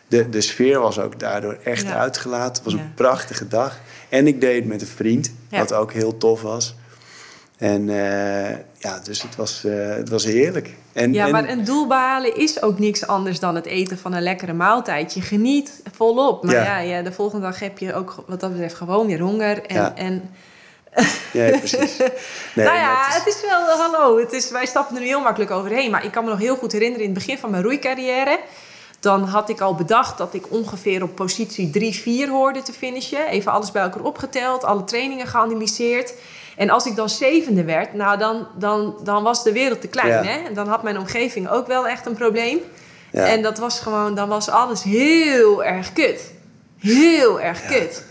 Speaker 1: de, de sfeer was ook daardoor echt
Speaker 2: Ja.
Speaker 1: uitgelaten. Het was een prachtige dag. En ik deed het met een vriend,
Speaker 2: Ja.
Speaker 1: wat ook heel tof was. En eh, ja, dus het was, eh, het was heerlijk. En,
Speaker 2: Ja,
Speaker 1: en-
Speaker 2: maar een doel behalen is ook niks anders dan het eten van een lekkere maaltijd. Je geniet volop. Maar ja,
Speaker 1: Ja.
Speaker 2: ja, de volgende dag heb je ook wat dat betreft gewoon weer honger. En,
Speaker 1: Ja.
Speaker 2: en
Speaker 1: Ja, precies. Nee,
Speaker 2: nou ja,
Speaker 1: maar het is-
Speaker 2: het is wel, hallo, het is, wij stappen er nu heel makkelijk overheen. Maar ik kan me nog heel goed herinneren in het begin van mijn roeicarrière. Dan had ik al bedacht dat ik ongeveer op positie 3, 4 hoorde te finishen. Even alles bij elkaar opgeteld, alle trainingen geanalyseerd. En als ik dan zevende werd, nou dan, dan, dan was de wereld te klein.
Speaker 1: Ja.
Speaker 2: Hè? En dan had mijn omgeving ook wel echt een probleem.
Speaker 1: Ja.
Speaker 2: En dat was gewoon, dan was alles heel erg kut. Heel erg kut.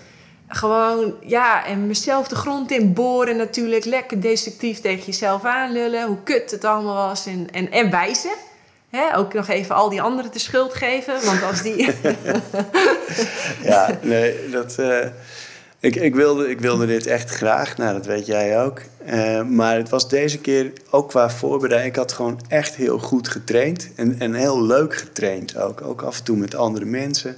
Speaker 2: Gewoon, ja, en mezelf de grond in boren natuurlijk. Lekker destructief tegen jezelf aanlullen. Hoe kut het allemaal was. En, en, en wijzen. Hè? Ook nog even al die anderen de schuld geven. Want als die...
Speaker 1: Ja, nee, dat... eh, ik, ik, wilde, ik wilde dit echt graag. Nou, dat weet jij ook. Eh, maar het was deze keer ook qua voorbereiding. Ik had gewoon echt heel goed getraind. En, en heel leuk getraind ook. Ook af en toe met andere mensen.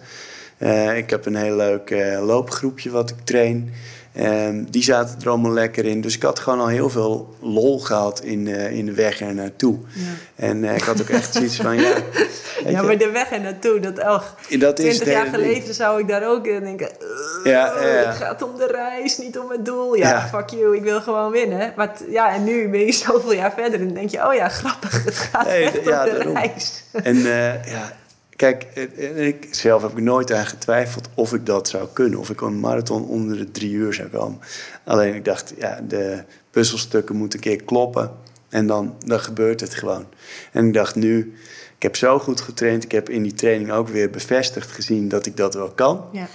Speaker 1: Eh, ik heb een heel leuk loopgroepje wat ik train. Ehm, die zaten er allemaal lekker in. Dus ik had gewoon al heel veel lol gehad in, eh, in de weg er naartoe.
Speaker 2: Ja.
Speaker 1: En eh, ik had ook echt zoiets van, ja...
Speaker 2: ja, maar de weg er naartoe, dat och,
Speaker 1: dat is
Speaker 2: 20
Speaker 1: het
Speaker 2: jaar
Speaker 1: ding.
Speaker 2: geleden zou ik daar ook in denken. "Eh,
Speaker 1: Ja.
Speaker 2: Het gaat om de reis, niet om het doel. Ja,
Speaker 1: Ja.
Speaker 2: fuck you, ik wil gewoon winnen. Maar ja, en nu ben je zoveel jaar verder en denk je, oh ja, grappig, het gaat
Speaker 1: Nee,
Speaker 2: echt om de
Speaker 1: daarom.
Speaker 2: reis.
Speaker 1: En eh, ja, kijk, eh, eh, ik zelf heb ik nooit aan getwijfeld of ik dat zou kunnen. Of ik een marathon onder de drie uur zou komen. Alleen ik dacht, ja, de puzzelstukken moeten een keer kloppen. En dan, dan gebeurt het gewoon. En ik dacht nu, ik heb zo goed getraind. Ik heb in die training ook weer bevestigd gezien dat ik dat wel kan.
Speaker 2: Ja.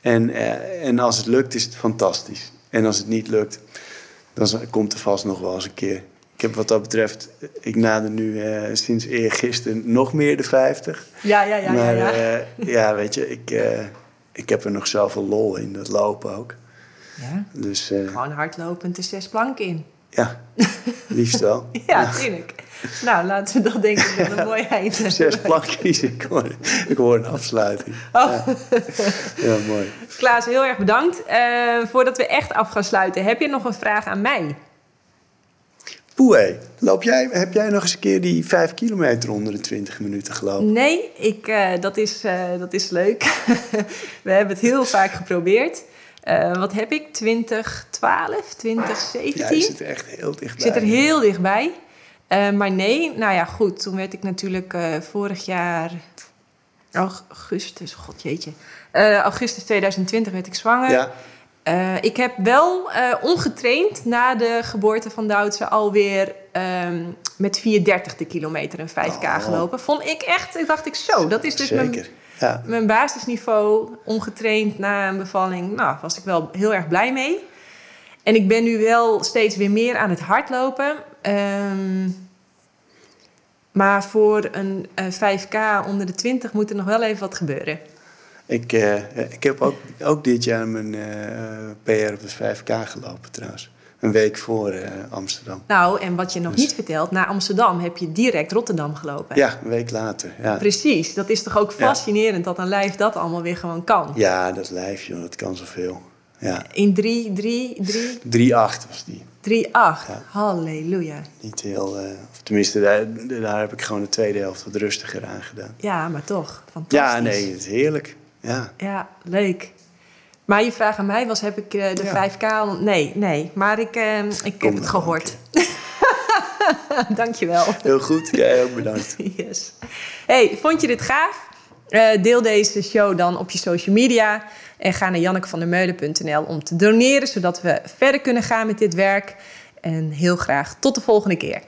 Speaker 1: En, eh, en als het lukt, is het fantastisch. En als het niet lukt, dan komt er vast nog wel eens een keer. Ik heb wat dat betreft, ik nader nu eh, sinds eergisteren nog meer de 50.
Speaker 2: Ja, ja, ja,
Speaker 1: maar
Speaker 2: ja. ja.
Speaker 1: eh, ja, weet je, ik, eh, ik heb er nog zoveel lol in, dat lopen ook.
Speaker 2: ja.
Speaker 1: Dus eh,
Speaker 2: Gewoon hardlopend de zes planken in.
Speaker 1: ja, liefst wel.
Speaker 2: Ja, tuurlijk. Nou, laten we dat denk ik met een mooi eind.
Speaker 1: Zes plankjes, ik hoor, ik hoor een afsluiting.
Speaker 2: Oh.
Speaker 1: Ja, mooi.
Speaker 2: Klaas, heel erg bedankt. Eh, voordat we echt af gaan sluiten, heb je nog een vraag aan mij?
Speaker 1: Poeh, loop jij, heb jij nog eens een keer die vijf kilometer onder de 20 minuten gelopen?
Speaker 2: Nee, ik, eh, dat, is, eh, dat is leuk. we hebben het heel vaak geprobeerd. Eh, wat heb ik? 2012, 2017?
Speaker 1: Ja, je zit er echt heel dichtbij.
Speaker 2: Ik zit er heel dichtbij. Maar nee, nou ja, goed. Toen werd ik natuurlijk vorig jaar... Augustus, god jeetje. Augustus 2020 werd ik zwanger.
Speaker 1: Ja,
Speaker 2: Eh, ik heb wel eh, ongetraind na de geboorte van Doutse alweer ehm, met 4,30 de kilometer een 5K
Speaker 1: Oh.
Speaker 2: gelopen. Vond ik echt, ik dacht ik zo, dat is dus mijn.
Speaker 1: Ja.
Speaker 2: mijn basisniveau. Ongetraind na een bevalling, nou, was ik wel heel erg blij mee. En ik ben nu wel steeds weer meer aan het hardlopen. Ehm, maar voor een eh, 5K onder de 20 moet er nog wel even wat gebeuren.
Speaker 1: Ik, eh, ik heb ook, ook dit jaar mijn eh, PR op de 5K gelopen trouwens. Een week voor eh, Amsterdam.
Speaker 2: Nou, en wat je nog
Speaker 1: Dus-
Speaker 2: niet vertelt, na Amsterdam heb je direct Rotterdam gelopen.
Speaker 1: Ja, een week later. Ja,
Speaker 2: Precies, dat is toch ook
Speaker 1: Ja.
Speaker 2: fascinerend dat een lijf dat allemaal weer gewoon kan.
Speaker 1: ja dat lijf, joh, dat kan zoveel. Ja,
Speaker 2: In 3, 3, 3,
Speaker 1: 3-8 was die.
Speaker 2: 3, 8.
Speaker 1: Ja.
Speaker 2: Halleluja.
Speaker 1: Niet heel, of tenminste, daar, daar heb ik gewoon de tweede helft wat rustiger aan gedaan.
Speaker 2: Ja, maar toch, fantastisch.
Speaker 1: Ja, nee, het is heerlijk. Ja,
Speaker 2: Ja, leuk. Maar je vraag aan mij was, heb ik eh, de
Speaker 1: Ja.
Speaker 2: 5K... al- Nee, nee, maar ik, eh, ik heb het gehoord. Dankjewel.
Speaker 1: heel goed. Jij ook bedankt.
Speaker 2: Yes. Hey, vond je dit gaaf? Eh, deel deze show dan op je social media. En ga naar jannekevandermeulen.nl om te doneren... zodat we verder kunnen gaan met dit werk. En heel graag tot de volgende keer.